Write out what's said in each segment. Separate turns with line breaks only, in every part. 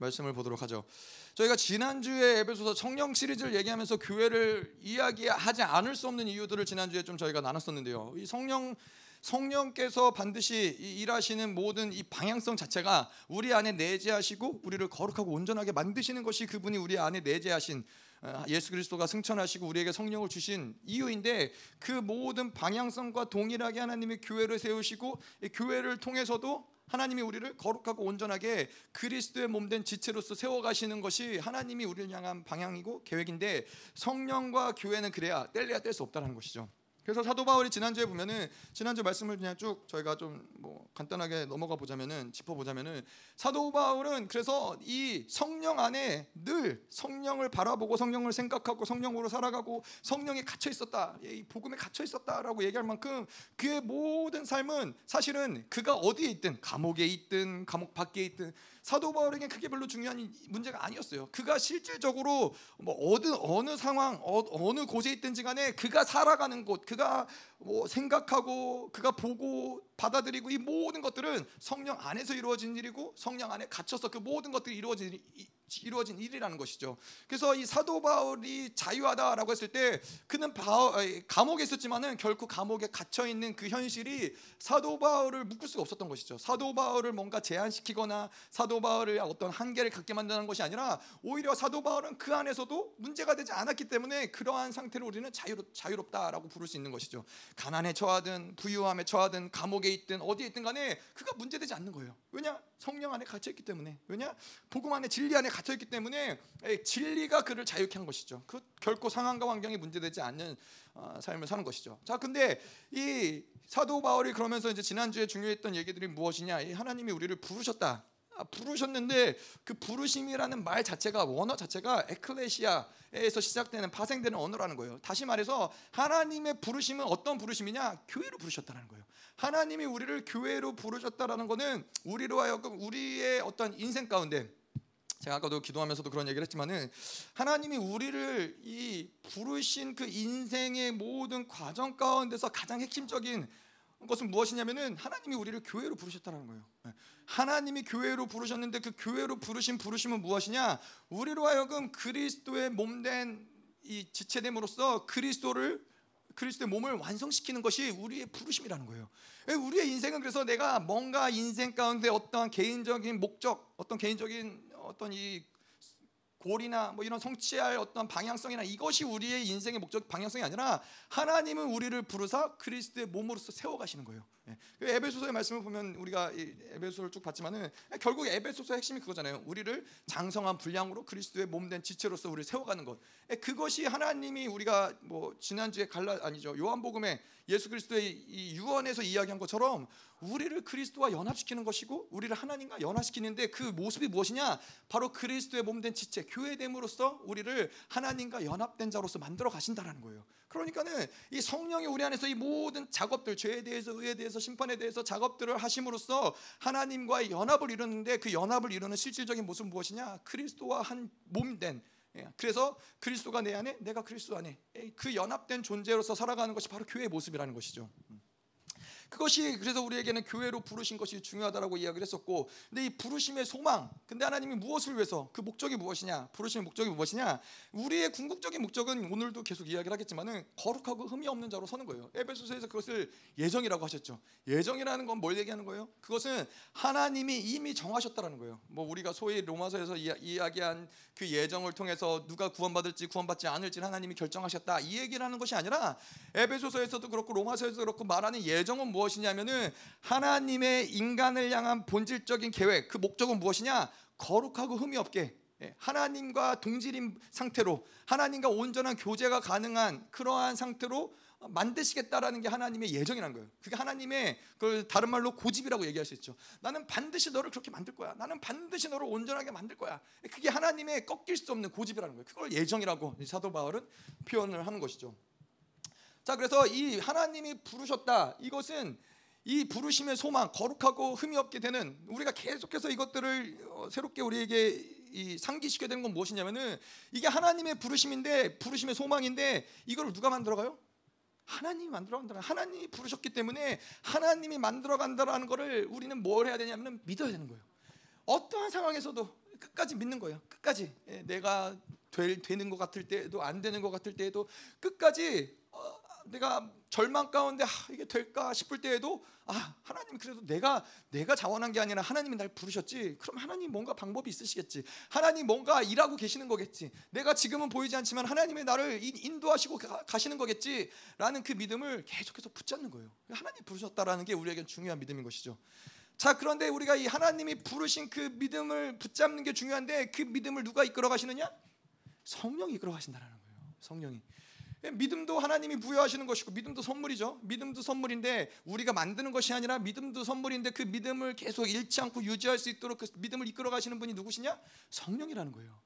말씀을 보도록 하죠. 저희가 지난주에 에베소서 성령 시리즈를 얘기하면서 교회를 이야기하지 않을 수 없는 이유들을 지난주에 좀 저희가 나눴었는데요. 이 성령 성령께서 반드시 일하시는 모든 이 방향성 자체가 우리 안에 내재하시고 우리를 거룩하고 온전하게 만드시는 것이 그분이 우리 안에 내재하신 어, 예수 그리스도가 승천하시고 우리에게 성령을 주신 이유인데 그 모든 방향성과 동일하게 하나님의 교회를 세우시고 교회를 통해서도 하나님이 우리를 거룩하고 온전하게 그리스도의 몸된 지체로서 세워가시는 것이 하나님이 우리를 향한 방향이고 계획인데 성령과 교회는 그래야 뗄래야 뗄 수 없다는 것이죠. 그래서 사도 바울이 지난주에 보면은 지난주 말씀을 그냥 쭉 저희가 좀 뭐 간단하게 넘어가 보자면은 짚어 보자면은 사도 바울은 그래서 이 성령 안에 늘 성령을 바라보고 성령을 생각하고 성령으로 살아가고 성령에 갇혀 있었다. 이 복음에 갇혀 있었다라고 얘기할 만큼 그의 모든 삶은 사실은 그가 어디에 있든 감옥에 있든 감옥 밖에 있든 사도 바울에게 그게 별로 중요한 문제가 아니었어요. 그가 실질적으로 뭐 어느 어느 상황 어, 느 곳에 있든지 간에 그가 살아가는 곳, 그가 뭐 생각하고 그가 보고 받아들이고 이 모든 것들은 성령 안에서 이루어진 일이고 성령 안에 갇혀서 그 모든 것들이 이루어진 이루어진 일이라는 것이죠. 그래서 이 사도 바울이 자유하다라고 했을 때 그는 바울, 감옥에 있었지만은 결코 감옥에 갇혀 있는 그 현실이 사도 바울을 묶을 수가 없었던 것이죠. 사도 바울을 뭔가 제한시키거나 사도 바울을 어떤 한계를 갖게 만드는 것이 아니라 오히려 사도 바울은 그 안에서도 문제가 되지 않았기 때문에 그러한 상태로 우리는 자유롭, 자유롭다라고 부를 수 있는 것이죠. 가난에 처하든 부유함에 처하든 감옥에 있든 어디에 있든 간에 그가 문제되지 않는 거예요. 왜냐? 성령 안에 갇혀 있기 때문에. 왜냐? 복음 안에 진리 안에 갇혀 있기 때문에 진리가 그를 자유케 한 것이죠. 그 결코 상황과 환경이 문제되지 않는 어, 삶을 사는 것이죠. 자, 근데 이 사도 바울이 그러면서 이제 지난주에 중요했던 얘기들이 무엇이냐? 하나님이 우리를 부르셨다. 아, 부르셨는데 그 부르심이라는 말 자체가 원어 자체가 에클레시아에서 시작되는 파생되는 언어라는 거예요. 다시 말해서 하나님의 부르심은 어떤 부르심이냐? 교회로 부르셨다는 거예요. 하나님이 우리를 교회로 부르셨다라는 것은 우리로 하여금 우리의 어떤 인생 가운데 제가 아까도 기도하면서도 그런 얘기를 했지만은 하나님이 우리를 이 부르신 그 인생의 모든 과정 가운데서 가장 핵심적인 것은 무엇이냐면은 하나님이 우리를 교회로 부르셨다는 거예요. 네. 하나님이 교회로 부르셨는데 그 교회로 부르신 부르심은 무엇이냐? 우리로 하여금 그리스도의 몸된 이 지체됨으로써 그리스도를 그리스도의 몸을 완성시키는 것이 우리의 부르심이라는 거예요. 예, 우리의 인생은 그래서 내가 뭔가 인생 가운데 어떤 개인적인 목적, 어떤 개인적인 어떤 이 골이나 뭐 이런 성취할 어떤 방향성이나 이것이 우리의 인생의 목적 방향성이 아니라 하나님은 우리를 부르사 그리스도의 몸으로서 세워 가시는 거예요. 예. 그 에베소서의 말씀을 보면 우리가 에베소를 쭉 봤지만은 결국 에베소서의 핵심이 그거잖아요. 우리를 장성한 분량으로 그리스도의 몸된 지체로서 우리를 세워가는 것. 예, 그것이 하나님이 우리가 뭐 지난주에 갈라 아니죠 요한복음에 예수 그리스도의 이 유언에서 이야기한 것처럼 우리를 그리스도와 연합시키는 것이고 우리를 하나님과 연합시키는데 그 모습이 무엇이냐? 바로 그리스도의 몸된 지체 교회됨으로써 우리를 하나님과 연합된 자로서 만들어 가신다라는 거예요. 그러니까는 이 성령이 우리 안에서 이 모든 작업들 죄에 대해서 의에 대해서 심판에 대해서 작업들을 하심으로써 하나님과의 연합을 이루는데 그 연합을 이루는 실질적인 모습은 무엇이냐? 그리스도와 한 몸된 예, 그래서 그리스도가 내 안에 내가 그리스도 안에 그 연합된 존재로서 살아가는 것이 바로 교회의 모습이라는 것이죠. 음. 그것이 그래서 우리에게는 교회로 부르신 것이 중요하다라고 이야기를 했었고 근데 이 부르심의 소망 근데 하나님이 무엇을 위해서 그 목적이 무엇이냐 부르심의 목적이 무엇이냐 우리의 궁극적인 목적은 오늘도 계속 이야기를 하겠지만은 거룩하고 흠이 없는 자로 서는 거예요. 에베소서에서 그것을 예정이라고 하셨죠. 예정이라는 건 뭘 얘기하는 거예요? 그것은 하나님이 이미 정하셨다라는 거예요. 뭐 우리가 소위 로마서에서 이야기한 그 예정을 통해서 누가 구원받을지 구원받지 않을지 하나님이 결정하셨다. 이 얘기를 하는 것이 아니라 에베소서에서도 그렇고 로마서에서도 그렇고 말하는 예정은 무엇이냐면은 하나님의 인간을 향한 본질적인 계획 그 목적은 무엇이냐 거룩하고 흠이 없게 예, 하나님과 동질인 상태로 하나님과 온전한 교제가 가능한 그러한 상태로 만드시겠다라는 게 하나님의 예정이라는 거예요. 그게 하나님의 그 다른 말로 고집이라고 얘기할 수 있죠. 나는 반드시 너를 그렇게 만들 거야. 나는 반드시 너를 온전하게 만들 거야. 그게 하나님의 꺾일 수 없는 고집이라는 거예요. 그걸 예정이라고 사도 바울은 표현을 하는 것이죠. 자, 그래서 이 하나님이 부르셨다. 이것은 이 부르심의 소망, 거룩하고 흠이 없게 되는 우리가 계속해서 이것들을 어, 새롭게 우리에게 이 상기시켜 되는 건 무엇이냐면은 이게 하나님의 부르심인데 부르심의 소망인데 이걸 누가 만들어가요? 하나님이 만들어 간다. 하나님이 부르셨기 때문에 하나님이 만들어 간다라는 것을 우리는 뭘 해야 되냐면 믿어야 되는 거예요. 어떠한 상황에서도 끝까지 믿는 거예요. 끝까지 예, 내가 될, 되는 것 같을 때에도 안 되는 것 같을 때에도 끝까지 어, 내가 절망 가운데 아, 이게 될까 싶을 때에도 아 하나님 그래도 내가 내가 자원한 게 아니라 하나님이 날 부르셨지. 그럼 하나님 뭔가 방법이 있으시겠지. 하나님 뭔가 일하고 계시는 거겠지. 내가 지금은 보이지 않지만 하나님이 나를 인도하시고 가, 시는 거겠지라는 그 믿음을 계속해서 붙잡는 거예요. 하나님 부르셨다라는 게 우리에겐 중요한 믿음인 것이죠. 자 그런데 우리가 이 하나님이 부르신 그 믿음을 붙잡는 게 중요한데 그 믿음을 누가 이끌어 가시느냐? 성령이 이끌어 가신다는 거예요. 성령이. 예, 믿음도 하나님이 부여하시는 것이고 믿음도 선물이죠. 믿음도 선물인데 우리가 만드는 것이 아니라 믿음도 선물인데 그 믿음을 계속 잃지 않고 유지할 수 있도록 그 믿음을 이끌어 가시는 분이 누구시냐? 성령이라는 거예요.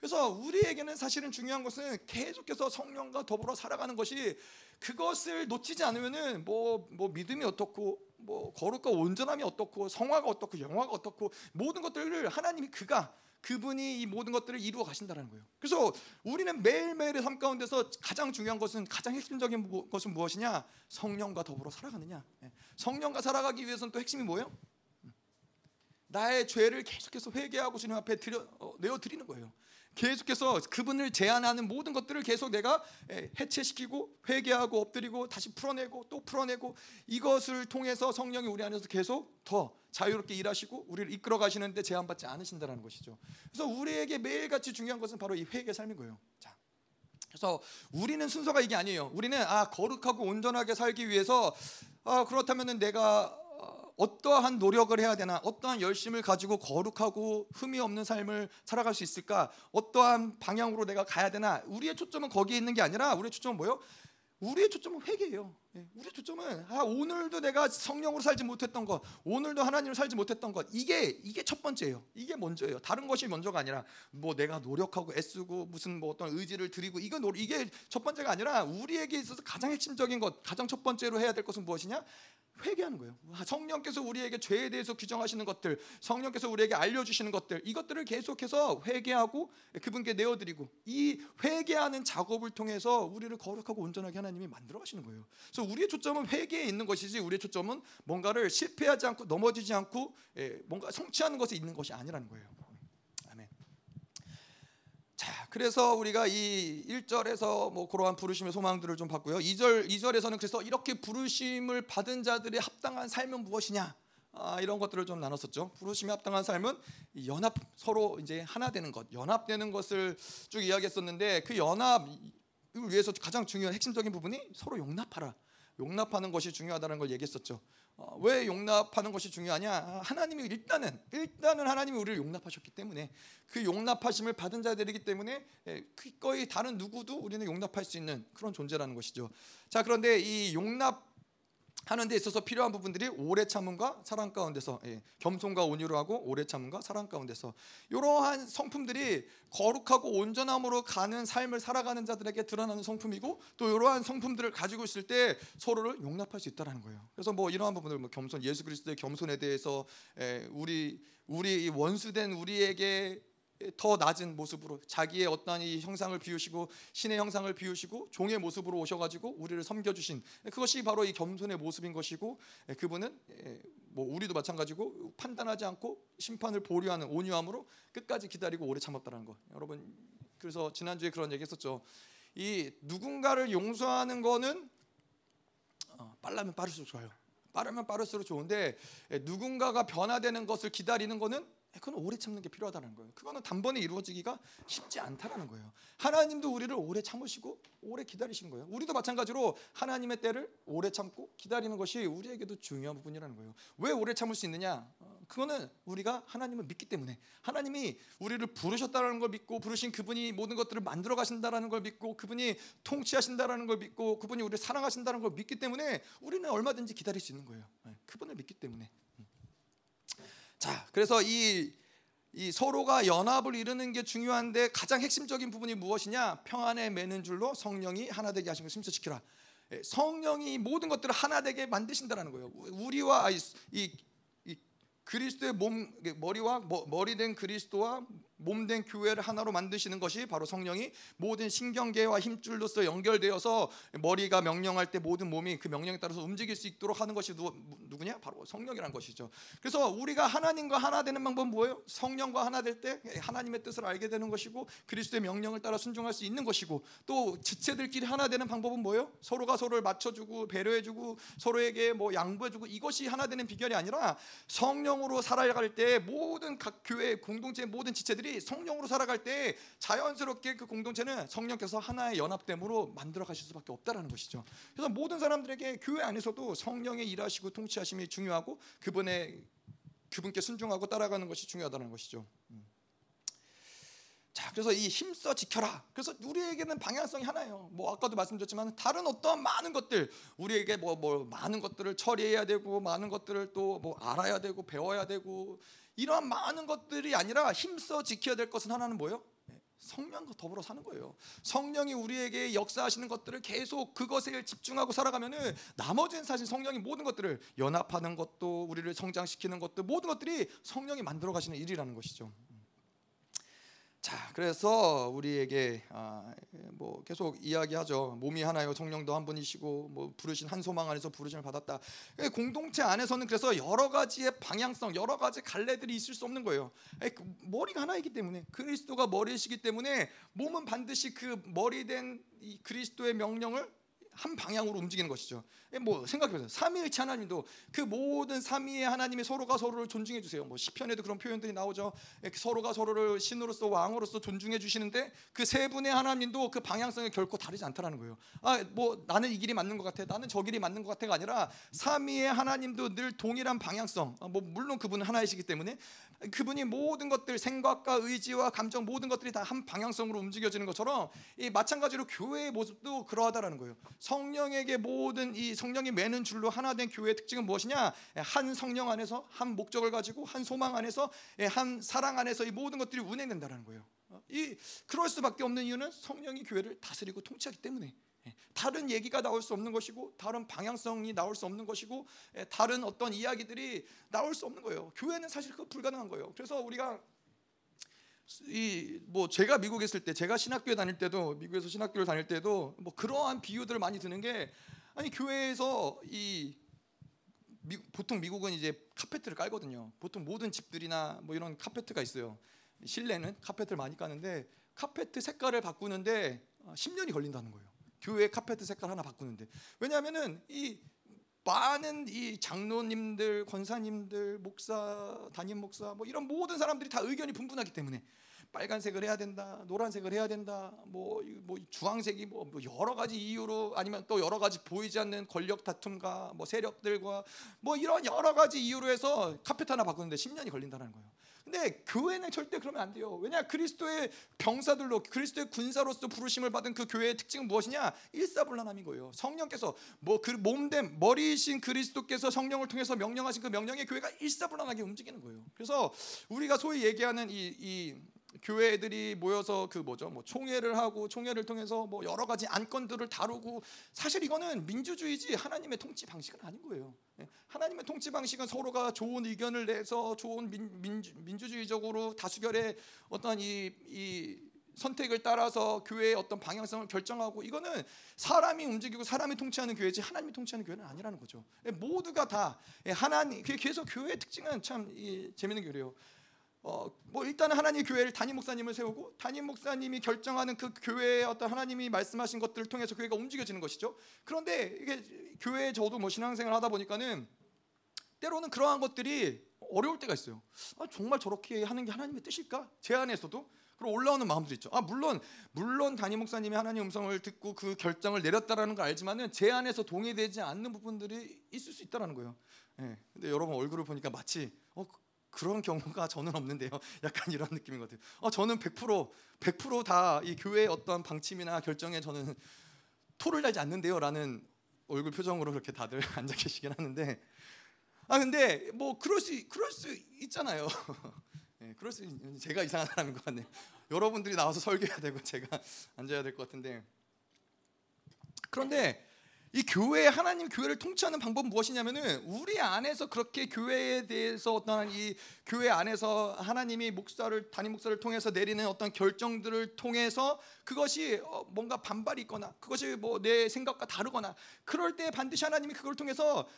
그래서 우리에게는 사실은 중요한 것은 계속해서 성령과 더불어 살아가는 것이 그것을 놓치지 않으면은 뭐, 뭐 믿음이 어떻고 뭐 거룩과 온전함이 어떻고 성화가 어떻고 영화가 어떻고 모든 것들을 하나님이 그가 그분이 이 모든 것들을 이루어 가신다는 거예요. 그래서 우리는 매일매일의 삶 가운데서 가장 중요한 것은 가장 핵심적인 것은 무엇이냐? 성령과 더불어 살아가느냐. 예. 성령과 살아가기 위해서는 또 핵심이 뭐예요? 음. 나의 죄를 계속해서 회개하고 주님 앞에 드려, 어, 내어 드리는 거예요. 계속해서 그분을 제한하는 모든 것들을 계속 내가 해체시키고 회개하고 엎드리고 다시 풀어내고 또 풀어내고 이것을 통해서 성령이 우리 안에서 계속 더 자유롭게 일하시고 우리를 이끌어 가시는데 제한받지 않으신다는 것이죠. 그래서 우리에게 매일같이 중요한 것은 바로 이 회개 삶인 거예요. 자, 그래서 우리는 순서가 이게 아니에요. 우리는 아 거룩하고 온전하게 살기 위해서 아 그렇다면은 내가 어떠한 노력을 해야 되나 어떠한 열심을 가지고 거룩하고 흠이 없는 삶을 살아갈 수 있을까 어떠한 방향으로 내가 가야 되나 우리의 초점은 거기에 있는 게 아니라 우리의 초점은 뭐요? 우리의 초점은 회개예요. 예, 우리의 초점은 아, 오늘도 내가 성령으로 살지 못했던 것, 오늘도 하나님을 살지 못했던 것, 이게 이게 첫 번째예요. 이게 먼저예요. 다른 것이 먼저가 아니라 뭐 내가 노력하고 애쓰고 무슨 뭐 어떤 의지를 드리고 이건 이게 첫 번째가 아니라 우리에게 있어서 가장 핵심적인 것, 가장 첫 번째로 해야 될 것은 무엇이냐? 회개하는 거예요. 성령께서 우리에게 죄에 대해서 규정하시는 것들, 성령께서 우리에게 알려주시는 것들, 이것들을 계속해서 회개하고 그분께 내어드리고 이 회개하는 작업을 통해서 우리를 거룩하고 온전하게 하나님이 만들어 가시는 거예요. 그래서 우리의 초점은 회개에 있는 것이지 우리의 초점은 뭔가를 실패하지 않고 넘어지지 않고 예, 뭔가 성취하는 것에 있는 것이 아니라는 거예요. 자, 그래서 우리가 이 1절에서 뭐 그러한 부르심의 소망들을 좀 봤고요. 2절 2절에서는 그래서 이렇게 부르심을 받은 자들의 합당한 삶은 무엇이냐? 아, 이런 것들을 좀 나눴었죠. 부르심에 합당한 삶은 연합 서로 이제 하나 되는 것, 연합되는 것을 쭉 이야기했었는데 그 연합을 위해서 가장 중요한 핵심적인 부분이 서로 용납하라. 용납하는 것이 중요하다는 걸 얘기했었죠. 어, 왜 용납하는 것이 중요하냐? 하나님이 일단은 일단은 하나님이 우리를 용납하셨기 때문에 그 용납하심을 받은 자들이기 때문에 예, 거의 다른 누구도 우리는 용납할 수 있는 그런 존재라는 것이죠. 자 그런데 이 용납 하는 데 있어서 필요한 부분들이 오래 참음과 사랑 가운데서 예, 겸손과 온유로 하고 오래 참음과 사랑 가운데서 이러한 성품들이 거룩하고 온전함으로 가는 삶을 살아가는 자들에게 드러나는 성품이고 또 이러한 성품들을 가지고 있을 때 서로를 용납할 수 있다라는 거예요. 그래서 뭐 이러한 부분들 뭐 겸손 예수 그리스도의 겸손에 대해서 예, 우리 우리 원수된 우리에게 더 낮은 모습으로 자기의 어떠한 이 형상을 비우시고 신의 형상을 비우시고 종의 모습으로 오셔가지고 우리를 섬겨주신 그것이 바로 이 겸손의 모습인 것이고 예, 그분은 예, 뭐 우리도 마찬가지고 판단하지 않고 심판을 보류하는 온유함으로 끝까지 기다리고 오래 참았다는 거. 여러분 그래서 지난주에 그런 얘기했었죠. 이 누군가를 용서하는 거는 어, 빨라면 빠를수록 좋아요. 빠르면 빠를수록 좋은데 예, 누군가가 변화되는 것을 기다리는 거는 그건 오래 참는 게 필요하다는 거예요. 그거는 단번에 이루어지기가 쉽지 않다는 거예요. 하나님도 우리를 오래 참으시고 오래 기다리신 거예요. 우리도 마찬가지로 하나님의 때를 오래 참고 기다리는 것이 우리에게도 중요한 부분이라는 거예요. 왜 오래 참을 수 있느냐? 어, 그거는 우리가 하나님을 믿기 때문에 하나님이 우리를 부르셨다는 걸 믿고 부르신 그분이 모든 것들을 만들어 가신다는 걸 믿고 그분이 통치하신다는 걸 믿고 그분이 우리를 사랑하신다는 걸 믿기 때문에 우리는 얼마든지 기다릴 수 있는 거예요. 네, 그분을 믿기 때문에. 자, 그래서 이, 이 서로가 연합을 이루는 게 중요한데 가장 핵심적인 부분이 무엇이냐? 평안에 매는 줄로 성령이 하나 되게 하신 것을 심사시키라. 성령이 모든 것들을 하나 되게 만드신다라는 거예요. 우리와 이, 이, 이 그리스도의 몸 머리와 머리 된 그리스도와 몸된 교회를 하나로 만드시는 것이 바로 성령이 모든 신경계와 힘줄로서 연결되어서 머리가 명령할 때 모든 몸이 그 명령에 따라서 움직일 수 있도록 하는 것이 누, 누구냐? 바로 성령이라는 것이죠. 그래서 우리가 하나님과 하나 되는 방법은 뭐예요? 성령과 하나 될 때 하나님의 뜻을 알게 되는 것이고 그리스도의 명령을 따라 순종할 수 있는 것이고 또 지체들끼리 하나 되는 방법은 뭐예요? 서로가 서로를 맞춰주고 배려해주고 서로에게 뭐 양보해주고 이것이 하나 되는 비결이 아니라 성령으로 살아갈 때 모든 각 교회 공동체 모든 지체들이 성령으로 살아갈 때 자연스럽게 그 공동체는 성령께서 하나의 연합됨으로 만들어 가실 수밖에 없다라는 것이죠. 그래서 모든 사람들에게 교회 안에서도 성령의 일하시고 통치하심이 중요하고 그분의 그분께 순종하고 따라가는 것이 중요하다는 것이죠. 음. 자, 그래서 이 힘써 지켜라. 그래서 우리에게는 방향성이 하나예요. 뭐 아까도 말씀드렸지만 다른 어떤 많은 것들 우리에게 뭐, 뭐 많은 것들을 처리해야 되고 많은 것들을 또 뭐 알아야 되고 배워야 되고 이러한 많은 것들이 아니라 힘써 지켜야 될 것은 하나는 뭐예요? 네, 성령과 더불어 사는 거예요. 성령이 우리에게 역사하시는 것들을 계속 그것에 집중하고 살아가면은 나머지는 사실 성령이 모든 것들을 연합하는 것도 우리를 성장시키는 것도 모든 것들이 성령이 만들어 가시는 일이라는 것이죠. 자, 그래서 우리에게 아, 뭐 계속 이야기하죠. 몸이 하나요, 성령도 한 분이시고 뭐 부르신 한 소망 안에서 부르심을 받았다. 예, 공동체 안에서는 그래서 여러 가지의 방향성, 여러 가지 갈래들이 있을 수 없는 거예요. 예, 그 머리가 하나이기 때문에 그리스도가 머리시기 때문에 몸은 반드시 그 머리 된 그리스도의 명령을 한 방향으로 움직이는 것이죠. 예, 뭐 생각해 보세요. 삼위일체 하나님도 그 모든 삼위의 하나님이 서로가 서로를 존중해 주세요. 뭐 시편에도 그런 표현들이 나오죠. 예, 서로가 서로를 신으로서 왕으로서 존중해 주시는데 그 세 분의 하나님도 그 방향성이 결코 다르지 않다라는 거예요. 아, 뭐 나는 이 길이 맞는 것 같아. 나는 저 길이 맞는 것 같아가 아니라 삼위의 하나님도 늘 동일한 방향성. 아, 뭐 물론 그분은 하나이시기 때문에 그분이 모든 것들 생각과 의지와 감정 모든 것들이 다 한 방향성으로 움직여지는 것처럼 이 마찬가지로 교회의 모습도 그러하다라는 거예요. 성령에게 모든 이 성령이 매는 줄로 하나 된 교회의 특징은 무엇이냐? 한 성령 안에서 한 목적을 가지고 한 소망 안에서 한 사랑 안에서 이 모든 것들이 운행된다라는 거예요. 이 그럴 수밖에 없는 이유는 성령이 교회를 다스리고 통치하기 때문에. 다른 얘기가 나올 수 없는 것이고 다른 방향성이 나올 수 없는 것이고 다른 어떤 이야기들이 나올 수 없는 거예요. 교회는 사실 그 불가능한 거예요. 그래서 우리가 이뭐 제가 미국에 있을 때 제가 신학교에 다닐 때도 미국에서 신학교를 다닐 때도 뭐 그러한 비유들을 많이 드는 게 아니 교회에서 이 미, 보통 미국은 이제 카페트를 깔거든요. 보통 모든 집들이나 뭐 이런 카페트가 있어요. 실내는 카페트를 많이 까는데 카페트 색깔을 바꾸는데 10년이 어, 걸린다는 거예요. 교회 카페트 색깔 하나 바꾸는데 왜냐하면은 이 많은 이 장로님들, 권사님들, 목사, 담임 목사 뭐 이런 모든 사람들이 다 의견이 분분하기 때문에 빨간색을 해야 된다, 노란색을 해야 된다, 뭐, 뭐 주황색이 뭐, 뭐 여러 가지 이유로 아니면 또 여러 가지 보이지 않는 권력 다툼과 뭐 세력들과 뭐 이런 여러 가지 이유로 해서 카페트 하나 바꾸는데 10년이 걸린다는 거예요. 근데 교회는 절대 그러면 안 돼요. 왜냐 그리스도의 병사들로 그리스도의 군사로서 부르심을 받은 그 교회의 특징은 무엇이냐? 일사불란함인 거예요. 성령께서 뭐 그 몸된 머리이신 그리스도께서 성령을 통해서 명령하신 그 명령의 교회가 일사불란하게 움직이는 거예요. 그래서 우리가 소위 얘기하는 이, 이 교회들이 모여서 그 뭐죠? 뭐 총회를 하고 총회를 통해서 뭐 여러 가지 안건들을 다루고 사실 이거는 민주주의지 하나님의 통치 방식은 아닌 거예요. 예, 하나님의 통치 방식은 서로가 좋은 의견을 내서 좋은 민, 민주, 민주주의적으로 다수결의 어떤 이, 이 선택을 따라서 교회의 어떤 방향성을 결정하고 이거는 사람이 움직이고 사람이 통치하는 교회지 하나님이 통치하는 교회는 아니라는 거죠. 예, 모두가 다 예, 하나님 그래서 교회의 특징은 참 재밌는 게 그래요. 어, 뭐 일단은 하나님 교회를 담임 목사님을 세우고 담임 목사님이 결정하는 그 교회의 어떤 하나님이 말씀하신 것들을 통해서 교회가 움직여지는 것이죠. 그런데 이게 교회에 저도 뭐 신앙생활 하다 보니까는 때로는 그러한 것들이 어려울 때가 있어요. 아, 정말 저렇게 하는 게 하나님의 뜻일까? 제 안에서도 그리고 올라오는 마음도 있죠. 아 물론 물론 담임 목사님이 하나님 음성을 듣고 그 결정을 내렸다라는 걸 알지만은 제 안에서 동의되지 않는 부분들이 있을 수 있다라는 거예요. 예. 근데 여러분 얼굴을 보니까 마치 어 그런 경우가 저는 없는데요. 약간 이런 느낌인 것 같아요. 어, 저는 100% 100%다 이 교회의 어떤 방침이나 결정에 저는 토를 달지 않는데요라는 얼굴 표정으로 그렇게 다들 앉아 계시긴 하는데 아 근데 뭐 그럴 수 그럴 수 있잖아요. 네, 그럴 수 제가 이상한 사람인 것 같네요. 여러분들이 나와서 설교해야 되고 제가 앉아야 될 것 같은데 그런데 이 교회 하나님 교회를 통치하는 방법은 무엇이냐면은 우리 안에서 그렇게 교회에 대해서 어떤 이 교회 안에서 하나님이 목사를 담임 목사를 통해서 내리는 어떤 결정들을 통해서 그것이 어, 뭔가 반발이 있거나 그것이 뭐 내 생각과 다르거나 그럴 때 반드시 하나님이 그걸 통해서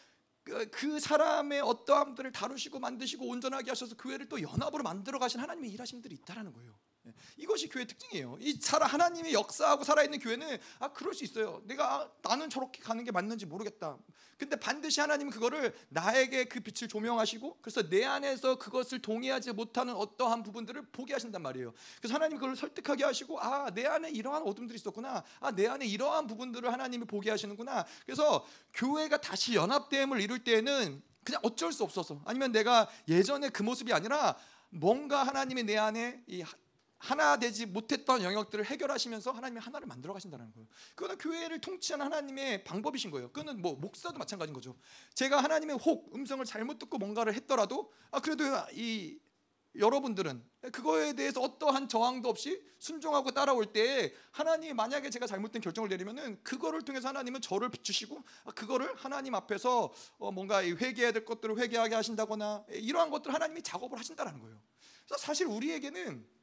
그, 그 사람의 어떠함들을 다루시고 만드시고 온전하게 하셔서 교회를 또 연합으로 만들어 가신 하나님의 일하신 분들이 있다라는 거예요. 예. 이것이 교회 특징이에요. 이 살아 하나님이 역사하고 살아있는 교회는 아 그럴 수 있어요. 내가 아, 나는 저렇게 가는 게 맞는지 모르겠다. 근데 반드시 하나님은 그거를 나에게 그 빛을 조명하시고 그래서 내 안에서 그것을 동의하지 못하는 어떠한 부분들을 보게 하신단 말이에요. 그래서 하나님 그걸 설득하게 하시고 아 내 안에 이러한 어둠들이 있었구나. 아 내 안에 이러한 부분들을 하나님이 보게 하시는구나. 그래서 교회가 다시 연합됨을 이룰 때에는 그냥 어쩔 수 없어서 아니면 내가 예전에 그 모습이 아니라 뭔가 하나님이 내 안에 이 하나 되지 못했던 영역들을 해결하시면서 하나님이 하나를 만들어 가신다는 거예요. 그거는 교회를 통치하는 하나님의 방법이신 거예요. 그거는 뭐 목사도 마찬가지인 거죠. 제가 하나님의 혹 음성을 잘못 듣고 뭔가를 했더라도 아 그래도 이 여러분들은 그거에 대해서 어떠한 저항도 없이 순종하고 따라올 때 하나님이 만약에 제가 잘못된 결정을 내리면은 그거를 통해서 하나님은 저를 비추시고 아, 그거를 하나님 앞에서 어 뭔가 회개해야 될 것들을 회개하게 하신다거나 이러한 것들 하나님이 작업을 하신다라는 거예요. 그래서 사실 우리에게는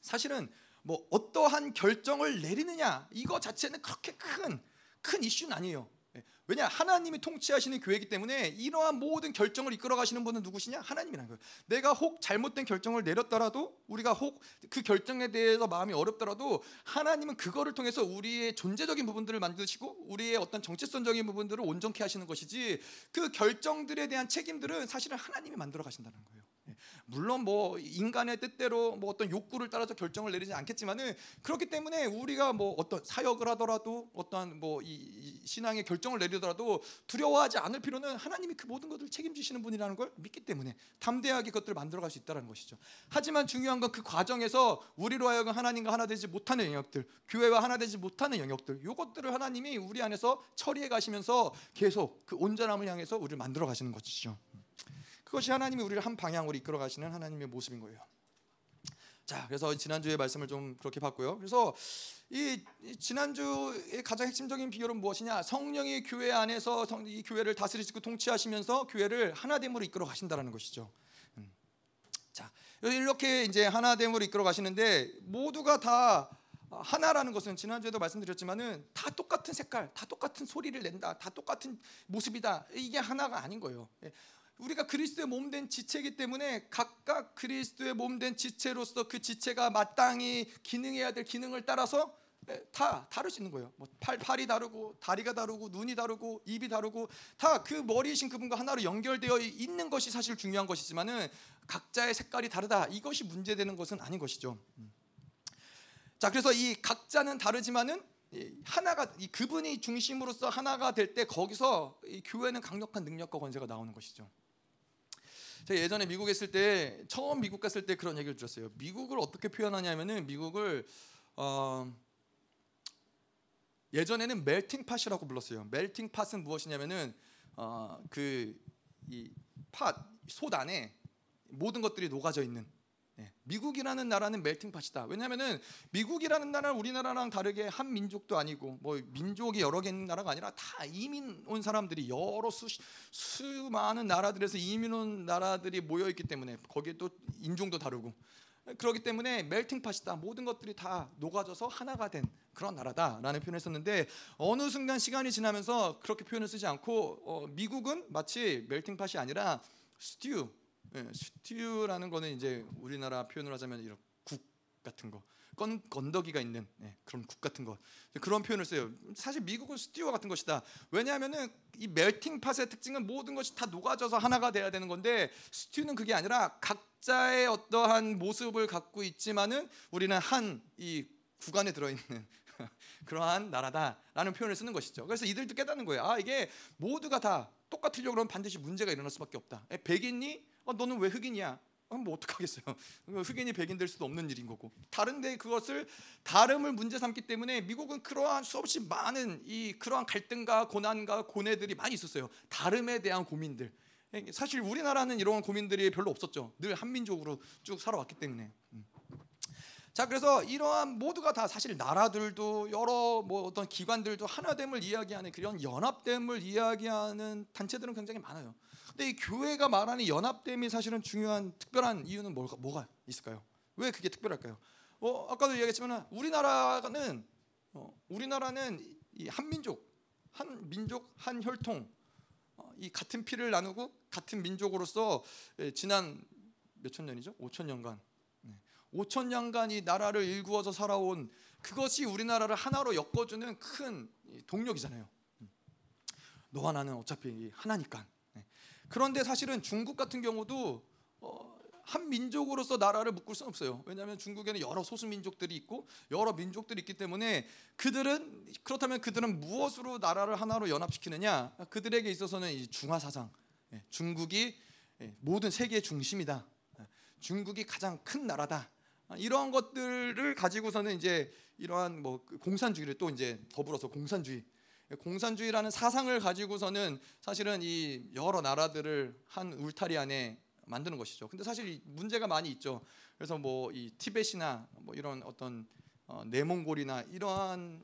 사실은 뭐 어떠한 결정을 내리느냐 이거 자체는 그렇게 큰 큰 이슈는 아니에요. 예. 왜냐 하나님이 통치하시는 교회이기 때문에 이러한 모든 결정을 이끌어 가시는 분은 누구시냐 하나님이라는 거예요. 내가 혹 잘못된 결정을 내렸더라도 우리가 혹 그 결정에 대해서 마음이 어렵더라도 하나님은 그거를 통해서 우리의 존재적인 부분들을 만드시고 우리의 어떤 정체성적인 부분들을 온전케 하시는 것이지 그 결정들에 대한 책임들은 사실은 하나님이 만들어 가신다는 거예요. 물론 뭐 인간의 뜻대로 뭐 어떤 욕구를 따라서 결정을 내리지 않겠지만은 그렇기 때문에 우리가 뭐 어떤 사역을 하더라도 어떠한 뭐 이 신앙의 결정을 내리더라도 두려워하지 않을 필요는 하나님이 그 모든 것을 책임지시는 분이라는 걸 믿기 때문에 담대하게 그것들을 만들어갈 수 있다는 것이죠. 하지만 중요한 건 그 과정에서 우리로 하여금 하나님과 하나 되지 못하는 영역들, 교회와 하나 되지 못하는 영역들, 이것들을 하나님이 우리 안에서 처리해 가시면서 계속 그 온전함을 향해서 우리를 만들어 가시는 것이죠. 그것이 하나님이 우리를 한 방향으로 이끌어 가시는 하나님의 모습인 거예요. 자, 그래서 지난주에 말씀을 좀 그렇게 봤고요. 그래서 이, 지난주의 가장 핵심적인 비결은 무엇이냐? 성령이 교회 안에서 이 교회를 다스리시고 통치하시면서 교회를 하나됨으로 이끌어 가신다는 것이죠. 음. 자, 이렇게 이제 하나됨으로 이끌어 가시는데 모두가 다 하나라는 것은 지난주에도 말씀드렸지만은 다 똑같은 색깔, 다 똑같은 소리를 낸다, 다 똑같은 모습이다. 이게 하나가 아닌 거예요. 예. 우리가 그리스도의 몸 된 지체이기 때문에 각각 그리스도의 몸 된 지체로서 그 지체가 마땅히 기능해야 될 기능을 따라서 예, 다 다를 수 있는 거예요. 뭐 팔, 팔이 다르고 다리가 다르고 눈이 다르고 입이 다르고 다 그 머리이신 그분과 하나로 연결되어 있는 것이 사실 중요한 것이지만은 각자의 색깔이 다르다. 이것이 문제되는 것은 아닌 것이죠. 음. 자, 그래서 이 각자는 다르지만은 하나가 이 그분이 중심으로서 하나가 될 때 거기서 이 교회는 강력한 능력과 권세가 나오는 것이죠. 제가 예전에 미국에 있을 때 처음 미국 갔을 때 그런 얘기를 들었어요. 미국을 어떻게 표현하냐면은 미국을 어, 예전에는 멜팅 팟이라고 불렀어요. 멜팅 팟은 무엇이냐면은 어, 그이 팟, 솥 안에 모든 것들이 녹아져 있는 예, 미국이라는 나라는 멜팅팟이다. 왜냐하면은 미국이라는 나라는 우리나라랑 다르게 한 민족도 아니고 뭐 민족이 여러 개 있는 나라가 아니라 다 이민 온 사람들이 여러 수 수많은 나라들에서 이민 온 나라들이 모여 있기 때문에 거기에 또 인종도 다르고 그렇기 때문에 멜팅팟이다. 모든 것들이 다 녹아져서 하나가 된 그런 나라다라는 표현을 썼는데 어느 순간 시간이 지나면서 그렇게 표현을 쓰지 않고 어, 미국은 마치 멜팅팟이 아니라 스튜 예, 스튜라는 거는 이제 우리나라 표현을 하자면 이런 국 같은 거. 건, 건더기가 있는 예, 그런 국 같은 거 그런 표현을 써요. 사실 미국은 스튜어 같은 것이다. 왜냐하면은 이 멜팅 팟의 특징은 모든 것이 다 녹아져서 하나가 돼야 되는 건데 스튜는 그게 아니라 각자의 어떠한 모습을 갖고 있지만은 우리는 한 이 구간에 들어 있는 그러한 나라다라는 표현을 쓰는 것이죠. 그래서 이들도 깨닫는 거예요. 아 이게 모두가 다 똑같으려고 그러면 반드시 문제가 일어날 수밖에 없다. 예, 백인이 어, 너는 왜 흑인이야? 어, 뭐 어떡하겠어요. 흑인이 백인 될 수도 없는 일인 거고. 다른데 그것을 다름을 문제 삼기 때문에 미국은 그러한 수없이 많은 이 그러한 갈등과 고난과 고뇌들이 많이 있었어요. 다름에 대한 고민들. 사실 우리나라는 이런 고민들이 별로 없었죠. 늘 한민족으로 쭉 살아왔기 때문에. 음. 자 그래서 이러한 모두가 다 사실 나라들도 여러 뭐 어떤 기관들도 하나됨을 이야기하는 그런 연합됨을 이야기하는 단체들은 굉장히 많아요. 근데 이 교회가 말하는 연합됨이 사실은 중요한 특별한 이유는 뭐가, 뭐가 있을까요? 왜 그게 특별할까요? 어, 아까도 이야기했지만 우리나라는 어, 우리나라는 이 한민족, 한 민족, 한 혈통, 어, 이 같은 피를 나누고 같은 민족으로서 예, 지난 몇 천 년이죠? 5천 년간 5천 년간 이 나라를 일구어서 살아온 그것이 우리나라를 하나로 엮어주는 큰 동력이잖아요. 너와 나는 어차피 하나니까. 네. 그런데 사실은 중국 같은 경우도 어, 한 민족으로서 나라를 묶을 수는 없어요. 왜냐하면 중국에는 여러 소수 민족들이 있고 여러 민족들이 있기 때문에 그들은 그렇다면 그들은 무엇으로 나라를 하나로 연합시키느냐? 그들에게 있어서는 중화 사상, 예, 중국이 예, 모든 세계의 중심이다. 예, 중국이 가장 큰 나라다. 아, 이러한 것들을 가지고서는 이제 이러한 뭐그 공산주의를 또 이제 더불어서 공산주의 공산주의라는 사상을 가지고서는 사실은 이 여러 나라들을 한 울타리 안에 만드는 것이죠. 근데 사실 문제가 많이 있죠. 그래서 뭐 이 티벳이나 뭐 이런 어떤 어, 내몽골이나 이러한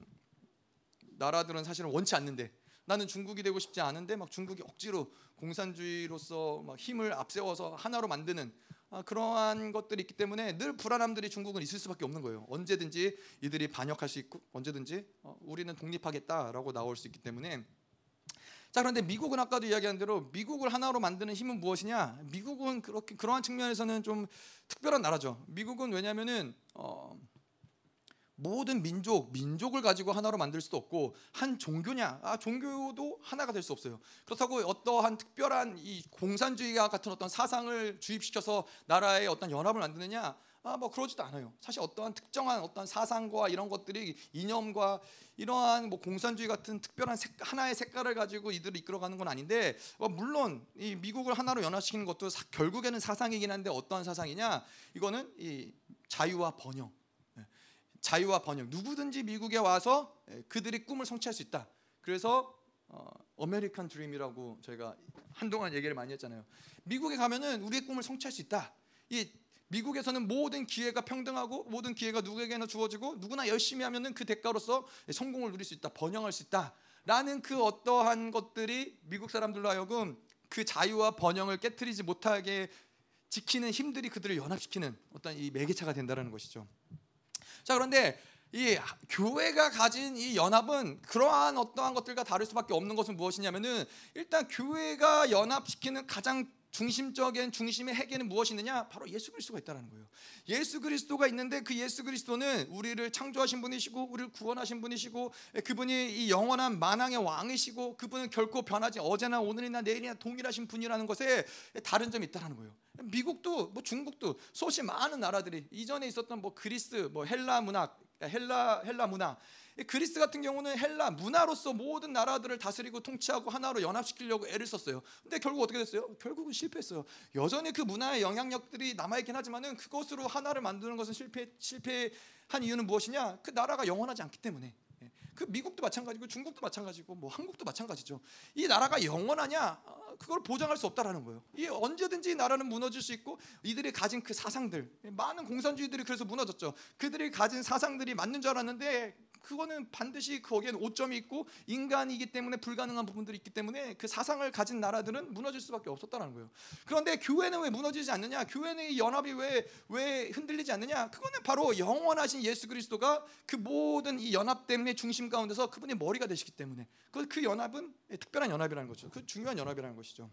나라들은 사실은 원치 않는데 나는 중국이 되고 싶지 않은데 막 중국이 억지로 공산주의로서 막 힘을 앞세워서 하나로 만드는 아, 그러한 것들이 있기 때문에 늘 불안함들이 중국은 있을 수밖에 없는 거예요. 언제든지 이들이 반역할 수 있고 언제든지 어, 우리는 독립하겠다라고 나올 수 있기 때문에 자 그런데 미국은 아까도 이야기한 대로 미국을 하나로 만드는 힘은 무엇이냐? 미국은 그렇게 그러한 측면에서는 좀 특별한 나라죠. 미국은 왜냐하면은 어, 모든 민족, 민족을 가지고 하나로 만들 수도 없고 한 종교냐? 아, 종교도 하나가 될 수 없어요. 그렇다고 어떠한 특별한 이 공산주의와 같은 어떤 사상을 주입시켜서 나라의 어떤 연합을 만드느냐? 아, 뭐 그러지도 않아요. 사실 어떠한 특정한 어떤 사상과 이런 것들이 이념과 이러한 뭐 공산주의 같은 특별한 색, 하나의 색깔을 가지고 이들을 이끌어가는 건 아닌데 뭐 물론 이 미국을 하나로 연합시키는 것도 사, 결국에는 사상이긴 한데 어떠한 사상이냐? 이거는 이 자유와 번영. 자유와 번영 누구든지 미국에 와서 예, 그들의 꿈을 성취할 수 있다. 그래서 어, 아메리칸 드림이라고 저희가 한동안 얘기를 많이 했잖아요. 미국에 가면은 우리의 꿈을 성취할 수 있다. 이 미국에서는 모든 기회가 평등하고 모든 기회가 누구에게나 주어지고 누구나 열심히 하면은 그 대가로서 성공을 누릴 수 있다. 번영할 수 있다. 라는 그 어떠한 것들이 미국 사람들로 하여금 그 자유와 번영을 깨뜨리지 못하게 지키는 힘들이 그들을 연합시키는 어떤 이 매개차가 된다는 것이죠. 자 그런데 이 교회가 가진 이 연합은 그러한 어떠한 것들과 다를 수밖에 없는 것은 무엇이냐면은 일단 교회가 연합시키는 가장 중심적인 중심의 핵에는 무엇이느냐? 바로 예수 그리스도가 있다는 거예요. 예수 그리스도가 있는데 그 예수 그리스도는 우리를 창조하신 분이시고 우리를 구원하신 분이시고 그분이 이 영원한 만왕의 왕이시고 그분은 결코 변하지 어제나 오늘이나 내일이나 동일하신 분이라는 것에 다른 점이 있다는 거예요. 미국도 뭐 중국도 수없이 많은 나라들이 이전에 있었던 뭐 그리스 뭐 헬라 문학 헬라 헬라 문화 그리스 같은 경우는 헬라 문화로서 모든 나라들을 다스리고 통치하고 하나로 연합시키려고 애를 썼어요. 근데 결국 어떻게 됐어요? 결국은 실패했어요. 여전히 그 문화의 영향력들이 남아 있긴 하지만은 그것으로 하나를 만드는 것은 실패 실패한 이유는 무엇이냐? 그 나라가 영원하지 않기 때문에. 예. 그 미국도 마찬가지고 중국도 마찬가지고 뭐 한국도 마찬가지죠. 이 나라가 영원하냐? 어, 그걸 보장할 수 없다라는 거예요. 이 언제든지 나라는 무너질 수 있고 이들이 가진 그 사상들 많은 공산주의들이 그래서 무너졌죠. 그들이 가진 사상들이 맞는 줄 알았는데 그거는 반드시 거기에는 오점이 있고 인간이기 때문에 불가능한 부분들이 있기 때문에 그 사상을 가진 나라들은 무너질 수밖에 없었다는 거예요. 그런데 교회는 왜 무너지지 않느냐? 교회는 연합이 왜 왜 흔들리지 않느냐? 그거는 바로 영원하신 예수 그리스도가 그 모든 이 연합됨의 중심 가운데서 그분이 머리가 되시기 때문에 그, 그 연합은 특별한 연합이라는 거죠. 그 중요한 연합이라는 것이죠.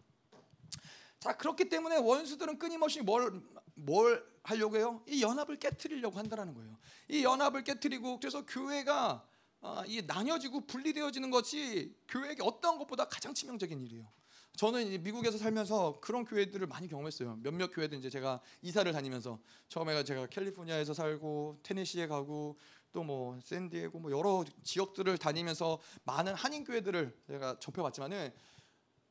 자 그렇기 때문에 원수들은 끊임없이 뭘, 뭘 하려고 해요? 이 연합을 깨뜨리려고 한다는 거예요. 이 연합을 깨뜨리고 그래서 교회가 아, 이 나뉘어지고 분리되어지는 것이 교회에게 어떤 것보다 가장 치명적인 일이에요. 저는 미국에서 살면서 그런 교회들을 많이 경험했어요. 몇몇 교회들 이제 제가 이사를 다니면서 처음에 제가 캘리포니아에서 살고 테네시에 가고 또 뭐 샌디에고 뭐 여러 지역들을 다니면서 많은 한인 교회들을 제가 접해봤지만은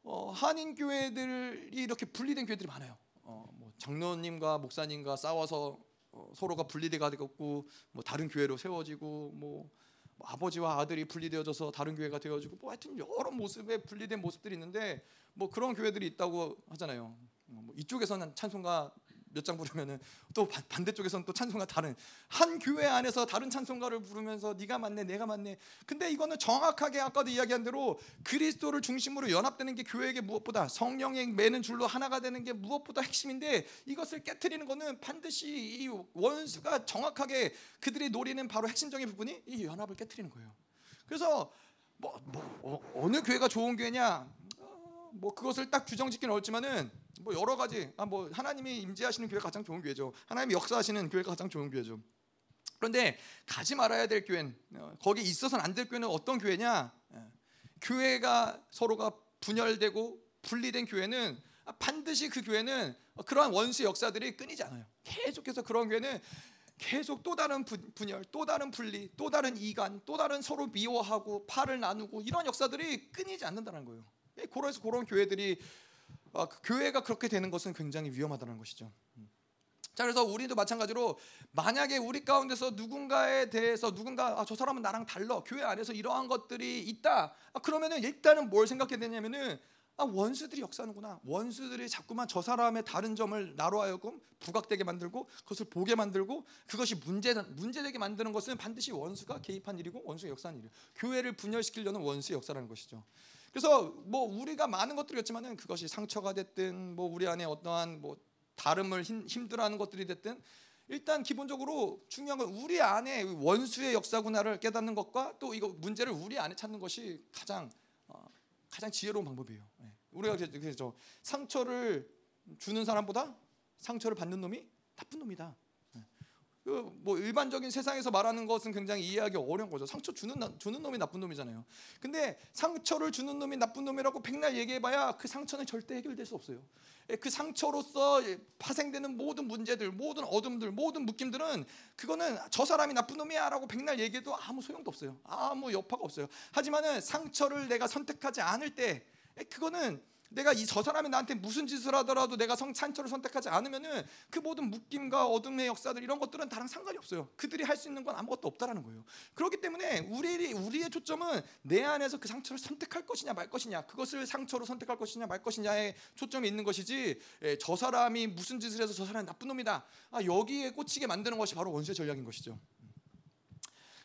어, 한인 교회들이 이렇게 분리된 교회들이 많아요. 어, 뭐 장로님과 목사님과 싸워서 어, 서로가 분리돼가 되고 뭐 다른 교회로 세워지고 뭐, 뭐 아버지와 아들이 분리되어져서 다른 교회가 되어지고 뭐 하여튼 여러 모습의 분리된 모습들이 있는데 뭐 그런 교회들이 있다고 하잖아요. 뭐 이쪽에서는 찬송가 몇 장 부르면은 또 반대쪽에서는 또 찬송가 다른 한 교회 안에서 다른 찬송가를 부르면서 네가 맞네 내가 맞네. 근데 이거는 정확하게 아까도 이야기한 대로 그리스도를 중심으로 연합되는 게 교회에게 무엇보다 성령의 매는 줄로 하나가 되는 게 무엇보다 핵심인데 이것을 깨뜨리는 거는 반드시 이 원수가 정확하게 그들이 노리는 바로 핵심적인 부분이 이 연합을 깨뜨리는 거예요. 그래서 뭐, 뭐 어, 느 교회가 좋은 교회냐 뭐 그것을 딱 규정짓기는 어렵지만은 뭐 여러 가지 아 뭐 하나님이 임재하시는 교회가 가장 좋은 교회죠. 하나님이 역사하시는 교회가 가장 좋은 교회죠. 그런데 가지 말아야 될 교회는 어, 거기 있어서는 안 될 교회는 어떤 교회냐? 예. 교회가 서로가 분열되고 분리된 교회는 반드시 그 교회는 그러한 원수 역사들이 끊이지 않아요. 계속해서 그런 교회는 계속 또 다른 분열, 또 다른 분리, 또 다른 이간, 또 다른 서로 미워하고 팔을 나누고 이런 역사들이 끊이지 않는다는 거예요. 그래서 그런 교회들이 어, 그 교회가 그렇게 되는 것은 굉장히 위험하다는 것이죠. 음. 자 그래서 우리도 마찬가지로 만약에 우리 가운데서 누군가에 대해서 누군가 아, 저 사람은 나랑 달라 교회 안에서 이러한 것들이 있다 아, 그러면은 일단은 뭘 생각해야 되냐면은 아, 원수들이 역사하는구나 원수들이 자꾸만 저 사람의 다른 점을 나로 하여금 부각되게 만들고 그것을 보게 만들고 그것이 문제 문제되게 만드는 것은 반드시 원수가 개입한 일이고 원수가 역사한 일이에요 교회를 분열시키려는 원수의 역사라는 것이죠 그래서 뭐 우리가 많은 것들이 있지만은 그것이 상처가 됐든 뭐 우리 안에 어떠한 뭐 다름을 힘 들어하는 것들이 됐든 일단 기본적으로 중요한 건 우리 안에 원수의 역사구나를 깨닫는 것과 또 이거 문제를 우리 안에 찾는 것이 가장 어, 가장 지혜로운 방법이에요. 네. 우리가 그래서 상처를 주는 사람보다 상처를 받는 놈이 나쁜 놈이다. 그 뭐 일반적인 세상에서 말하는 것은 굉장히 이해하기 어려운 거죠. 상처 주는 주는 놈이 나쁜 놈이잖아요. 근데 상처를 주는 놈이 나쁜 놈이라고 백날 얘기해봐야 그 상처는 절대 해결될 수 없어요. 예, 그 상처로서 파생되는 모든 문제들, 모든 어둠들, 모든 묶임들은 그거는 저 사람이 나쁜 놈이야라고 백날 얘기해도 아무 소용도 없어요. 아무 여파가 없어요. 하지만은 상처를 내가 선택하지 않을 때 그거는 내가 이 저 사람이 나한테 무슨 짓을 하더라도 내가 성 산처를 선택하지 않으면은 그 모든 묶임과 어둠의 역사들 이런 것들은 다른 상관이 없어요. 그들이 할 수 있는 건 아무것도 없다라는 거예요. 그렇기 때문에 우리 우리의 초점은 내 안에서 그 상처를 선택할 것이냐 말 것이냐, 그것을 상처로 선택할 것이냐 말 것이냐에 초점이 있는 것이지. 예, 저 사람이 무슨 짓을 해서 저 사람이 나쁜 놈이다. 아, 여기에 꽂히게 만드는 것이 바로 원수의 전략인 것이죠.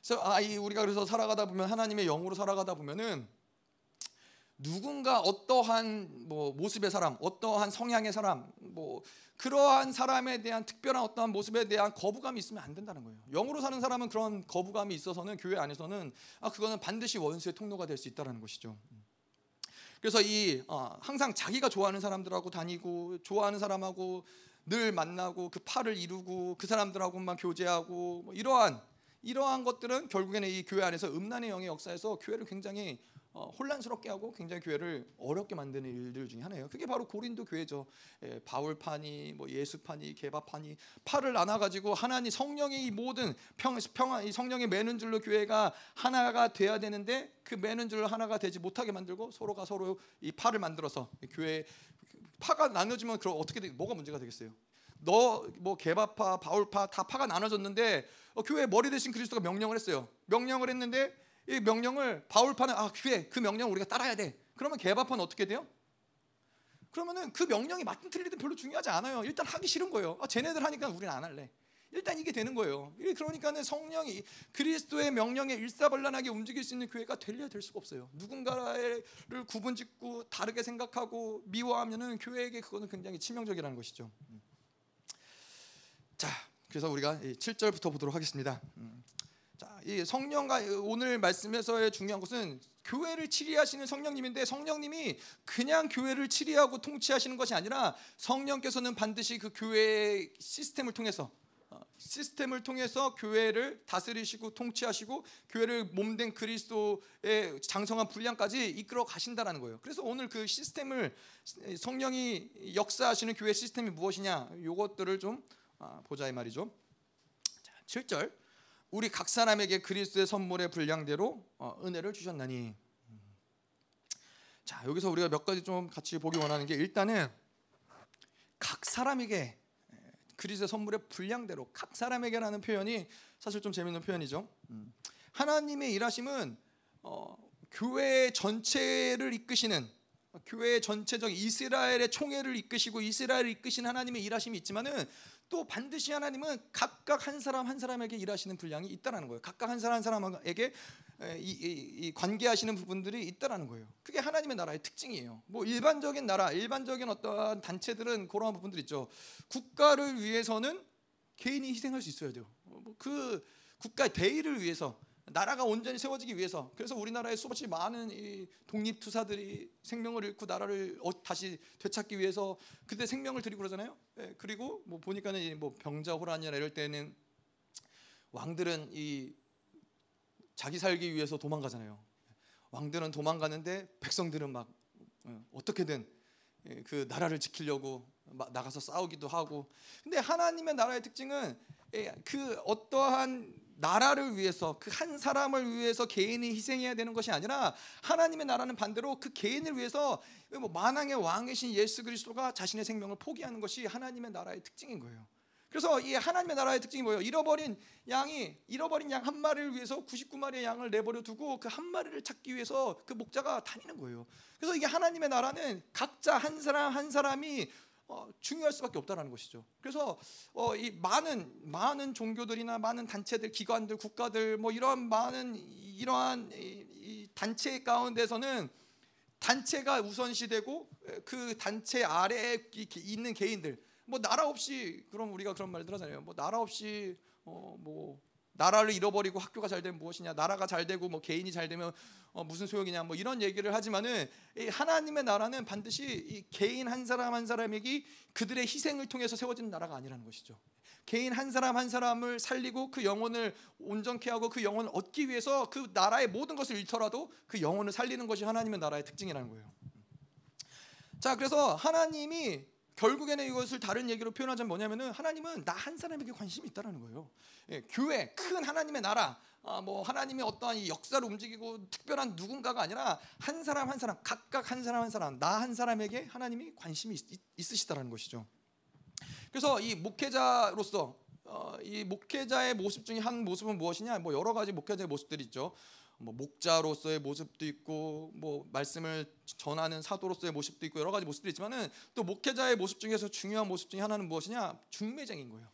그래서 아, 이 우리가 그래서 살아가다 보면 하나님의 영으로 살아가다 보면은 누군가 어떠한 뭐 모습의 사람, 어떠한 성향의 사람, 뭐 그러한 사람에 대한 특별한 어떠한 모습에 대한 거부감이 있으면 안 된다는 거예요. 영으로 사는 사람은 그런 거부감이 있어서는 교회 안에서는 아 그거는 반드시 원수의 통로가 될 수 있다라는 것이죠. 그래서 이 어, 항상 자기가 좋아하는 사람들하고 다니고 좋아하는 사람하고 늘 만나고 그 팔을 이루고 그 사람들하고만 교제하고 뭐 이러한 이러한 것들은 결국에는 이 교회 안에서 음란의 영의 역사에서 교회를 굉장히 어, 혼란스럽게 하고 굉장히 교회를 어렵게 만드는 일들 중에 하나예요. 그게 바로 고린도 교회죠. 예, 바울파니, 뭐 예수파니, 개바파니 팔을 나눠 가지고 하나님 성령의 모든 평, 평안 이 성령의 매는 줄로 교회가 하나가 돼야 되는데 그 매는 줄 하나가 되지 못하게 만들고 서로가 서로 이 팔을 만들어서 교회 파가 나눠지면 그럼 어떻게 되, 뭐가 문제가 되겠어요? 너뭐 개바파, 바울파 다 파가 나눠졌는데 어, 교회 머리 대신 그리스도가 명령을 했어요. 명령을 했는데 이 명령을 바울파는 아 그래 그 명령 우리가 따라야 돼. 그러면 개바파는 어떻게 돼요? 그러면은 그 명령이 맞든 틀리든 별로 중요하지 않아요. 일단 하기 싫은 거예요. 아, 쟤네들 하니까 우리는 안 할래. 일단 이게 되는 거예요. 그러니까는 성령이 그리스도의 명령에 일사불란하게 움직일 수 있는 교회가 되려 될 수가 없어요. 누군가를 구분짓고 다르게 생각하고 미워하면은 교회에게 그거는 굉장히 치명적이라는 것이죠. 음. 자, 그래서 우리가 7절부터 보도록 하겠습니다. 음. 자, 이 성령과 오늘 말씀에서의 중요한 것은 교회를 치리하시는 성령님인데 성령님이 그냥 교회를 치리하고 통치하시는 것이 아니라 성령께서는 반드시 그 교회의 시스템을 통해서 어, 시스템을 통해서 교회를 다스리시고 통치하시고 교회를 몸된 그리스도의 장성한 분량까지 이끌어 가신다라는 거예요. 그래서 오늘 그 시스템을 성령이 역사하시는 교회 시스템이 무엇이냐? 이것들을 좀 아, 보자 이 말이죠. 자, 7절 우리 각 사람에게 그리스도의 선물의 분량대로 어, 은혜를 주셨나니. 자 여기서 우리가 몇 가지 좀 같이 보기 원하는 게 일단은 각 사람에게 그리스도의 선물의 분량대로 각 사람에게라는 표현이 사실 좀 재밌는 표현이죠. 음. 하나님의 일하심은 어, 교회 전체를 이끄시는 교회 전체적 이스라엘의 총회를 이끄시고 이스라엘을 이끄신 하나님의 일하심이 있지만은 또 반드시 하나님은 각각 한 사람 한 사람에게 일하시는 분량이 있다라는 거예요. 각각 한 사람 한 사람에게 이, 이, 이 관계하시는 부분들이 있다라는 거예요. 그게 하나님의 나라의 특징이에요. 뭐 일반적인 나라, 일반적인 어떠한 단체들은 그런 부분들 있죠. 국가를 위해서는 개인이 희생할 수 있어야 돼요. 뭐그 국가의 대의를 위해서 나라가 온전히 세워지기 위해서 그래서 우리나라에 수없이 많은 이 독립 투사들이 생명을 잃고 나라를 어, 다시 되찾기 위해서 그때 생명을 드리고 그러잖아요. 예, 그리고 뭐 보니까는 뭐 병자 호란이나 이럴 때는 왕들은 이 자기 살기 위해서 도망가잖아요. 왕들은 도망가는데 백성들은 막 어, 어떻게든 예, 그 나라를 지키려고 나가서 싸우기도 하고. 근데 하나님의 나라의 특징은 예, 그 어떠한 나라를 위해서 그 한 사람을 위해서 개인이 희생해야 되는 것이 아니라 하나님의 나라는 반대로 그 개인을 위해서 뭐 만왕의 왕이신 예수 그리스도가 자신의 생명을 포기하는 것이 하나님의 나라의 특징인 거예요. 그래서 이 하나님의 나라의 특징이 뭐예요? 잃어버린 양이 잃어버린 양 한 마리를 위해서 99마리의 양을 내버려 두고 그 한 마리를 찾기 위해서 그 목자가 다니는 거예요. 그래서 이게 하나님의 나라는 각자 한 사람 한 사람이 어, 중요할 수밖에 없다라는 것이죠. 그래서 어, 이 많은 많은 종교들이나 많은 단체들, 기관들, 국가들 뭐 이런 많은 이러한 이, 이 단체 가운데서는 단체가 우선시되고 그 단체 아래에 있는 개인들 뭐 나라 없이 그럼 우리가 그런 말들 하잖아요. 뭐 나라 없이 어 뭐 나라를 잃어버리고 학교가 잘 되면 무엇이냐 나라가 잘 되고 뭐 개인이 잘 되면 어 무슨 소용이냐 뭐 이런 얘기를 하지만은 하나님의 나라는 반드시 이 개인 한 사람 한 사람에게 그들의 희생을 통해서 세워진 나라가 아니라는 것이죠. 개인 한 사람 한 사람을 살리고 그 영혼을 온전케 하고 그 영혼을 얻기 위해서 그 나라의 모든 것을 잃더라도 그 영혼을 살리는 것이 하나님의 나라의 특징이라는 거예요. 자, 그래서 하나님이 결국에는 이것을 다른 얘기로 표현하자면 뭐냐면은 하나님은 나 한 사람에게 관심이 있다라는 거예요. 예, 교회 큰 하나님의 나라, 아, 뭐 하나님의 어떠한 역사를 움직이고 특별한 누군가가 아니라 한 사람 한 사람 각각 한 사람 한 사람 나 한 사람에게 하나님이 관심이 있, 있으시다라는 것이죠. 그래서 이 목회자로서 어, 이 목회자의 모습 중에 한 모습은 무엇이냐? 뭐 여러 가지 목회자의 모습들이 있죠. 뭐 목자로서의 모습도 있고 뭐 말씀을 전하는 사도로서의 모습도 있고 여러 가지 모습들이 있지만은 또 목회자의 모습 중에서 중요한 모습 중에 하나는 무엇이냐? 중매쟁인 거예요.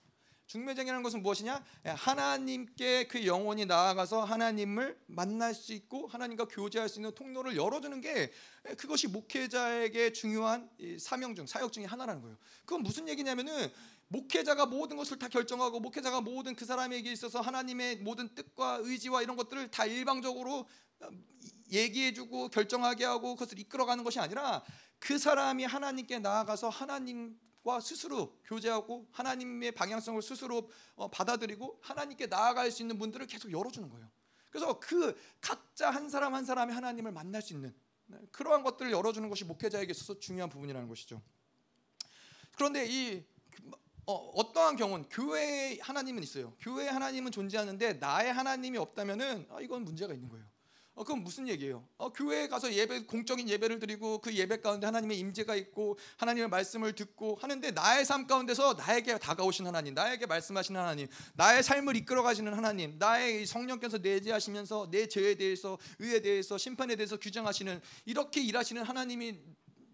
중매쟁이라는 것은 무엇이냐? 예, 하나님께 그 영혼이 나아가서 하나님을 만날 수 있고 하나님과 교제할 수 있는 통로를 열어주는 게 예, 그것이 목회자에게 중요한 사명 중 사역 중의 하나라는 거예요. 그건 무슨 얘기냐면은 목회자가 모든 것을 다 결정하고 목회자가 모든 그 사람에게 있어서 하나님의 모든 뜻과 의지와 이런 것들을 다 일방적으로 어, 얘기해주고 결정하게 하고 그것을 이끌어가는 것이 아니라 그 사람이 하나님께 나아가서 하나님과 스스로 교제하고 하나님의 방향성을 스스로 어, 받아들이고 하나님께 나아갈 수 있는 문들을 계속 열어주는 거예요. 그래서 그 각자 한 사람 한 사람이 하나님을 만날 수 있는 네, 그러한 것들을 열어주는 것이 목회자에게 있어서 중요한 부분이라는 것이죠. 그런데 이 어, 떠한 경우는 교회에 하나님은 있어요. 교회 하나님은 존재하는데 나의 하나님이 없다면은 아, 이건 문제가 있는 거예요. 어, 그건 무슨 얘기예요? 어, 교회에 가서 예배 공적인 예배를 드리고 그 예배 가운데 하나님의 임재가 있고 하나님의 말씀을 듣고 하는데 나의 삶 가운데서 나에게 다가오신 하나님, 나에게 말씀하시는 하나님, 나의 삶을 이끌어 가시는 하나님, 나의 성령께서 내재하시면서 내 죄에 대해서 의에 대해서 심판에 대해서 규정하시는 이렇게 일하시는 하나님이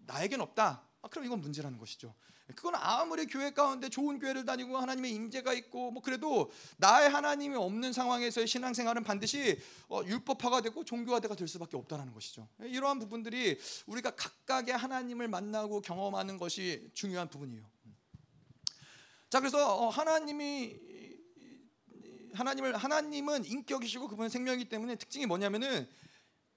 나에겐 없다. 아, 그럼 이건 문제라는 것이죠. 그건 아무리 교회 가운데 좋은 교회를 다니고 하나님의 임재가 있고 뭐 그래도 나의 하나님이 없는 상황에서의 신앙생활은 반드시 어, 율법화가 되고 종교화가 될 수밖에 없다는 것이죠. 이러한 부분들이 우리가 각각의 하나님을 만나고 경험하는 것이 중요한 부분이에요. 자 그래서 어, 하나님이 하나님을 하나님은 인격이시고 그분은 생명이기 때문에 특징이 뭐냐면은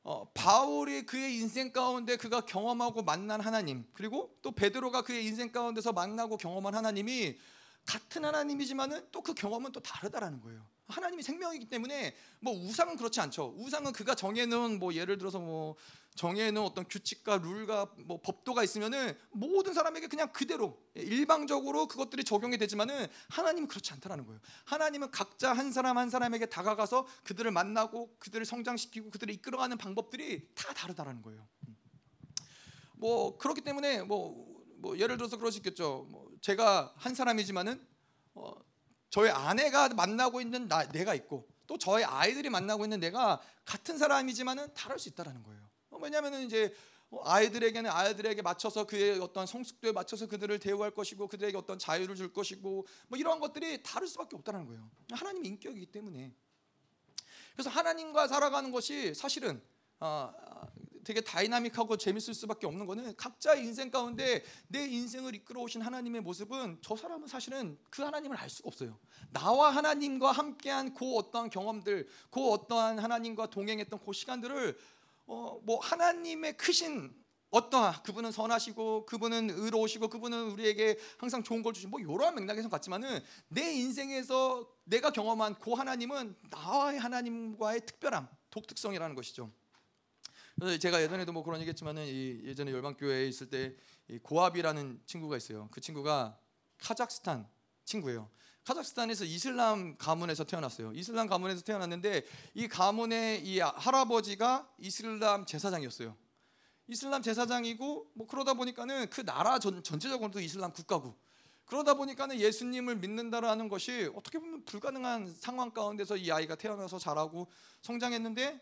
어, 바울이 그의 인생 가운데 그가 경험하고 만난 하나님 그리고 또 베드로가 그의 인생 가운데서 만나고 경험한 하나님이 같은 하나님이지만은 또 그 경험은 또 다르다라는 거예요. 하나님이 생명이기 때문에 뭐 우상은 그렇지 않죠. 우상은 그가 정해놓은 뭐 예를 들어서 뭐 정해놓은 어떤 규칙과 룰과 뭐 법도가 있으면은 모든 사람에게 그냥 그대로 일방적으로 그것들이 적용이 되지만은 하나님은 그렇지 않다라는 거예요. 하나님은 각자 한 사람 한 사람에게 다가가서 그들을 만나고 그들을 성장시키고 그들을 이끌어가는 방법들이 다 다르다라는 거예요. 뭐 그렇기 때문에 뭐, 뭐 예를 들어서 그럴 수 있겠죠. 뭐 제가 한 사람이지만은 어, 저의 아내가 만나고 있는 나, 내가 있고 또 저의 아이들이 만나고 있는 내가 같은 사람이지만은 다를 수 있다라는 거예요. 왜냐하면 이제 어, 아이들에게는 아이들에게 맞춰서 그의 어떤 성숙도에 맞춰서 그들을 대우할 것이고 그들에게 어떤 자유를 줄 것이고 뭐 이러한 것들이 다를 수밖에 없다는 거예요. 하나님 인격이기 때문에. 그래서 하나님과 살아가는 것이 사실은 어, 되게 다이나믹하고 재밌을 수밖에 없는 거는 각자의 인생 가운데 내 인생을 이끌어 오신 하나님의 모습은 저 사람은 사실은 그 하나님을 알 수가 없어요. 나와 하나님과 함께한 그 어떠한 경험들, 그 어떠한 하나님과 동행했던 그 시간들을 어, 뭐 하나님의 크신 어떠한 그분은 선하시고 그분은 의로우시고 그분은 우리에게 항상 좋은 걸 주시고 뭐 이러한 맥락에서 같지만은 내 인생에서 내가 경험한 그 하나님은 나와의 하나님과의 특별함, 독특성이라는 것이죠. 그래서 제가 예전에도 뭐 그런 얘기했지만은 이 예전에 열방교회에 있을 때 고압이라는 친구가 있어요. 그 친구가 카자흐스탄 친구예요. 카자흐스탄에서 이슬람 가문에서 태어났어요. 이슬람 가문에서 태어났는데 이 가문의 이 할아버지가 이슬람 제사장이었어요. 이슬람 제사장이고 뭐 그러다 보니까는 그 나라 전, 전체적으로도 이슬람 국가고 그러다 보니까는 예수님을 믿는다라는 것이 어떻게 보면 불가능한 상황 가운데서 이 아이가 태어나서 자라고 성장했는데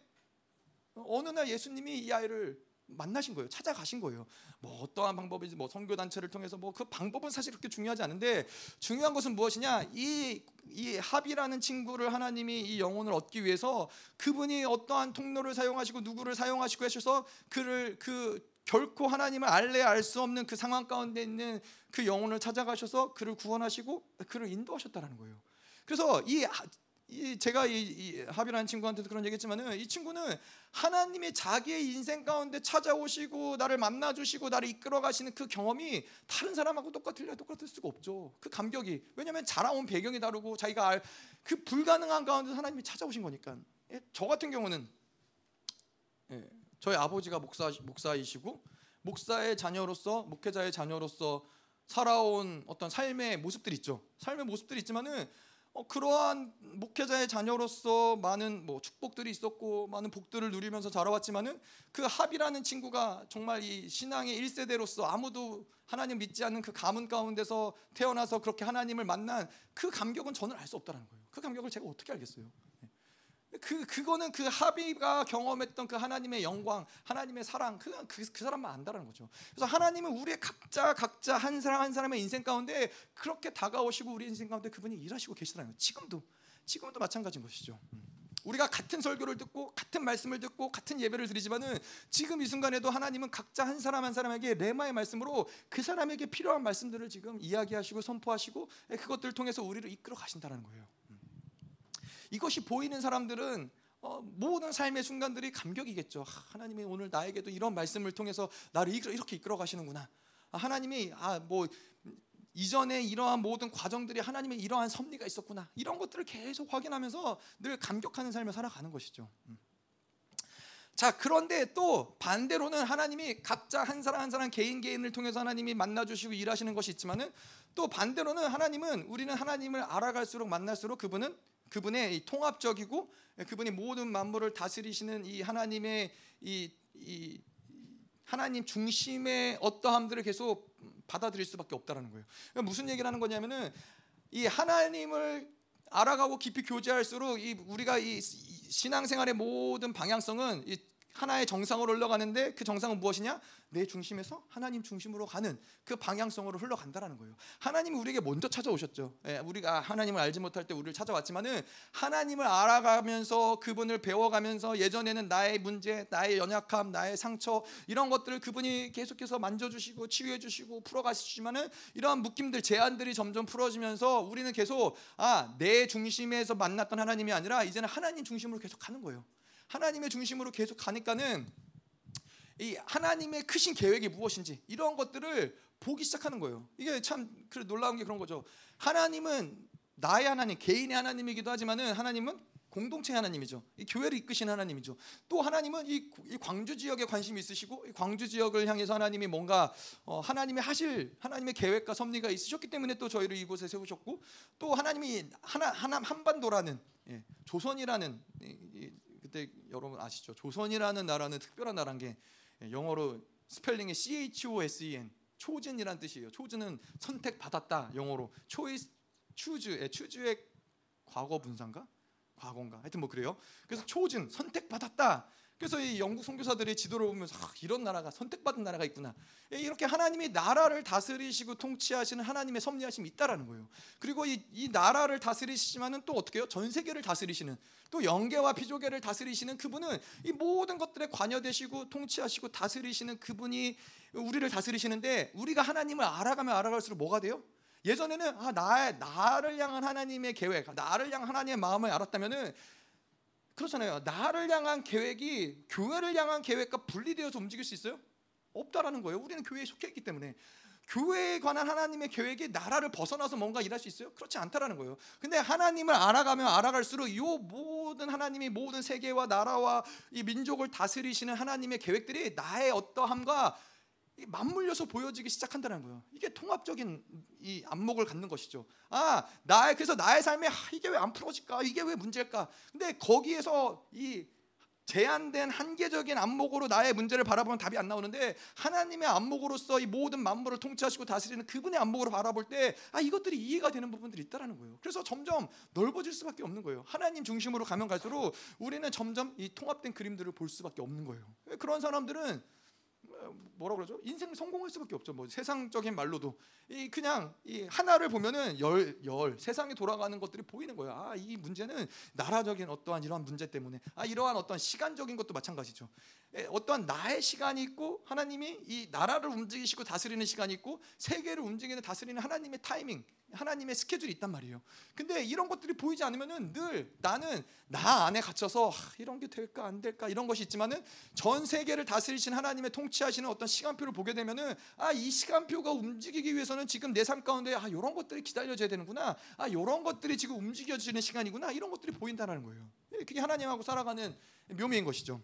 어느 날 예수님이 이 아이를 만나신 거예요. 찾아가신 거예요. 뭐 어떠한 방법이지 뭐 선교 단체를 통해서 뭐 그 방법은 사실 그렇게 중요하지 않은데 중요한 것은 무엇이냐? 이 이 합이라는 친구를 하나님이 이 영혼을 얻기 위해서 그분이 어떠한 통로를 사용하시고 누구를 사용하시고 하셔서 그를 그 결코 하나님을 알래 알 수 없는 그 상황 가운데 있는 그 영혼을 찾아가셔서 그를 구원하시고 그를 인도하셨다라는 거예요. 그래서 이 이 제가 이, 이 합이라는 친구한테도 그런 얘기했지만은 이 친구는 하나님이 자기의 인생 가운데 찾아오시고 나를 만나 주시고 나를 이끌어 가시는 그 경험이 다른 사람하고 똑같을래 똑같을 수가 없죠. 그 감격이 왜냐하면 자라온 배경이 다르고 자기가 알, 그 불가능한 가운데 하나님이 찾아오신 거니까. 예, 저 같은 경우는 예, 저희 아버지가 목사 목사이시고 목사의 자녀로서 목회자의 자녀로서 살아온 어떤 삶의 모습들 있죠. 삶의 모습들이 있지만은 어, 그러한 목회자의 자녀로서 많은 뭐 축복들이 있었고 많은 복들을 누리면서 자라왔지만은 그 합이라는 친구가 정말 이 신앙의 1세대로서 아무도 하나님 믿지 않는 그 가문 가운데서 태어나서 그렇게 하나님을 만난 그 감격은 저는 알 수 없다는 거예요. 그 감격을 제가 어떻게 알겠어요? 그 그거는 그 하비가 경험했던 그 하나님의 영광, 하나님의 사랑, 그, 그, 그 사람만 안다는 거죠. 그래서 하나님은 우리의 각자 각자 한 사람 한 사람의 인생 가운데 그렇게 다가오시고 우리 인생 가운데 그분이 일하시고 계시다는 거예요. 지금도 지금도 마찬가지인 것이죠. 음. 우리가 같은 설교를 듣고 같은 말씀을 듣고 같은 예배를 드리지만은 지금 이 순간에도 하나님은 각자 한 사람 한 사람에게 레마의 말씀으로 그 사람에게 필요한 말씀들을 지금 이야기하시고 선포하시고 그것들을 통해서 우리를 이끌어 가신다는 거예요. 이것이 보이는 사람들은 어, 모든 삶의 순간들이 감격이겠죠. 하나님이 오늘 나에게도 이런 말씀을 통해서 나를 이렇게 이끌어 가시는구나. 아, 하나님이 아 뭐 이전에 이러한 모든 과정들이 하나님의 이러한 섭리가 있었구나. 이런 것들을 계속 확인하면서 늘 감격하는 삶을 살아가는 것이죠. 음. 자, 그런데 또 반대로는 하나님이 각자 한 사람 한 사람 개인 개인을 통해서 하나님이 만나 주시고 일하시는 것이 있지만은 또 반대로는 하나님은 우리는 하나님을 알아갈수록 만날수록 그분은 그분의 통합적이고 그분이 모든 만물을 다스리시는 이 하나님의 이, 이 하나님 중심의 어떠함들을 계속 받아들일 수밖에 없다라는 거예요. 그러니까 무슨 얘기를 하는 거냐면은 이 하나님을 알아가고 깊이 교제할수록 이 우리가 이 신앙생활의 모든 방향성은 이 하나의 정상으로 흘러가는데 그 정상은 무엇이냐? 내 중심에서 하나님 중심으로 가는 그 방향성으로 흘러간다라는 거예요. 하나님이 우리에게 먼저 찾아오셨죠. 예, 우리가 하나님을 알지 못할 때 우리를 찾아왔지만은 하나님을 알아가면서 그분을 배워가면서 예전에는 나의 문제, 나의 연약함, 나의 상처 이런 것들을 그분이 계속해서 만져주시고 치유해주시고 풀어가시지만은 이러한 묶임들, 제한들이 점점 풀어지면서 우리는 계속 아 내 중심에서 만났던 하나님이 아니라 이제는 하나님 중심으로 계속 가는 거예요. 하나님의 중심으로 계속 가니까는 이 하나님의 크신 계획이 무엇인지 이런 것들을 보기 시작하는 거예요. 이게 참 놀라운 게 그런 거죠. 하나님은 나의 하나님, 개인의 하나님이기도 하지만은 하나님은 공동체 하나님이죠. 이 교회를 이끄신 하나님이죠. 또 하나님은 이, 이, 광주 지역에 관심이 있으시고 이 광주 지역을 향해서 하나님이 뭔가 어, 하나님의 하실 하나님의 계획과 섭리가 있으셨기 때문에 또 저희를 이곳에 세우셨고 또 하나님이 하나 하나 한반도라는 예, 조선이라는 이, 이, 그때 여러분 아시죠? 조선이라는 나라는 특별한 나라인 게 영어로 스펠링이 C H O S E N chosen이란 뜻이에요. chosen은 선택받았다 영어로 추즈 예, 추즈의 과거 분사인가? 과거인가 하여튼 뭐 그래요. 그래서 chosen 선택받았다. 그래서 이 영국 선교사들이 지도를 보면서 아, 이런 나라가 선택받은 나라가 있구나. 예, 이렇게 하나님이 나라를 다스리시고 통치하시는 하나님의 섭리하심이 있다라는 거예요. 그리고 이, 이 나라를 다스리시지만은 또 어떻게 해요? 전 세계를 다스리시는 또 영계와 피조계를 다스리시는 그분은 이 모든 것들에 관여되시고 통치하시고 다스리시는 그분이 우리를 다스리시는데 우리가 하나님을 알아가면 알아갈수록 뭐가 돼요? 예전에는 아, 나 나를 향한 하나님의 계획, 나를 향한 하나님의 마음을 알았다면은 그렇잖아요. 나를 향한 계획이 교회를 향한 계획과 분리되어서 움직일 수 있어요? 없다라는 거예요. 우리는 교회에 속해 있기 때문에 교회에 관한 하나님의 계획이 나라를 벗어나서 뭔가 일할 수 있어요? 그렇지 않다라는 거예요. 근데 하나님을 알아가면 알아갈수록 이 모든 하나님이 모든 세계와 나라와 이 민족을 다스리시는 하나님의 계획들이 나의 어떠함과 맞물려서 보여지기 시작한다는 거예요. 이게 통합적인 이 안목을 갖는 것이죠. 아, 나의 그래서 나의 삶에 아, 이게 왜 안 풀어질까? 이게 왜 문제일까? 근데 거기에서 이 제한된 한계적인 안목으로 나의 문제를 바라보면 답이 안 나오는데 하나님의 안목으로서 이 모든 만물을 통치하시고 다스리는 그분의 안목으로 바라볼 때 아 이것들이 이해가 되는 부분들이 있다라는 거예요. 그래서 점점 넓어질 수밖에 없는 거예요. 하나님 중심으로 가면 갈수록 우리는 점점 이 통합된 그림들을 볼 수밖에 없는 거예요. 그런 사람들은 뭐라 그러죠? 인생 성공할 수밖에 없죠. 뭐 세상적인 말로도 이 그냥 이 하나를 보면은 열, 열 세상에 돌아가는 것들이 보이는 거예요. 아, 이 문제는 나라적인 어떠한 이러한 문제 때문에 아, 이러한 어떤 시간적인 것도 마찬가지죠. 에, 어떠한 나의 시간이 있고 하나님이 이 나라를 움직이시고 다스리는 시간이 있고 세계를 움직이는 다스리는 하나님의 타이밍 하나님의 스케줄이 있단 말이에요. 근데 이런 것들이 보이지 않으면은 늘 나는 나 안에 갇혀서 아, 이런 게 될까 안 될까 이런 것이 있지만은 전 세계를 다스리신 하나님의 통치하시는 어떤 시간표를 보게 되면은 아 이 시간표가 움직이기 위해서는 지금 내 삶 가운데 아 이런 것들이 기다려져야 되는구나. 아 이런 것들이 지금 움직여지는 시간이구나. 이런 것들이 보인다는 거예요. 예, 그게 하나님하고 살아가는 묘미인 것이죠.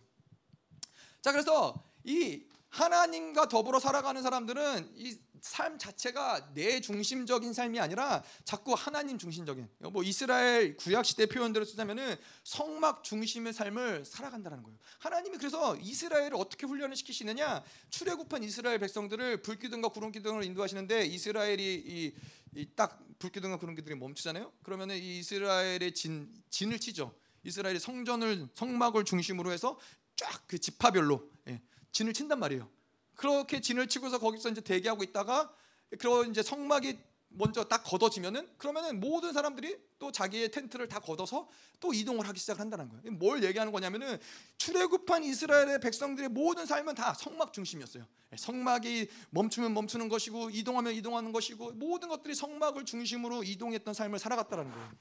자 그래서 이 하나님과 더불어 살아가는 사람들은 이 삶 자체가 내 중심적인 삶이 아니라 자꾸 하나님 중심적인 뭐 이스라엘 구약 시대 표현대로 쓰자면은 성막 중심의 삶을 살아간다는 거예요. 하나님이 그래서 이스라엘을 어떻게 훈련을 시키시느냐? 출애굽한 이스라엘 백성들을 불기둥과 구름기둥으로 인도하시는데 이스라엘이 이딱 불기둥과 구름기둥이 멈추잖아요. 그러면은 이 이스라엘의 진 진을 치죠. 이스라엘이 성전을 성막을 중심으로 해서 쫙 그 지파별로 예, 진을 친단 말이에요. 그렇게 진을 치고서 거기서 이제 대기하고 있다가 그런 이제 성막이 먼저 딱 걷어지면은 그러면은 모든 사람들이 또 자기의 텐트를 다 걷어서 또 이동을 하기 시작한다는 거예요. 뭘 얘기하는 거냐면은 출애굽한 이스라엘의 백성들의 모든 삶은 다 성막 중심이었어요. 성막이 멈추면 멈추는 것이고 이동하면 이동하는 것이고 모든 것들이 성막을 중심으로 이동했던 삶을 살아갔다는 거예요.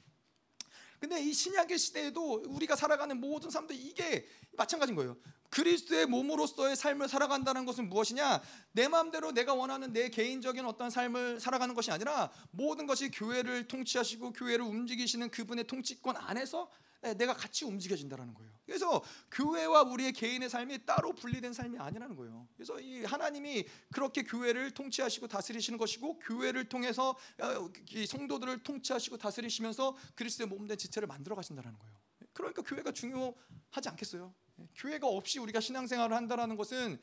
근데 이 신약의 시대에도 우리가 살아가는 모든 사람들 이게 마찬가지인 거예요. 그리스도의 몸으로서의 삶을 살아간다는 것은 무엇이냐? 내 마음대로 내가 원하는 내 개인적인 어떤 삶을 살아가는 것이 아니라 모든 것이 교회를 통치하시고 교회를 움직이시는 그분의 통치권 안에서 내가 같이 움직여진다라는 거예요. 그래서 교회와 우리의 개인의 삶이 따로 분리된 삶이 아니라는 거예요. 그래서 이 하나님이 그렇게 교회를 통치하시고 다스리시는 것이고 교회를 통해서 어, 이 성도들을 통치하시고 다스리시면서 그리스도의 몸된 지체를 만들어 가신다는 거예요. 그러니까 교회가 중요하지 않겠어요? 교회가 없이 우리가 신앙생활을 한다라는 것은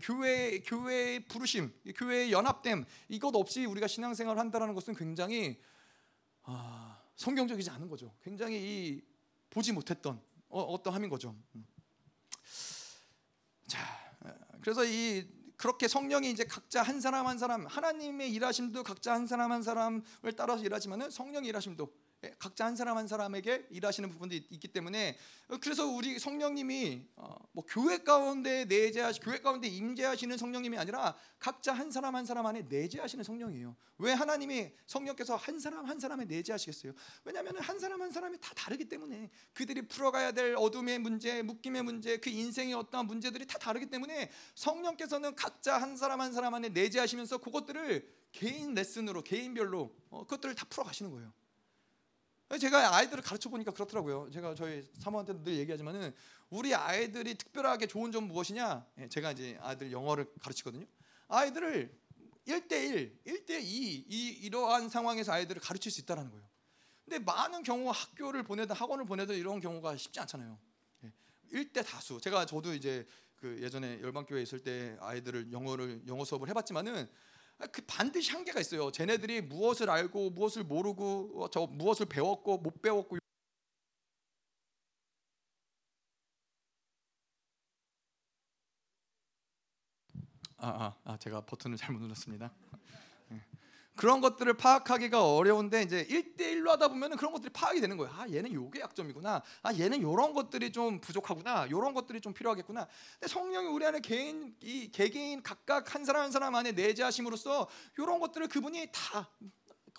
교회 교회의 부르심, 교회의 연합됨 이것 없이 우리가 신앙생활을 한다라는 것은 굉장히 아, 성경적이지 않은 거죠. 굉장히 이 보지 못했던 어, 떠함인 거죠. 음. 자, 그래서 이 그렇게 성령이 이제 각자 한 사람 한 사람 하나님의 일하심도 각자 한 사람 한 사람을 따라서 일하지만은 성령 일하심도 예, 각자 한 사람 한 사람에게 일하시는 부분도 있기 때문에 어, 그래서 우리 성령님이 어, 뭐 교회 가운데 내재하시 교회 가운데 임재하시는 성령님이 아니라 각자 한 사람 한 사람 안에 내재하시는 성령이에요. 왜 하나님이 성령께서 한 사람 한 사람에 내재하시겠어요? 왜냐하면 한 사람 한 사람이 다 다르기 때문에 그들이 풀어가야 될 어둠의 문제, 묶임의 문제, 그 인생의 어떠한 문제들이 다 다르기 때문에 성령께서는 각자 한 사람 한 사람 안에 내재하시면서 그것들을 개인 레슨으로 개인별로 어, 그것들을 다 풀어가시는 거예요. 제가 아이들을 가르쳐 보니까 그렇더라고요. 제가 저희 사모한테도 늘 얘기하지만은 우리 아이들이 특별하게 좋은 점 무엇이냐? 예, 제가 이제 아이들 영어를 가르치거든요. 아이들을 1대1, 1대2 이 이러한 상황에서 아이들을 가르칠 수 있다라는 거예요. 근데 많은 경우 학교를 보내든 학원을 보내든 이런 경우가 쉽지 않잖아요. 1대 예, 다수. 제가 저도 이제 그 예전에 열방교회 있을 때 아이들을 영어를 영어 수업을 해봤지만은 아, 그 반드시 한계가 있어요. 쟤네들이 무엇을 알고 무엇을 모르고 어, 저 무엇을 배웠고 못 배웠고 아, 아, 아 제가 버튼을 잘못 눌렀습니다. 예. 그런 것들을 파악하기가 어려운데 이제 1대1로 하다 보면 그런 것들이 파악이 되는 거예요. 아, 얘는 요게 약점이구나. 아, 얘는 요런 것들이 좀 부족하구나. 요런 것들이 좀 필요하겠구나. 근데 성령이 우리 안에 개인 이 개개인 각각 한 사람 한 사람 안에 내재하심으로써 요런 것들을 그분이 다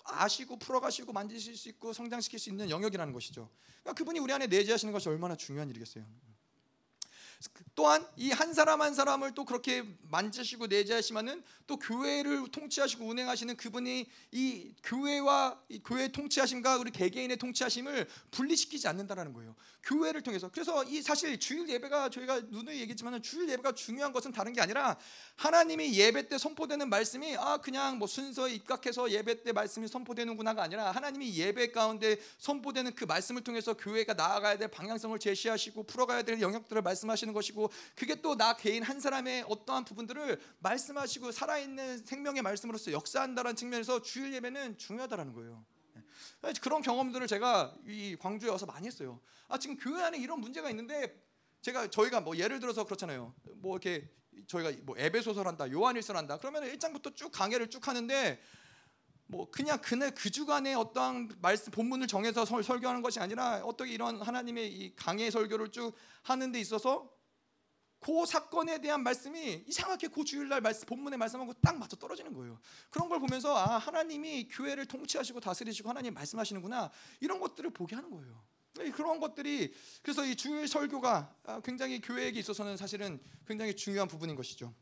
아시고 풀어가시고 만지실 수 있고 성장시킬 수 있는 영역이라는 것이죠. 그러니까 그분이 우리 안에 내재하시는 것이 얼마나 중요한 일이겠어요. 또한 이 한 사람 한 사람을 또 그렇게 만지시고 내재하시면은 또 교회를 통치하시고 운행하시는 그분이 이 교회와 이 교회 통치하심과 우리 개개인의 통치하심을 분리시키지 않는다라는 거예요. 교회를 통해서 그래서 이 사실 주일 예배가 저희가 누누이 얘기했지만 주일 예배가 중요한 것은 다른 게 아니라 하나님이 예배 때 선포되는 말씀이 아 그냥 뭐 순서에 입각해서 예배 때 말씀이 선포되는구나가 아니라 하나님이 예배 가운데 선포되는 그 말씀을 통해서 교회가 나아가야 될 방향성을 제시하시고 풀어가야 될 영역들을 말씀하시는 것이고 그게 또 나 개인 한 사람의 어떠한 부분들을 말씀하시고 살아있는 생명의 말씀으로서 역사한다는 측면에서 주일 예배는 중요하다라는 거예요. 네. 그런 경험들을 제가 이 광주에 와서 많이 했어요. 아 지금 교회 안에 이런 문제가 있는데 제가 저희가 뭐 예를 들어서 그렇잖아요. 뭐 이렇게 저희가 뭐 에베소설 한다, 요한일설 한다. 그러면 1장부터 쭉 강해를 쭉 하는데 뭐 그냥 그날 그 주간에 어떠한 말씀 본문을 정해서 설, 설교하는 것이 아니라 어떻게 이런 하나님의 이 강해 설교를 쭉 하는 데 있어서 그 사건에 대한 말씀이 이상하게 그 주일날 말씀 본문의 말씀하고 딱 맞아 떨어지는 거예요. 그런 걸 보면서 아 하나님이 교회를 통치하시고 다스리시고 하나님 말씀하시는구나 이런 것들을 보게 하는 거예요. 그런 것들이 그래서 이 주일 설교가 아, 굉장히 교회에게 있어서는 사실은 굉장히 중요한 부분인 것이죠.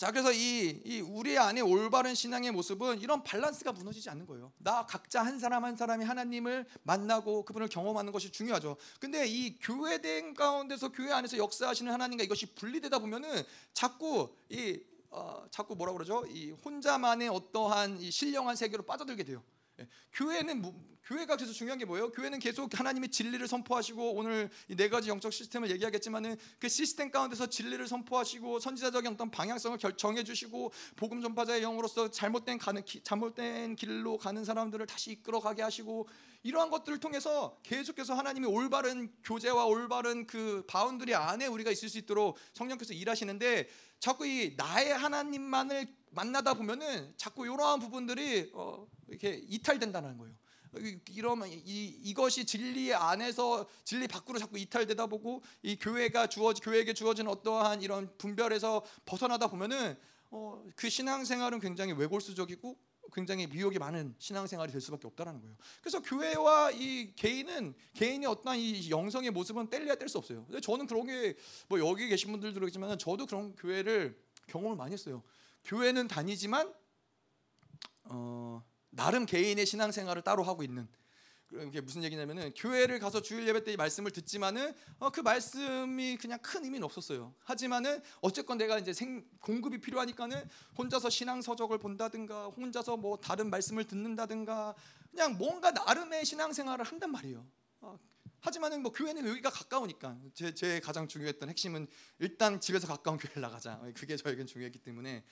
자 그래서 이, 이 우리 안에 올바른 신앙의 모습은 이런 밸런스가 무너지지 않는 거예요. 나 각자 한 사람 한 사람이 하나님을 만나고 그분을 경험하는 것이 중요하죠. 근데 이 교회된 가운데서 교회 안에서 역사하시는 하나님과 이것이 분리되다 보면은 자꾸 이 어, 자꾸 뭐라 그러죠? 이 혼자만의 어떠한 이 신령한 세계로 빠져들게 돼요. 예, 교회는 교회가 그래서 중요한 게 뭐예요? 교회는 계속 하나님의 진리를 선포하시고 오늘 네 가지 영적 시스템을 얘기하겠지만은 그 시스템 가운데서 진리를 선포하시고 선지자적 어떤 방향성을 결정해 주시고 복음 전파자의 영으로서 잘못된 가는 잘못된 길로 가는 사람들을 다시 이끌어 가게 하시고 이러한 것들을 통해서 계속해서 하나님이 올바른 교제와 올바른 그 boundary 안에 우리가 있을 수 있도록 성령께서 일하시는데 자꾸 이 나의 하나님만을 만나다 보면은 자꾸 이러한 부분들이 어 이렇게 이탈된다는 거예요. 이러면 이 이것이 진리 안에서 진리 밖으로 자꾸 이탈되다 보고 이 교회가 주어 교회에게 주어진 어떠한 이런 분별에서 벗어나다 보면은 어, 그 신앙생활은 굉장히 외골수적이고 굉장히 미혹이 많은 신앙생활이 될 수밖에 없다라는 거예요. 그래서 교회와 이 개인은 개인의 어떤 이 영성의 모습은 뗄래야 뗄 수 없어요. 근데 저는 그런 게 뭐 여기 계신 분들도 그렇지만 저도 그런 교회를 경험을 많이 했어요. 교회는 다니지만 어, 나름 개인의 신앙생활을 따로 하고 있는 그게 무슨 얘기냐면은 교회를 가서 주일 예배 때 말씀을 듣지만은 어, 그 말씀이 그냥 큰 의미는 없었어요. 하지만은 어쨌건 내가 이제 생, 공급이 필요하니까는 혼자서 신앙 서적을 본다든가 혼자서 뭐 다른 말씀을 듣는다든가 그냥 뭔가 나름의 신앙생활을 한단 말이에요. 어, 하지만은 뭐 교회는 여기가 가까우니까 제, 제 가장 중요했던 핵심은 일단 집에서 가까운 교회를 나가자. 그게 저에겐 중요했기 때문에 예,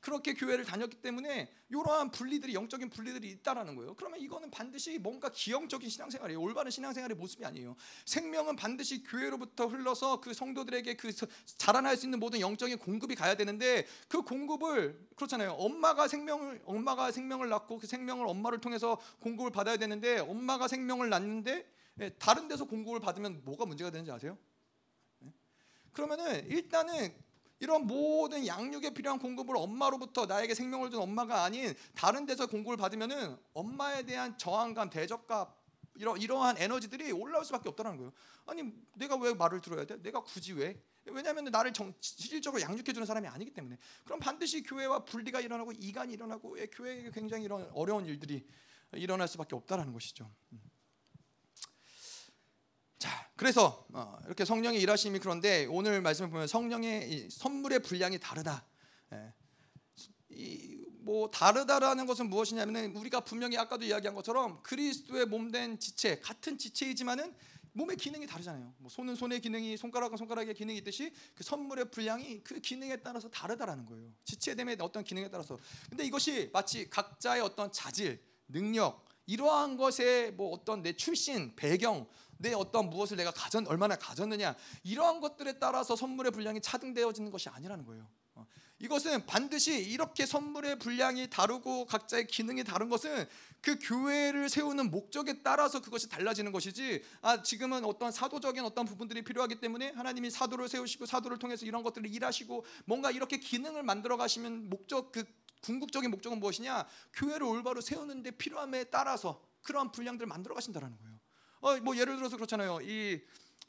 그렇게 교회를 다녔기 때문에 이러한 분리들이 영적인 분리들이 있다라는 거예요. 그러면 이거는 반드시 뭔가 기형적인 신앙생활이에요. 올바른 신앙생활의 모습이 아니에요. 생명은 반드시 교회로부터 흘러서 그 성도들에게 그 자라날 수 있는 모든 영적인 공급이 가야 되는데 그 공급을 그렇잖아요. 엄마가 생명을 엄마가 생명을 낳고 그 생명을 엄마를 통해서 공급을 받아야 되는데 엄마가 생명을 낳는데 예, 다른 데서 공급을 받으면 뭐가 문제가 되는지 아세요? 예? 그러면은 일단은 이런 모든 양육에 필요한 공급을 엄마로부터 나에게 생명을 준 엄마가 아닌 다른 데서 공급을 받으면은 엄마에 대한 저항감, 대적감 이러, 이러한 에너지들이 올라올 수밖에 없다는 거예요. 아니 내가 왜 말을 들어야 돼? 내가 굳이 왜? 왜냐하면 나를 정, 실질적으로 양육해 주는 사람이 아니기 때문에. 그럼 반드시 교회와 분리가 일어나고 이간이 일어나고 교회에 굉장히 이런 어려운 일들이 일어날 수밖에 없다라는 것이죠. 음. 자, 그래서 어, 이렇게 성령의 일하심이 그런데 오늘 말씀을 보면 성령의 선물의 분량이 다르다. 예. 이 뭐 다르다라는 것은 무엇이냐면은 우리가 분명히 아까도 이야기한 것처럼 그리스도의 몸된 지체 같은 지체이지만은 몸의 기능이 다르잖아요. 뭐 손은 손의 기능이 손가락은 손가락의 기능이 있듯이 그 선물의 분량이 그 기능에 따라서 다르다라는 거예요. 지체됨의 어떤 기능에 따라서. 근데 이것이 마치 각자의 어떤 자질, 능력 이러한 것에 뭐 어떤 내 출신, 배경, 내 어떤 무엇을 내가 가졌 얼마나 가졌느냐 이러한 것들에 따라서 선물의 분량이 차등되어지는 것이 아니라는 거예요. 어, 이것은 반드시 이렇게 선물의 분량이 다르고 각자의 기능이 다른 것은 그 교회를 세우는 목적에 따라서 그것이 달라지는 것이지 아 지금은 어떤 사도적인 어떤 부분들이 필요하기 때문에 하나님이 사도를 세우시고 사도를 통해서 이런 것들을 일하시고 뭔가 이렇게 기능을 만들어 가시면 목적 그 궁극적인 목적은 무엇이냐 교회를 올바로 세우는데 필요함에 따라서 그러한 분량들을 만들어 가신다라는 거예요. 어, 뭐 예를 들어서 그렇잖아요. 이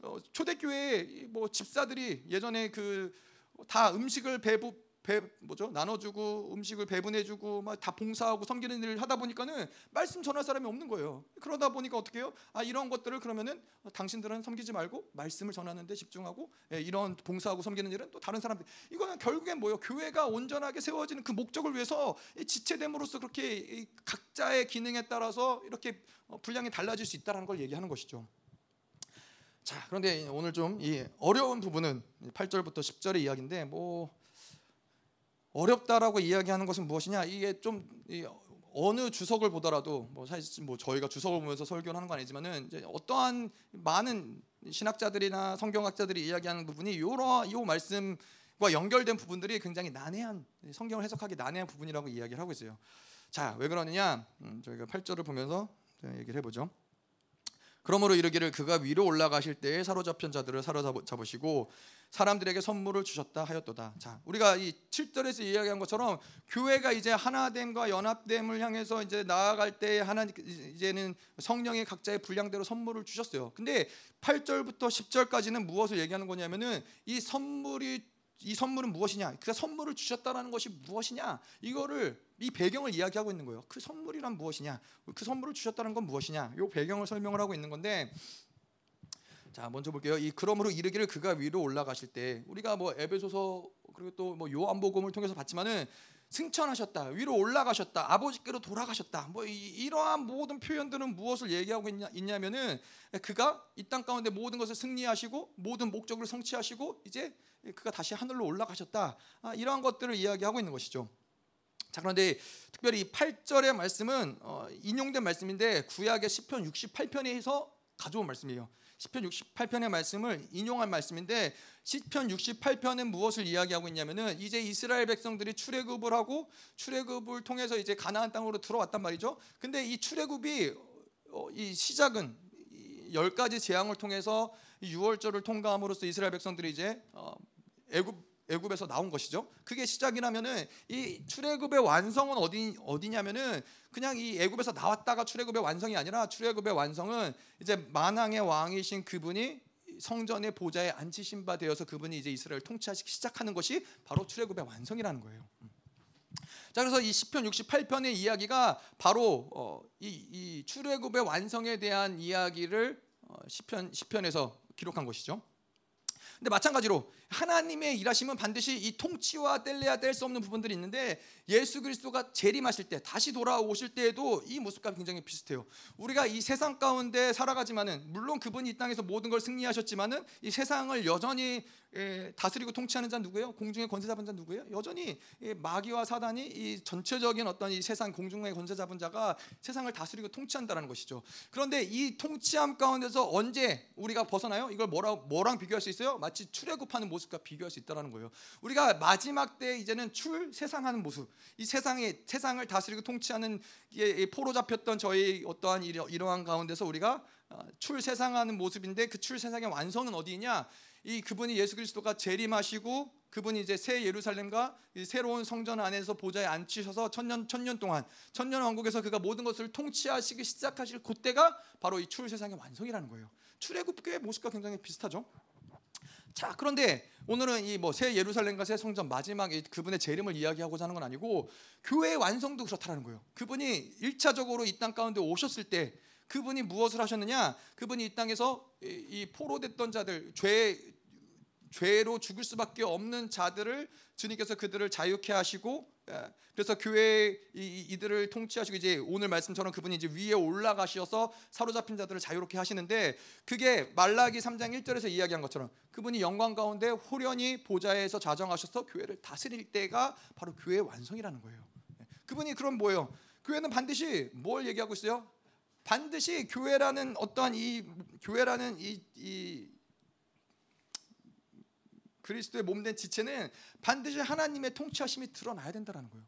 어, 초대교회 뭐 집사들이 예전에 그 다 음식을 배부 배 뭐죠 나눠주고 음식을 배분해주고 막 다 봉사하고 섬기는 일을 하다 보니까는 말씀 전할 사람이 없는 거예요. 그러다 보니까 어떻게 해요? 아 이런 것들을 그러면은 당신들은 섬기지 말고 말씀을 전하는데 집중하고 예, 이런 봉사하고 섬기는 일은 또 다른 사람들. 이거는 결국엔 뭐요? 교회가 온전하게 세워지는 그 목적을 위해서 지체됨으로써 그렇게 각자의 기능에 따라서 이렇게 어, 분량이 달라질 수 있다라는 걸 얘기하는 것이죠. 자, 그런데 오늘 좀 이 어려운 부분은 8절부터 10절의 이야기인데 뭐 어렵다라고 이야기하는 것은 무엇이냐? 이게 좀 어느 주석을 보더라도 뭐 사실 뭐 저희가 주석을 보면서 설교를 하는 건 아니지만은 이제 어떠한 많은 신학자들이나 성경학자들이 이야기하는 부분이 요러 요 말씀과 연결된 부분들이 굉장히 난해한 성경을 해석하기 난해한 부분이라고 이야기를 하고 있어요. 자, 왜 그러느냐? 음, 저희가 8절을 보면서 얘기를 해 보죠. 그러므로 이르기를 그가 위로 올라가실 때에 사로잡힌 자들을 사로잡으시고 사람들에게 선물을 주셨다 하였도다. 자, 우리가 이 7절에서 이야기한 것처럼 교회가 이제 하나됨과 연합됨을 향해서 이제 나아갈 때 하나 이제는 성령의 각자의 분량대로 선물을 주셨어요. 근데 8절부터 10절까지는 무엇을 얘기하는 거냐면은 이 선물이 이 선물은 무엇이냐? 그 선물을 주셨다라는 것이 무엇이냐? 이거를 이 배경을 이야기하고 있는 거예요. 그 선물이란 무엇이냐? 그 선물을 주셨다는 건 무엇이냐? 이 배경을 설명을 하고 있는 건데 자 먼저 볼게요. 이 그러므로 이르기를 그가 위로 올라가실 때 우리가 뭐 에베소서 그리고 또 뭐 요한복음을 통해서 봤지만은 승천하셨다 위로 올라가셨다 아버지께로 돌아가셨다 뭐 이, 러한 모든 표현들은 무엇을 얘기하고 있냐, 있냐 면은 그가 이 땅 가운데 모든 것을 승리하시고 모든 목적을 성취하시고 이제 그가 다시 하늘로 올라가셨다 아, 이러한 것들을 이야기하고 있는 것이죠. 자 그런데 특별히 8절의 말씀은 어, 인용된 말씀인데 구약의 시편 68편에서 가져온 말씀이에요. 시편 68편의 말씀을 인용한 말씀인데 시편 68편은 무엇을 이야기하고 있냐면은 이제 이스라엘 백성들이 출애굽을 하고 출애굽을 통해서 이제 가나안 땅으로 들어왔단 말이죠. 근데 이 출애굽이 어, 이 시작은 열 가지 재앙을 통해서 유월절을 통과함으로써 이스라엘 백성들이 이제 어, 애굽 애굽에서 나온 것이죠. 그게 시작이라면은 이 출애굽의 완성은 어디 어디냐면은 그냥 이 애굽에서 나왔다가 출애굽의 완성이 아니라 출애굽의 완성은 이제 만왕의 왕이신 그분이 성전의 보좌에 앉히신 바 되어서 그분이 이제 이스라엘 통치하시기 시작하는 것이 바로 출애굽의 완성이라는 거예요. 자 그래서 이 시편 68편의 이야기가 바로 어, 이, 이 출애굽의 완성에 대한 이야기를 어, 시편 시편에서 기록한 것이죠. 근데 마찬가지로 하나님의 일하심은 반드시 이 통치와 뗄래야 뗄 수 없는 부분들이 있는데 예수 그리스도가 재림하실 때 다시 돌아오실 때에도 이 모습과 굉장히 비슷해요. 우리가 이 세상 가운데 살아가지만은 물론 그분이 이 땅에서 모든 걸 승리하셨지만은 이 세상을 여전히 예, 다스리고 통치하는 자 누구예요? 공중의 권세 잡은 자 누구예요? 여전히 마귀와 사단이 이 전체적인 어떤 이 세상 공중의 권세 잡은 자가 세상을 다스리고 통치한다는 것이죠. 그런데 이 통치함 가운데서 언제 우리가 벗어나요? 이걸 뭐라 뭐랑 비교할 수 있어요? 마치 출애굽하는 모습과 비교할 수 있다라는 거예요. 우리가 마지막 때 이제는 출 세상하는 모습, 이 세상에 세상을 다스리고 통치하는 포로 잡혔던 저희 어떠한 이러한 가운데서 우리가 어, 출세상하는 모습인데 그 출세상의 완성은 어디냐? 이 그분이 예수 그리스도가 재림하시고 그분이 이제 새 예루살렘과 새로운 성전 안에서 보좌에 앉히셔서 천년 천년 동안 천년 왕국에서 그가 모든 것을 통치하시기 시작하실 그때가 바로 이 출세상의 완성이라는 거예요. 출애굽교의 모습과 굉장히 비슷하죠. 자, 그런데 오늘은 이 뭐 새 예루살렘과 새 성전 마지막 그분의 재림을 이야기하고자 하는 건 아니고 교회의 완성도 그렇다는 거예요. 그분이 일차적으로 이 땅 가운데 오셨을 때 그분이 무엇을 하셨느냐? 그분이 이 땅에서 이 포로됐던 자들, 죄 죄로 죽을 수밖에 없는 자들을 주님께서 그들을 자유케 하시고 예, 그래서 교회 이들을 통치하시고 이제 오늘 말씀처럼 그분이 이제 위에 올라가셔서 사로잡힌 자들을 자유롭게 하시는데 그게 말라기 3장 1절에서 이야기한 것처럼 그분이 영광 가운데 호련히 보좌에서 자정하셔서 교회를 다스릴 때가 바로 교회의 완성이라는 거예요. 예, 그분이 그럼 뭐예요? 교회는 반드시 뭘 얘기하고 있어요? 반드시 교회라는 어떠한 이 교회라는 이, 이 그리스도의 몸된 지체는 반드시 하나님의 통치하심이 드러나야 된다라는 거예요.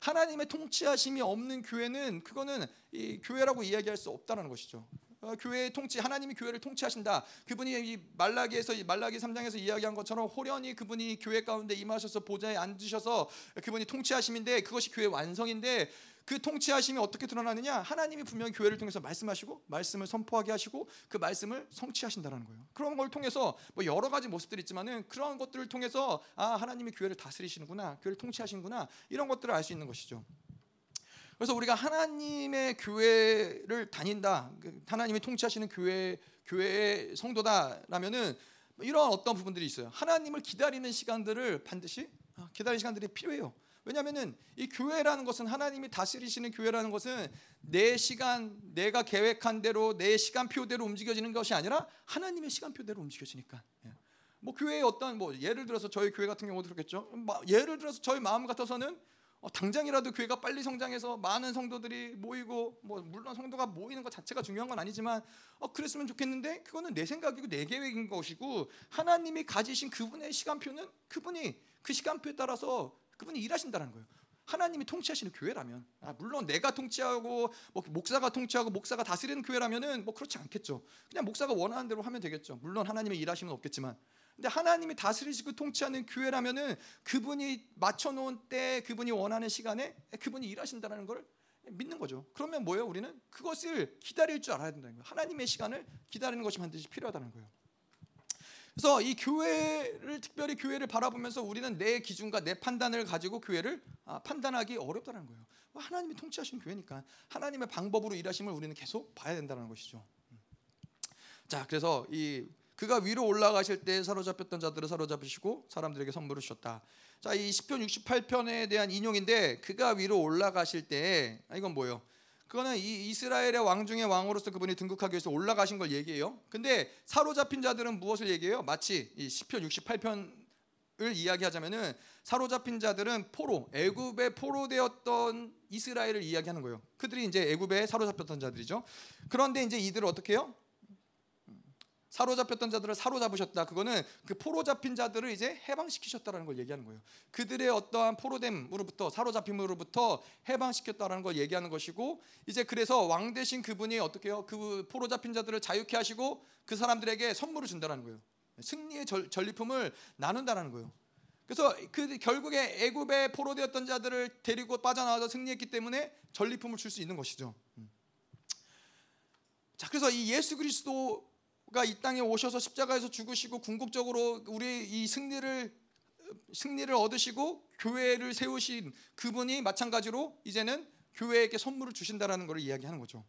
하나님의 통치하심이 없는 교회는 그거는 이 교회라고 이야기할 수 없다는 것이죠. 어, 교회의 통치 하나님이 교회를 통치하신다. 그분이 이 말라기에서 말라기 3장에서 이야기한 것처럼 호련히 그분이 교회 가운데 임하셔서 보좌에 앉으셔서 그분이 통치하심인데 그것이 교회 완성인데 그 통치하심이 어떻게 드러나느냐? 하나님이 분명히 교회를 통해서 말씀하시고 말씀을 선포하게 하시고 그 말씀을 성취하신다는 거예요. 그런 걸 통해서 뭐 여러 가지 모습들이 있지만은 그런 것들을 통해서 아 하나님이 교회를 다스리시는구나, 교회를 통치하시는구나 이런 것들을 알 수 있는 것이죠. 그래서 우리가 하나님의 교회를 다닌다, 그 하나님이 통치하시는 교회 교회의 성도다라면은 이런 어떤 부분들이 있어요. 하나님을 기다리는 시간들을 반드시 아, 기다리는 시간들이 필요해요. 왜냐하면은 이 교회라는 것은 하나님이 다스리시는 교회라는 것은 내 시간, 내가 계획한 대로 내 시간표대로 움직여지는 것이 아니라 하나님의 시간표대로 움직여지니까. 예. 뭐 교회의 어떤 뭐 예를 들어서 저희 교회 같은 경우도 그렇겠죠. 예를 들어서 저희 마음 같아서는 어, 당장이라도 교회가 빨리 성장해서 많은 성도들이 모이고 뭐 물론 성도가 모이는 것 자체가 중요한 건 아니지만 어, 그랬으면 좋겠는데 그거는 내 생각이고 내 계획인 것이고 하나님이 가지신 그분의 시간표는 그분이 그 시간표에 따라서 그분이 일하신다는 거예요. 하나님이 통치하시는 교회라면 아, 물론 내가 통치하고 뭐 목사가 통치하고 목사가 다스리는 교회라면은 뭐 그렇지 않겠죠. 그냥 목사가 원하는 대로 하면 되겠죠. 물론 하나님의 일하시면 없겠지만 근데 하나님이 다스리시고 통치하는 교회라면은 그분이 맞춰 놓은 때 그분이 원하는 시간에 그분이 일하신다는 걸 믿는 거죠. 그러면 뭐예요? 우리는 그것을 기다릴 줄 알아야 된다는 거예요. 하나님의 시간을 기다리는 것이 반드시 필요하다는 거예요. 그래서 이 교회를 특별히 교회를 바라보면서 우리는 내 기준과 내 판단을 가지고 교회를 아, 판단하기 어렵다는 거예요. 뭐 하나님이 통치하신 교회니까 하나님의 방법으로 일하심을 우리는 계속 봐야 된다는 것이죠. 음. 자, 그래서 이 그가 위로 올라가실 때 사로잡혔던 자들을 사로잡으시고 사람들에게 선물을 주셨다. 자, 이 시편 68편에 대한 인용인데 그가 위로 올라가실 때 아, 이건 뭐예요? 그거는 이 이스라엘의 왕 중의 왕으로서 그분이 등극하기 위해서 올라가신 걸 얘기해요. 근데 사로잡힌 자들은 무엇을 얘기해요? 마치 이 시편 68편을 이야기하자면은 사로잡힌 자들은 포로, 애굽의 포로 되었던 이스라엘을 이야기하는 거예요. 그들이 이제 애굽에 사로잡혔던 자들이죠. 그런데 이제 이들을 어떻게 해요? 사로잡혔던 자들을 사로잡으셨다. 그거는 그 포로 잡힌 자들을 이제 해방시키셨다라는 걸 얘기하는 거예요. 그들의 어떠한 포로됨으로부터 사로잡힘으로부터 해방시켰다라는 걸 얘기하는 것이고 이제 그래서 왕 대신 그분이 어떻게 해요? 그 포로 잡힌 자들을 자유케 하시고 그 사람들에게 선물을 준다라는 거예요. 승리의 전, 전리품을 나눈다라는 거예요. 그래서 그 결국에 애굽에 포로되었던 자들을 데리고 빠져나와서 승리했기 때문에 전리품을 줄 수 있는 것이죠. 음. 자, 그래서 이 예수 그리스도 이 땅에 오셔서 십자가에서 죽으시고 궁극적으로 우리 이 승리를 승리를 얻으시고 교회를 세우신 그분이 마찬가지로 이제는 교회에게 선물을 주신다라는 것을 이야기하는 거죠.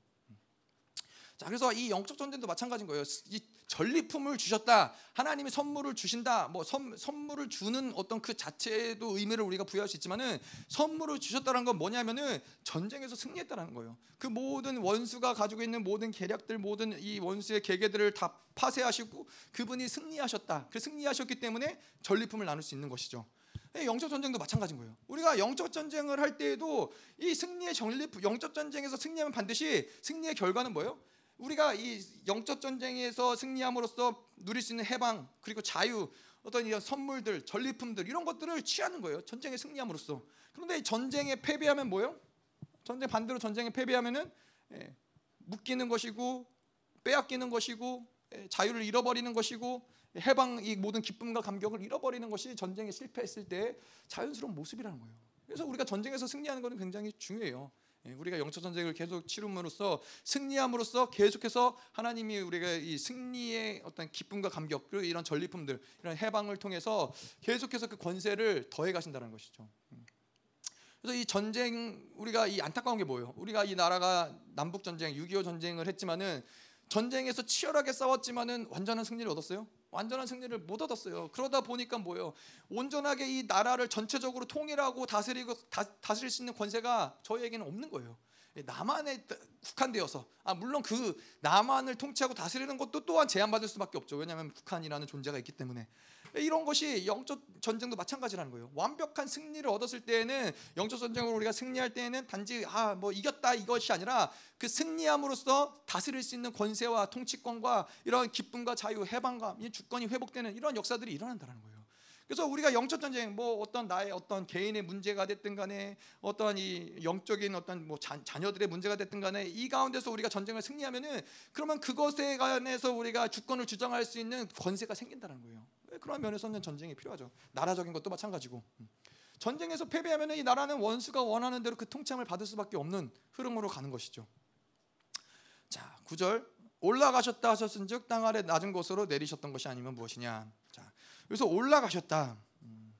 자, 그래서 이 영적 전쟁도 마찬가지인 거예요. 이 전리품을 주셨다. 하나님이 선물을 주신다. 뭐 선, 선물을 주는 어떤 그 자체도 의미를 우리가 부여할 수 있지만은 선물을 주셨다는 건 뭐냐면은 전쟁에서 승리했다는 거예요. 그 모든 원수가 가지고 있는 모든 계략들, 모든 이 원수의 계계들을 다 파쇄하시고 그분이 승리하셨다. 그 승리하셨기 때문에 전리품을 나눌 수 있는 것이죠. 영적 전쟁도 마찬가지인 거예요. 우리가 영적 전쟁을 할 때에도 이 승리의 전리품, 영적 전쟁에서 승리하면 반드시 승리의 결과는 뭐예요? 우리가 이 영적 전쟁에서 승리함으로써 누릴 수 있는 해방 그리고 자유 어떤 이런 선물들 전리품들 이런 것들을 취하는 거예요 전쟁에 승리함으로써 그런데 전쟁에 패배하면 뭐예요? 전쟁 반대로 전쟁에 패배하면은 예, 묶이는 것이고 빼앗기는 것이고 예, 자유를 잃어버리는 것이고 해방 이 모든 기쁨과 감격을 잃어버리는 것이 전쟁에 실패했을 때 자연스러운 모습이라는 거예요. 그래서 우리가 전쟁에서 승리하는 것은 굉장히 중요해요. 예, 우리가 영적 전쟁을 계속 치rum으로써 승리함으로써 계속해서 하나님이 우리가 이 승리의 어떤 기쁨과 감격 그리고 이런 전리품들 이런 해방을 통해서 계속해서 그 권세를 더해 가신다는 것이죠. 음. 그래서 이 전쟁 우리가 이 안타까운 게 뭐예요? 우리가 이 나라가 남북 전쟁 6.25 전쟁을 했지만은 전쟁에서 치열하게 싸웠지만은 완전한 승리를 얻었어요? 완전한 승리를 못 얻었어요. 그러다 보니까 뭐예요? 온전하게 이 나라를 전체적으로 통일하고 다스리고 다, 다스릴 수 있는 권세가 저희에게는 없는 거예요. 남한에 국한되어서 아 물론 그 남한을 통치하고 다스리는 것도 또한 제한받을 수밖에 없죠. 왜냐하면 북한이라는 존재가 있기 때문에 이런 것이 영적 전쟁도 마찬가지라는 거예요. 완벽한 승리를 얻었을 때에는 영적 전쟁으로 우리가 승리할 때에는 단지 아 뭐 이겼다 이것이 아니라 그 승리함으로써 다스릴 수 있는 권세와 통치권과 이런 기쁨과 자유, 해방감, 주권이 회복되는 이런 역사들이 일어난다는 거예요. 그래서 우리가 영적 전쟁 뭐 어떤 나의 어떤 개인의 문제가 됐든 간에 어떤 이 영적인 어떤 뭐 자, 자녀들의 문제가 됐든 간에 이 가운데서 우리가 전쟁을 승리하면은 그러면 그것에 관해서 우리가 주권을 주장할 수 있는 권세가 생긴다는 거예요. 그런 면에서는 전쟁이 필요하죠. 나라적인 것도 마찬가지고. 음. 전쟁에서 패배하면 이 나라는 원수가 원하는 대로 그 통치함을 받을 수밖에 없는 흐름으로 가는 것이죠. 자, 9절 올라가셨다 하셨은즉 땅 아래 낮은 곳으로 내리셨던 것이 아니면 무엇이냐. 자, 그래서 올라가셨다. 음.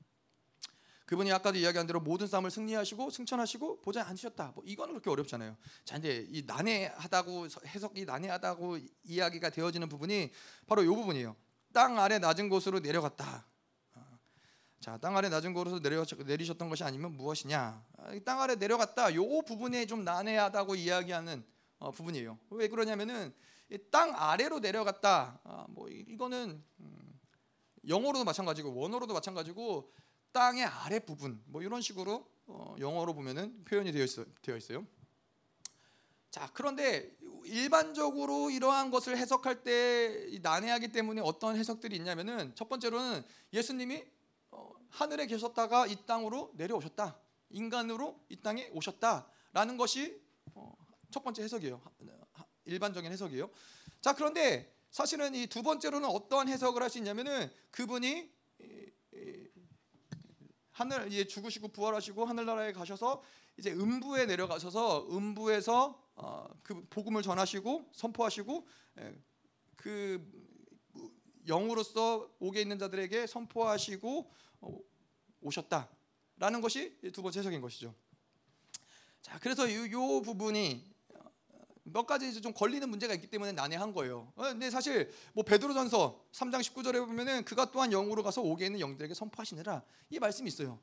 그분이 아까도 이야기한 대로 모든 싸움을 승리하시고 승천하시고 보좌에 앉으셨다. 뭐 이거는 그렇게 어렵잖아요. 자 이제 이 난해하다고 해석이 난해하다고 이야기가 되어지는 부분이 바로 이 부분이에요. 땅 아래 낮은 곳으로 내려갔다. 어. 자, 땅 아래 낮은 곳으로 내려 내리셨던 것이 아니면 무엇이냐? 아, 땅 아래 내려갔다. 요 부분에 좀 난해하다고 이야기하는 어, 부분이에요. 왜 그러냐면은 땅 아래로 내려갔다. 아, 뭐 이거는 음, 영어로도 마찬가지고 원어로도 마찬가지고 땅의 아래 부분 뭐 이런 식으로 어, 영어로 보면은 표현이 되어, 있어, 되어 있어요. 자 그런데 일반적으로 이러한 것을 해석할 때 난해하기 때문에 어떤 해석들이 있냐면은 첫 번째로는 예수님이 어, 하늘에 계셨다가 이 땅으로 내려오셨다. 인간으로 이 땅에 오셨다라는 것이 어, 첫 번째 해석이에요. 일반적인 해석이에요. 자 그런데 사실은 이 두 번째로는 어떠한 해석을 할 수 있냐면은 그분이 하늘 이제 죽으시고 부활하시고 하늘나라에 가셔서 이제 음부에 내려가셔서 음부에서 어, 그 복음을 전하시고 선포하시고 예, 그 영으로서 옥에 있는 자들에게 선포하시고 어, 오셨다라는 것이 두 번째 해석인 것이죠. 자, 그래서 이, 이 부분이 몇 가지 좀 걸리는 문제가 있기 때문에 난해한 거예요. 어, 근데 사실 뭐 베드로전서 3장 19절에 보면은 그가 또한 영으로 가서 옥에 있는 영들에게 선포하시느라 이 말씀이 있어요.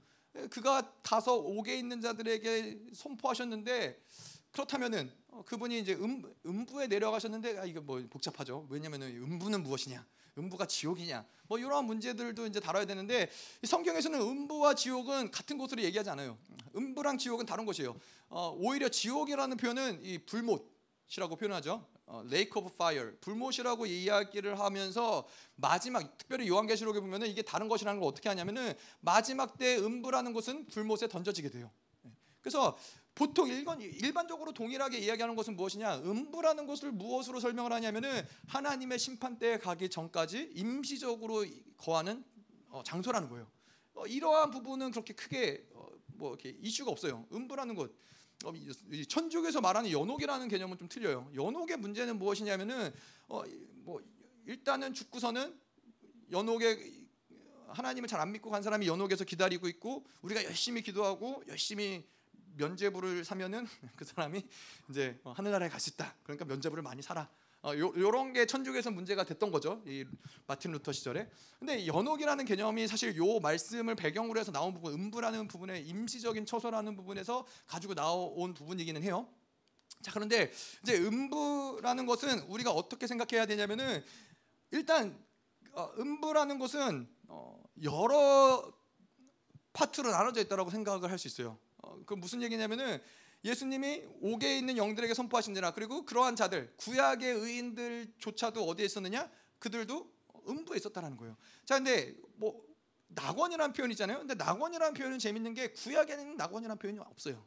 그가 가서 옥에 있는 자들에게 선포하셨는데 그렇다면은 어, 그분이 이제 음, 음부에 내려가셨는데 아 이거 뭐 복잡하죠. 왜냐면은 음부는 무엇이냐? 음부가 지옥이냐? 뭐 이러한 문제들도 이제 다뤄야 되는데 성경에서는 음부와 지옥은 같은 곳으로 얘기하지 않아요. 음부랑 지옥은 다른 곳이에요. 어, 오히려 지옥이라는 표현은 이 불못 이라고 표현하죠. 어, Lake of Fire, 불못이라고 이야기를 하면서 마지막 특별히 요한계시록에 보면은 이게 다른 것이라는 걸 어떻게 하냐면은 마지막 때 음부라는 것은 불못에 던져지게 돼요. 예. 그래서 보통 일건, 일반적으로 동일하게 이야기하는 것은 무엇이냐? 음부라는 것을 무엇으로 설명을 하냐면은 하나님의 심판 때에 가기 전까지 임시적으로 거하는 어, 장소라는 거예요. 어, 이러한 부분은 그렇게 크게 어, 뭐 이렇게 이슈가 없어요. 음부라는 것. 어, 천주교에서 말하는 연옥이라는 개념은 좀 틀려요. 연옥의 문제는 무엇이냐면은 어, 뭐 일단은 죽고서는 연옥에 하나님을 잘 안 믿고 간 사람이 연옥에서 기다리고 있고 우리가 열심히 기도하고 열심히 면제부를 사면은 그 사람이 이제 하늘나라에 갈 수 있다. 그러니까 면제부를 많이 사라. 어, 요, 요런 게 천주교에서 문제가 됐던 거죠. 이 마틴 루터 시절에. 근데 연옥이라는 개념이 사실 요 말씀을 배경으로 해서 나온 부분, 음부라는 부분에 임시적인 처소라는 부분에서 가지고 나온 부분이기는 해요. 자, 그런데 이제 음부라는 것은 우리가 어떻게 생각해야 되냐면은 일단 어, 음부라는 것은 어, 여러 파트로 나눠져 있다라고 생각을 할 수 있어요. 어, 그 무슨 얘기냐면은 예수님이 옥에 있는 영들에게 선포하신지라 그리고 그러한 자들 구약의 의인들조차도 어디에 있었느냐? 그들도 음부에 있었다는 거예요. 자, 근데 뭐 낙원이라는 표현 있잖아요. 근데 낙원이라는 표현은 재밌는 게 구약에는 낙원이라는 표현이 없어요.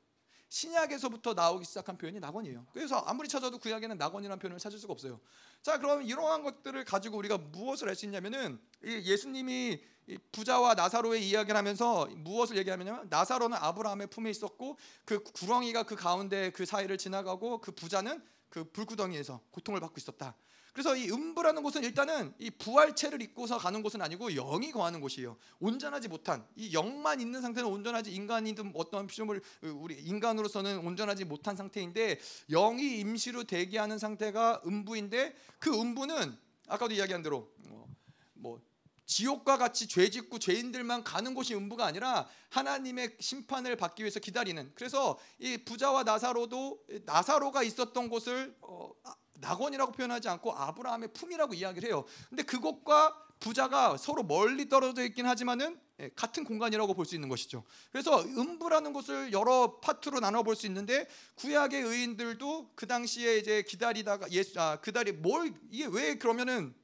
신약에서부터 나오기 시작한 표현이 낙원이에요. 그래서 아무리 찾아도 구약에는 낙원이라는 표현을 찾을 수가 없어요. 자, 그럼 이러한 것들을 가지고 우리가 무엇을 할수 있냐면은 예수님이 부자와 나사로의 이야기를 하면서 무엇을 얘기하냐면 나사로는 아브라함의 품에 있었고 그 구렁이가 그 가운데 그 사이를 지나가고 그 부자는 그 불구덩이에서 고통을 받고 있었다. 그래서 이 음부라는 곳은 일단은 이 부활체를 입고서 가는 곳은 아니고 영이 거하는 곳이에요. 온전하지 못한 이 영만 있는 상태는 온전하지 인간이든 어떤 피조물 우리 인간으로서는 온전하지 못한 상태인데 영이 임시로 대기하는 상태가 음부인데 그 음부는 아까도 이야기한 대로 뭐, 뭐 지옥과 같이 죄 짓고 죄인들만 가는 곳이 음부가 아니라 하나님의 심판을 받기 위해서 기다리는 그래서 이 부자와 나사로도 나사로가 있었던 곳을 어, 아, 낙원이라고 표현하지 않고 아브라함의 품이라고 이야기를 해요. 근데 그곳과 부자가 서로 멀리 떨어져 있긴 하지만은 예, 같은 공간이라고 볼 수 있는 것이죠. 그래서 음부라는 곳을 여러 파트로 나눠 볼 수 있는데 구약의 의인들도 그 당시에 이제 기다리다가 예수 아 그다리 뭘 이게 왜 그러면은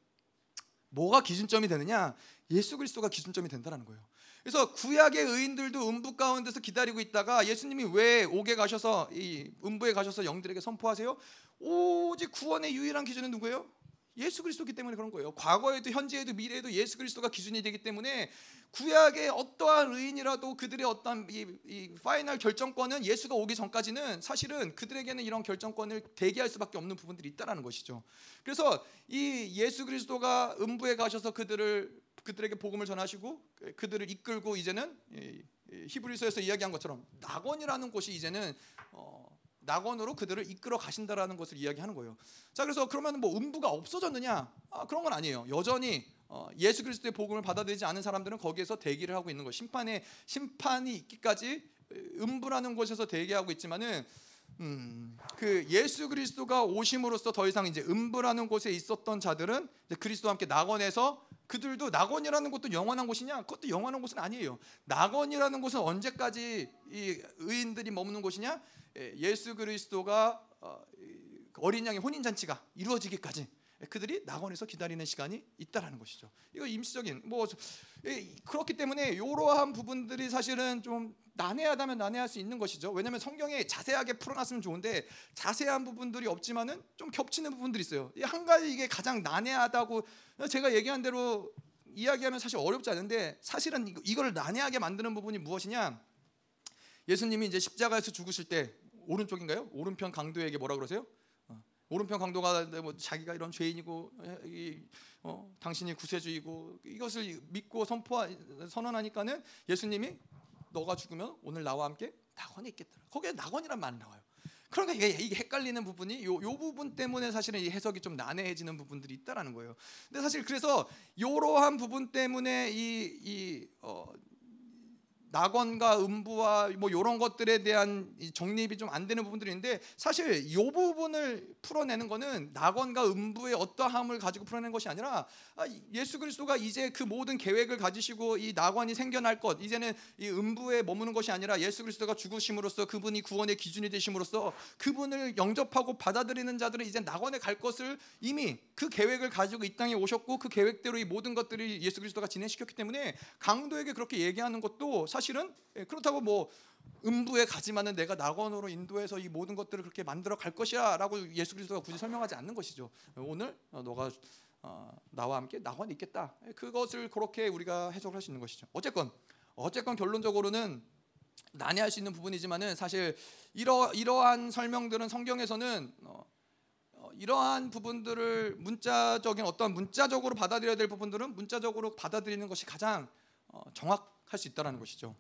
뭐가 기준점이 되느냐? 예수 그리스도가 기준점이 된다는 거예요. 그래서 구약의 의인들도 음부 가운데서 기다리고 있다가 예수님이 왜 옥에 가셔서 이 음부에 가셔서 영들에게 선포하세요? 오직 구원의 유일한 기준은 누구예요? 예수 그리스도기 때문에 그런 거예요. 과거에도 현재에도 미래에도 예수 그리스도가 기준이 되기 때문에 구약의 어떠한 의인이라도 그들의 어떤 이, 이 final 결정권은 예수가 오기 전까지는 사실은 그들에게는 이런 결정권을 대기할 수밖에 없는 부분들이 있다라는 것이죠. 그래서 이 예수 그리스도가 음부에 가셔서 그들을 그들에게 복음을 전하시고 그들을 이끌고 이제는 히브리서에서 이야기한 것처럼 낙원이라는 곳이 이제는 어, 낙원으로 그들을 이끌어 가신다라는 것을 이야기하는 거예요. 자, 그래서 그러면 뭐 음부가 없어졌느냐? 아, 그런 건 아니에요. 여전히 어, 예수 그리스도의 복음을 받아들이지 않은 사람들은 거기에서 대기를 하고 있는 거. 심판의 심판이 있기까지 음부라는 곳에서 대기하고 있지만은 음, 그 예수 그리스도가 오심으로써 더 이상 이제 음부라는 곳에 있었던 자들은 그리스도와 함께 낙원에서 그들도 낙원이라는 곳도 영원한 곳이냐? 그것도 영원한 곳은 아니에요. 낙원이라는 곳은 언제까지 이 의인들이 머무는 곳이냐? 예, 예수 그리스도가 어, 어린 양의 혼인 잔치가 이루어지기까지 그들이 낙원에서 기다리는 시간이 있다라는 것이죠. 이거 임시적인 뭐 그렇기 때문에 이러한 부분들이 사실은 좀 난해하다면 난해할 수 있는 것이죠. 왜냐하면 성경에 자세하게 풀어놨으면 좋은데 자세한 부분들이 없지만은 좀 겹치는 부분들이 있어요. 한 가지 이게 가장 난해하다고 제가 얘기한 대로 이야기하면 사실 어렵지 않은데 사실은 이걸 난해하게 만드는 부분이 무엇이냐? 예수님이 이제 십자가에서 죽으실 때 오른쪽인가요? 오른편 강도에게 뭐라 그러세요? 어, 오른편 강도가 뭐 자기가 이런 죄인이고 이, 어, 당신이 구세주이고 이것을 믿고 선포 선언하니까는 예수님이 너가 죽으면 오늘 나와 함께 낙원에 있겠다. 거기에 낙원이란 말이 나와요. 그러니까 이게, 이게 헷갈리는 부분이 요, 요 부분 때문에 사실은 이 해석이 좀 난해해지는 부분들이 있다라는 거예요. 근데 사실 그래서 이러한 부분 때문에 이, 이 어, 낙원과 음부와 뭐 이런 것들에 대한 정립이 좀 안 되는 부분들이 있는데 사실 이 부분을 풀어내는 거는 낙원과 음부의 어떠함을 가지고 풀어내는 것이 아니라 아, 예수 그리스도가 이제 그 모든 계획을 가지시고 이 낙원이 생겨날 것 이제는 이 음부에 머무는 것이 아니라 예수 그리스도가 죽으심으로써 그분이 구원의 기준이 되심으로써 그분을 영접하고 받아들이는 자들은 이제 낙원에 갈 것을 이미 그 계획을 가지고 이 땅에 오셨고 그 계획대로 이 모든 것들이 예수 그리스도가 진행시켰기 때문에 강도에게 그렇게 얘기하는 것도 사실 은 예, 그렇다고 뭐 음부에 가지만은 내가 낙원으로 인도해서 이 모든 것들을 그렇게 만들어 갈 것이야라고 예수 그리스도가 굳이 설명하지 않는 것이죠. 오늘 어, 너가 어, 나와 함께 낙원에 있겠다. 예, 그것을 그렇게 우리가 해석할 수 있는 것이죠. 어쨌건 어쨌건 결론적으로는 난해할 수 있는 부분이지만은 사실 이러 이러한 설명들은 성경에서는 어, 이러한 부분들을 문자적인 어떤 문자적으로 받아들여야 될 부분들은 문자적으로 받아들이는 것이 가장 정확 할 수 있다라는 것이죠.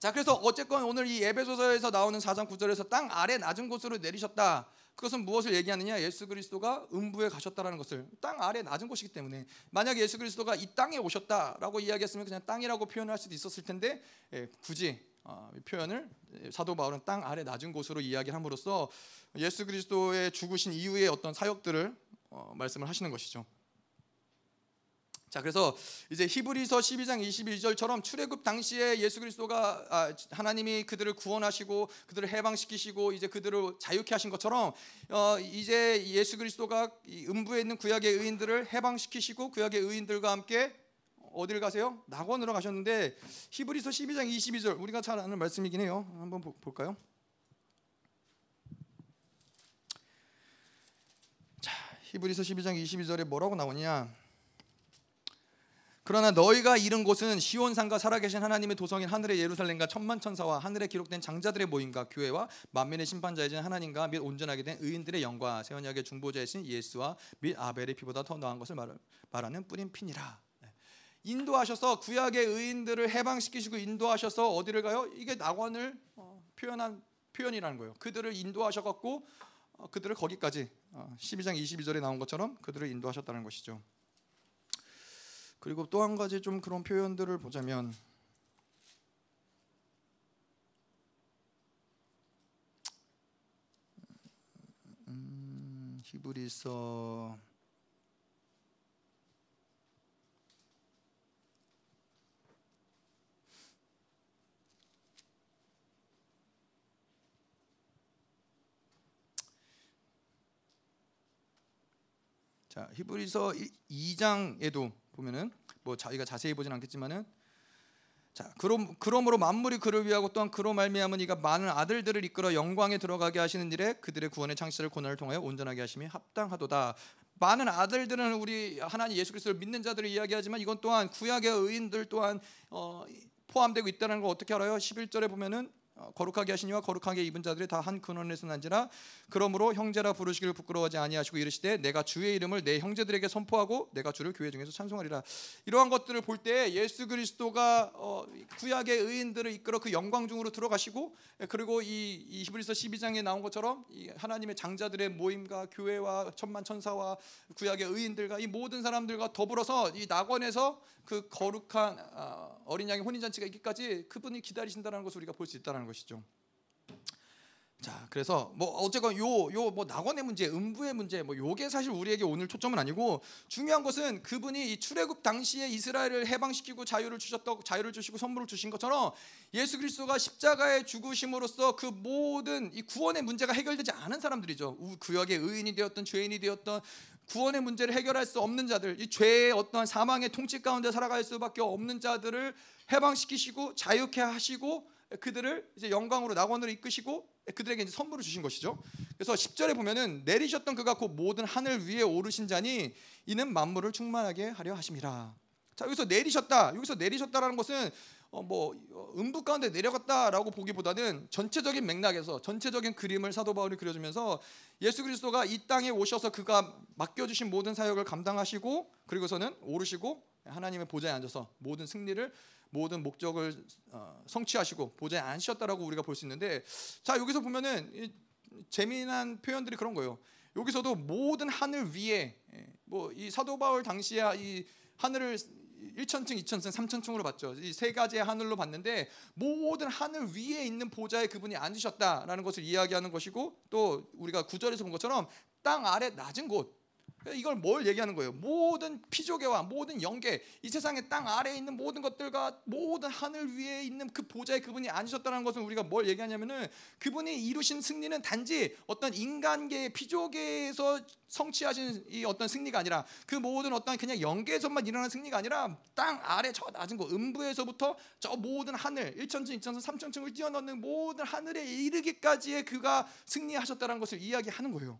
자, 그래서 어쨌건 오늘 이 에베소서에서 나오는 4장 9절에서 땅 아래 낮은 곳으로 내리셨다. 그것은 무엇을 얘기하느냐? 예수 그리스도가 음부에 가셨다라는 것을 땅 아래 낮은 곳이기 때문에 만약 예수 그리스도가 이 땅에 오셨다라고 이야기했으면 그냥 땅이라고 표현할 수도 있었을 텐데 예, 굳이 어, 표현을 사도 바울은 땅 아래 낮은 곳으로 이야기함으로써 예수 그리스도의 죽으신 이후의 어떤 사역들을 어, 말씀을 하시는 것이죠. 자 그래서 이제 히브리서 12장 22절처럼 출애굽 당시에 예수 그리스도가 아, 하나님이 그들을 구원하시고 그들을 해방시키시고 이제 그들을 자유케 하신 것처럼 어, 이제 예수 그리스도가 음부에 있는 구약의 의인들을 해방시키시고 구약의 의인들과 함께 어디를 가세요? 낙원으로 가셨는데 히브리서 12장 22절 우리가 잘 아는 말씀이긴 해요. 한번 볼까요? 자 히브리서 12장 22절에 뭐라고 나오냐? 그러나 너희가 이른 곳은 시온 산과 살아계신 하나님의 도성인 하늘의 예루살렘과 천만 천사와 하늘에 기록된 장자들의 모임과 교회와 만민의 심판자이신 하나님과 및 온전하게 된 의인들의 영과 새 언약의 중보자이신 예수와 및 아벨의 피보다 더 나은 것을 말하는 뿌린 핀이라. 네. 인도하셔서 구약의 의인들을 해방시키시고 인도하셔서 어디를 가요? 이게 낙원을 어, 표현한 표현이라는 거예요. 그들을 인도하셔 갖고 어, 그들을 거기까지 12장 어, 22절에 나온 것처럼 그들을 인도하셨다는 것이죠. 그리고 또 한 가지 좀 그런 표현들을 보자면 음, 자 히브리서 2장에도 보면은 뭐 저희가 자세히 보진 않겠지만은 자 그럼 그러므로 만물이 그를 위하고 또한 그로 말미암은 이가 많은 아들들을 이끌어 영광에 들어가게 하시는 일에 그들의 구원의 창시를 고난을 통하여 온전하게 하심이 합당하도다. 많은 아들들은 우리 하나님 예수 그리스도를 믿는 자들을 이야기하지만 이건 또한 구약의 의인들 또한 어, 포함되고 있다는 걸 어떻게 알아요? 11절에 보면은 어, 거룩하게 하시니와 거룩하게 입은 자들이 다 한 근원에서 난지라 그러므로 형제라 부르시기를 부끄러워하지 아니하시고 이르시되 내가 주의 이름을 내 형제들에게 선포하고 내가 주를 교회 중에서 찬송하리라. 이러한 것들을 볼 때 예수 그리스도가 어, 구약의 의인들을 이끌어 그 영광 중으로 들어가시고 예, 그리고 이, 이 히브리서 12장에 나온 것처럼 이 하나님의 장자들의 모임과 교회와 천만 천사와 구약의 의인들과 이 모든 사람들과 더불어서 이 낙원에서 그 거룩한 아, 어린 양의 혼인 잔치가 있기까지 그분이 기다리신다는 것을 우리가 볼 수 있다는 것이죠. 자, 그래서 뭐 어쨌건 요 요 뭐 낙원의 문제, 음부의 문제, 뭐 요게 사실 우리에게 오늘 초점은 아니고 중요한 것은 그분이 이 출애굽 당시에 이스라엘을 해방시키고 자유를 주셨다, 자유를 주시고 선물을 주신 것처럼 예수 그리스도가 십자가에 죽으심으로써 그 모든 이 구원의 문제가 해결되지 않은 사람들이죠. 구역의 의인이 되었던 죄인이 되었던 구원의 문제를 해결할 수 없는 자들, 이 죄의 어떤 사망의 통치 가운데 살아갈 수밖에 없는 자들을 해방시키시고 자유케 하시고 그들을 이제 영광으로 낙원으로 이끄시고 그들에게 이제 선물을 주신 것이죠. 그래서 10절에 보면은 내리셨던 그가 곧 모든 하늘 위에 오르신 자니 이는 만물을 충만하게 하려 하심이라. 자 여기서 내리셨다. 여기서 내리셨다라는 것은 어, 뭐 어, 음부 가운데 내려갔다라고 보기보다는 전체적인 맥락에서 전체적인 그림을 사도 바울이 그려주면서 예수 그리스도가 이 땅에 오셔서 그가 맡겨주신 모든 사역을 감당하시고 그리고서는 오르시고 하나님의 보좌에 앉아서 모든 승리를 모든 목적을 어, 성취하시고 보좌에 앉으셨다라고 우리가 볼 수 있는데 자 여기서 보면은 재미난 표현들이 그런 거예요. 여기서도 모든 하늘 위에 예, 뭐이 사도 바울 당시에 이 하늘을 1천층, 2천층, 3천층으로 봤죠. 이 세 가지의 하늘로 봤는데 모든 하늘 위에 있는 보좌에 그분이 앉으셨다라는 것을 이야기하는 것이고 또 우리가 구절에서 본 것처럼 땅 아래 낮은 곳 이걸 뭘 얘기하는 거예요? 모든 피조개와 모든 영계, 이 세상의 땅 아래에 있는 모든 것들과 모든 하늘 위에 있는 그 보좌에 그분이 앉으셨다는 것은 우리가 뭘 얘기하냐면은 그분이 이루신 승리는 단지 어떤 인간계 피조계에서 성취하신 이 어떤 승리가 아니라 그 모든 어떤 그냥 영계에서만 일어나는 승리가 아니라 땅 아래 저 낮은 곳 음부에서부터 저 모든 하늘 1천층, 2천층, 3천층을 뛰어넘는 모든 하늘에 이르기까지의 그가 승리하셨다는 것을 이야기하는 거예요.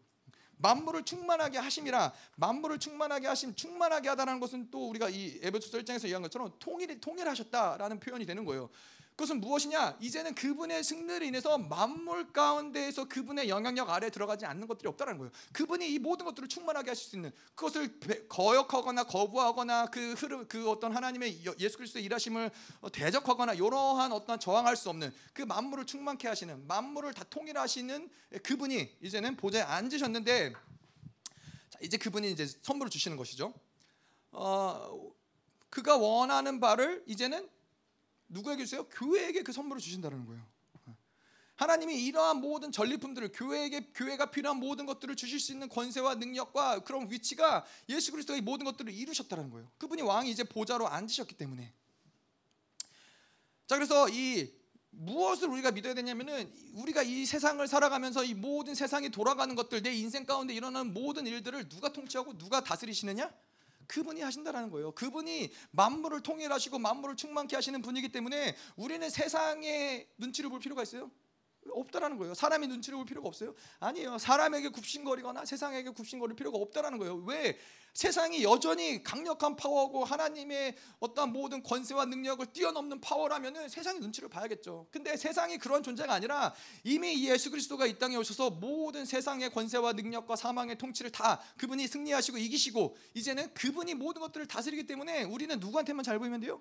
만물을 충만하게 하심이라 만물을 충만하게 하심 충만하게 하다는 것은 또 우리가 이 에베소서 1장에서 이야기한 것처럼 통일 통일하셨다라는 표현이 되는 거예요. 그것은 무엇이냐? 이제는 그분의 승리로 인해서 만물 가운데에서 그분의 영향력 아래 들어가지 않는 것들이 없다는 거예요. 그분이 이 모든 것들을 충만하게 하실 수 있는 그것을 거역하거나 거부하거나 그 흐름 그 어떤 하나님의 예수 그리스도의 일하심을 대적하거나 이러한 어떤 저항할 수 없는 그 만물을 충만케 하시는 만물을 다 통일하시는 그분이 이제는 보좌에 앉으셨는데 자, 이제 그분이 이제 선물을 주시는 것이죠. 어, 그가 원하는 바를 이제는 누구에게 주세요? 교회에게 그 선물을 주신다는 거예요. 하나님이 이러한 모든 전리품들을 교회에게 교회가 필요한 모든 것들을 주실 수 있는 권세와 능력과 그런 위치가 예수 그리스도가 이 모든 것들을 이루셨다는 거예요. 그분이 왕이 이제 보좌로 앉으셨기 때문에. 자 그래서 이 무엇을 우리가 믿어야 되냐면은 우리가 이 세상을 살아가면서 이 모든 세상이 돌아가는 것들 내 인생 가운데 일어나는 모든 일들을 누가 통치하고 누가 다스리시느냐? 그분이 하신다라는 거예요. 그분이 만물을 통일하시고 만물을 충만케 하시는 분이기 때문에 우리는 세상의 눈치를 볼 필요가 있어요? 없다라는 거예요. 사람이 눈치를 볼 필요가 없어요. 아니에요. 사람에게 굽신거리거나 세상에게 굽신거릴 필요가 없다라는 거예요. 왜? 세상이 여전히 강력한 파워고 하나님의 어떤 모든 권세와 능력을 뛰어넘는 파워라면은 세상이 눈치를 봐야겠죠. 근데 세상이 그런 존재가 아니라 이미 예수 그리스도가 이 땅에 오셔서 모든 세상의 권세와 능력과 사망의 통치를 다 그분이 승리하시고 이기시고 이제는 그분이 모든 것들을 다스리기 때문에 우리는 누구한테만 잘 보이면 돼요?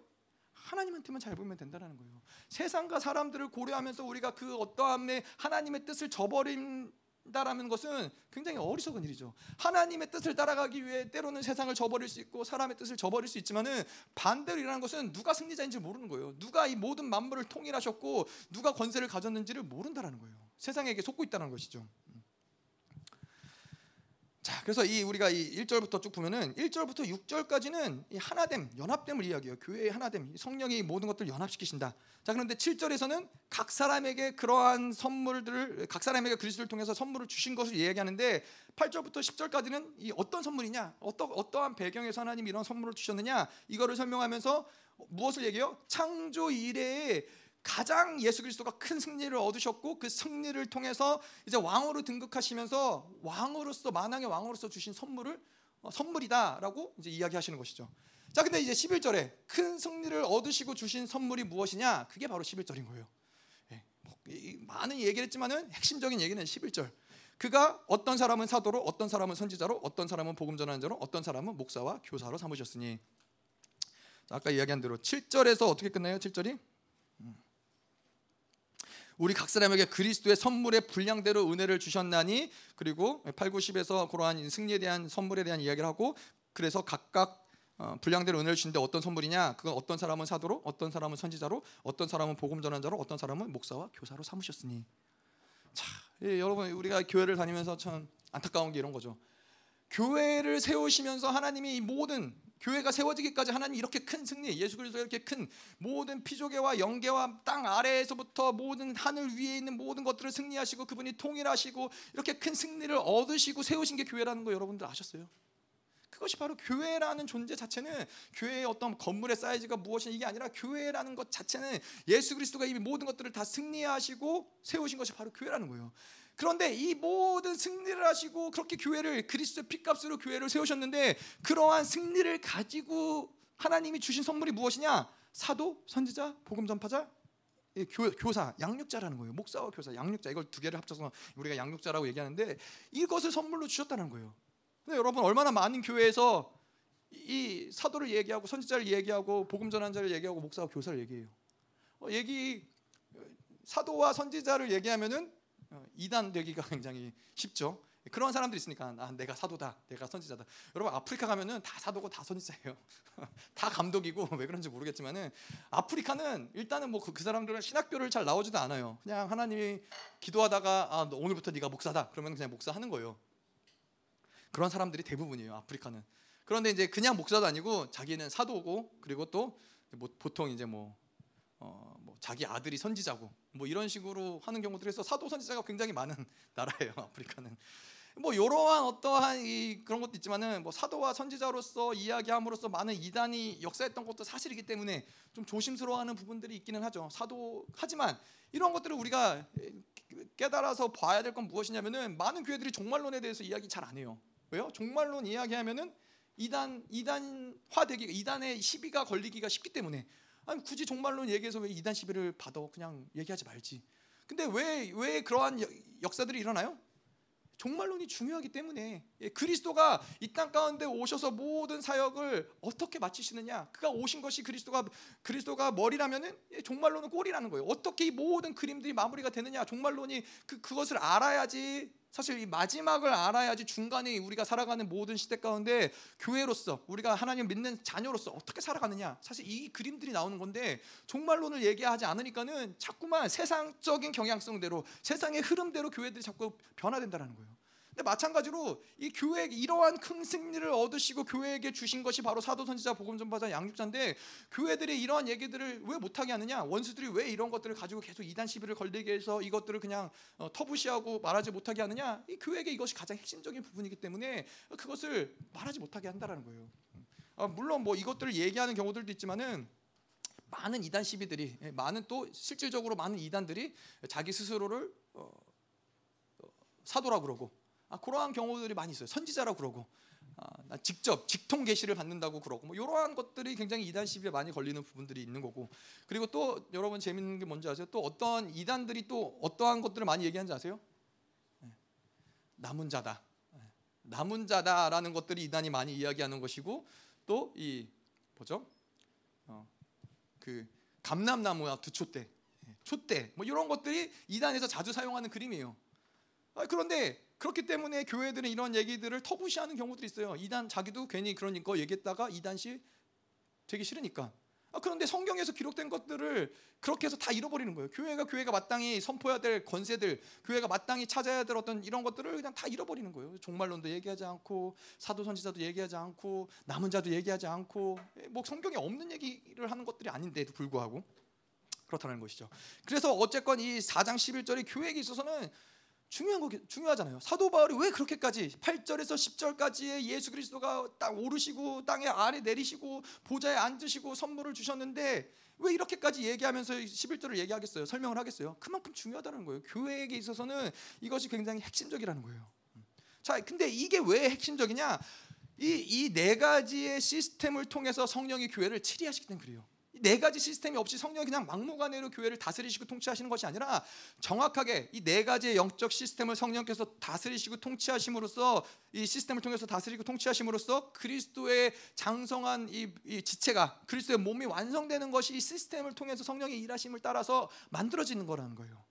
하나님한테만 잘 보면 된다는 거예요. 세상과 사람들을 고려하면서 우리가 그 어떠함에 하나님의 뜻을 저버린 따라간다라는 것은 굉장히 어리석은 일이죠. 하나님의 뜻을 따라가기 위해 때로는 세상을 저버릴 수 있고 사람의 뜻을 저버릴 수 있지만은 반대로 일어나는 것은 누가 승리자인지 모르는 거예요. 누가 이 모든 만물을 통일하셨고 누가 권세를 가졌는지를 모른다라는 거예요. 세상에게 속고 있다는 것이죠. 자, 그래서 이 우리가 이 1절부터 쭉 보면은 1절부터 6절까지는 이 하나됨, 연합됨을 이야기해요. 교회의 하나됨, 성령이 모든 것들을 연합시키신다. 자, 그런데 7절에서는 각 사람에게 그러한 선물들을 각 사람에게 그리스도를 통해서 선물을 주신 것을 이야기하는데 8절부터 10절까지는 이 어떤 선물이냐? 어떠, 어떠한 배경에서 하나님이 이런 선물을 주셨느냐? 이거를 설명하면서 무엇을 얘기해요? 창조 이래에 가장 예수 그리스도가 큰 승리를 얻으셨고 그 승리를 통해서 이제 왕으로 등극하시면서 왕으로서 만왕의 왕으로서 주신 선물을 어, 선물이다라고 이제 이야기하시는 것이죠. 자, 근데 이제 11절에 큰 승리를 얻으시고 주신 선물이 무엇이냐? 그게 바로 11절인 거예요. 예, 뭐, 많은 얘기를 했지만은 핵심적인 얘기는 11절. 그가 어떤 사람은 사도로, 어떤 사람은 선지자로, 어떤 사람은 복음 전하는 자로, 어떤 사람은 목사와 교사로 삼으셨으니. 자, 아까 이야기한 대로 7절에서 어떻게 끝나요? 7절이 우리 각 사람에게 그리스도의 선물의 분량대로 은혜를 주셨나니 그리고 8, 9, 10에서 그러한 승리에 대한 선물에 대한 이야기를 하고 그래서 각각 어, 분량대로 은혜를 주는데 어떤 선물이냐? 그건 어떤 사람은 사도로, 어떤 사람은 선지자로, 어떤 사람은 복음 전환자로, 어떤 사람은 목사와 교사로 삼으셨으니. 자, 예, 여러분 우리가 교회를 다니면서 참 안타까운 게 이런 거죠. 교회를 세우시면서 하나님이 이 모든 교회가 세워지기까지 하나님 이렇게 큰 승리, 예수 그리스도 이렇게 큰 모든 피조개와 영계와 땅 아래에서부터 모든 하늘 위에 있는 모든 것들을 승리하시고 그분이 통일하시고 이렇게 큰 승리를 얻으시고 세우신 게 교회라는 거 여러분들 아셨어요? 그것이 바로 교회라는 존재 자체는 교회의 어떤 건물의 사이즈가 무엇이 이게 아니라 교회라는 것 자체는 예수 그리스도가 이미 모든 것들을 다 승리하시고 세우신 것이 바로 교회라는 거예요. 그런데 이 모든 승리를 하시고 그렇게 교회를 그리스도 피값으로 교회를 세우셨는데 그러한 승리를 가지고 하나님이 주신 선물이 무엇이냐? 사도, 선지자, 복음 전파자, 예, 교, 교사, 양육자라는 거예요. 목사와 교사, 양육자 이걸 두 개를 합쳐서 우리가 양육자라고 얘기하는데 이것을 선물로 주셨다는 거예요. 근데 여러분 얼마나 많은 교회에서 이 사도를 얘기하고 선지자를 얘기하고 복음 전환자를 얘기하고 목사와 교사를 얘기해요. 어, 얘기 사도와 선지자를 얘기하면은 어, 이단 되기가 굉장히 쉽죠. 그런 사람들이 있으니까 아, 내가 사도다, 내가 선지자다. 여러분 아프리카 가면은 다 사도고 다 선지자예요. 다 감독이고 왜 그런지 모르겠지만은 아프리카는 일단은 뭐그 그 사람들은 신학교를 잘 나오지도 않아요. 그냥 하나님이 기도하다가 아, 오늘부터 네가 목사다. 그러면 그냥 목사하는 거예요. 그런 사람들이 대부분이에요. 아프리카는. 그런데 이제 그냥 목사도 아니고 자기는 사도고 그리고 또 뭐 보통 이제 뭐 어, 뭐 자기 아들이 선지자고 뭐 이런 식으로 하는 경우들이 있어 사도 선지자가 굉장히 많은 나라예요 아프리카는. 뭐 이러한 어떠한 이 그런 것도 있지만은 뭐 사도와 선지자로서 이야기함으로써 많은 이단이 역사했던 것도 사실이기 때문에 좀 조심스러워하는 부분들이 있기는 하죠. 사도 하지만 이런 것들을 우리가 깨달아서 봐야 될 건 무엇이냐면은 많은 교회들이 종말론에 대해서 이야기 잘 안 해요. 왜요? 종말론 이야기하면은 이단 이단화되기 이단의 시비가 걸리기가 쉽기 때문에 아니 굳이 종말론 얘기해서 왜 이단 시비를 받아? 그냥 얘기하지 말지. 근데 왜 왜 그러한 역사들이 일어나요? 종말론이 중요하기 때문에. 예, 그리스도가 이 땅 가운데 오셔서 모든 사역을 어떻게 마치시느냐? 그가 오신 것이 그리스도가 그리스도가 머리라면은 예, 종말론은 꼬리라는 거예요. 어떻게 이 모든 그림들이 마무리가 되느냐? 종말론이 그 그것을 알아야지 사실 이 마지막을 알아야지 중간에 우리가 살아가는 모든 시대 가운데 교회로서 우리가 하나님 믿는 자녀로서 어떻게 살아가느냐 사실 이 그림들이 나오는 건데 종말론을 얘기하지 않으니까는 자꾸만 세상적인 경향성대로 세상의 흐름대로 교회들이 자꾸 변화된다는 거예요. 근데 마찬가지로 이 교회에게 이러한 큰 승리를 얻으시고 교회에게 주신 것이 바로 사도 선지자 복음 전파자 양육자인데 교회들이 이러한 얘기들을 왜 못하게 하느냐 원수들이 왜 이런 것들을 가지고 계속 이단 시비를 걸리게 해서 이것들을 그냥 어, 터부시하고 말하지 못하게 하느냐 이 교회에게 이것이 가장 핵심적인 부분이기 때문에 그것을 말하지 못하게 한다라는 거예요. 아, 물론 뭐 이것들을 얘기하는 경우들도 있지만은 많은 이단 시비들이 예, 많은 또 실질적으로 많은 이단들이 자기 스스로를 어, 어 사도라 그러고 아, 그러한 경우들이 많이 있어요. 선지자라고 그러고 아, 직접 직통 계시를 받는다고 그러고 뭐 이러한 것들이 굉장히 이단 시비에 많이 걸리는 부분들이 있는 거고 그리고 또 여러분 재밌는 게 뭔지 아세요? 또 어떠한 이단들이 또 어떠한 것들을 많이 얘기하는지 아세요? 네. 남은 자다. 네. 남은 자다라는 것들이 이단이 많이 이야기하는 것이고 또 이 뭐죠? 어, 그 감람나무와 두초대, 네. 촛대 뭐 이런 것들이 이단에서 자주 사용하는 그림이에요. 아, 그런데 그렇기 때문에 교회들은 이런 얘기들을 터부시하는 경우들이 있어요. 이단 자기도 괜히 그런 거 얘기했다가 이단시 되기 싫으니까. 아, 그런데 성경에서 기록된 것들을 그렇게 해서 다 잃어버리는 거예요. 교회가 교회가 마땅히 선포해야 될 권세들, 교회가 마땅히 찾아야 될 어떤 이런 것들을 그냥 다 잃어버리는 거예요. 종말론도 얘기하지 않고 사도 선지자도 얘기하지 않고 남은 자도 얘기하지 않고 뭐 성경에 없는 얘기를 하는 것들이 아닌데도 불구하고 그렇다는 것이죠. 그래서 어쨌건 이 4장 11절의 교회에 있어서는 중요한 거 중요하잖아요. 사도 바울이 왜 그렇게까지 8절에서 10절까지의 예수 그리스도가 땅 오르시고 땅에 아래 내리시고 보좌에 앉으시고 선물을 주셨는데 왜 이렇게까지 얘기하면서 11절을 얘기하겠어요? 설명을 하겠어요? 그만큼 중요하다는 거예요. 교회에게 있어서는 이것이 굉장히 핵심적이라는 거예요. 자, 근데 이게 왜 핵심적이냐? 이 이 네 가지의 시스템을 통해서 성령이 교회를 치리하시기 때문에 그래요. 네 가지 시스템이 없이 성령이 그냥 막무가내로 교회를 다스리시고 통치하시는 것이 아니라 정확하게 이 네 가지의 영적 시스템을 성령께서 다스리시고 통치하심으로써 이 시스템을 통해서 다스리고 통치하심으로써 그리스도의 장성한 이, 이 지체가 그리스도의 몸이 완성되는 것이 이 시스템을 통해서 성령의 일하심을 따라서 만들어지는 거라는 거예요.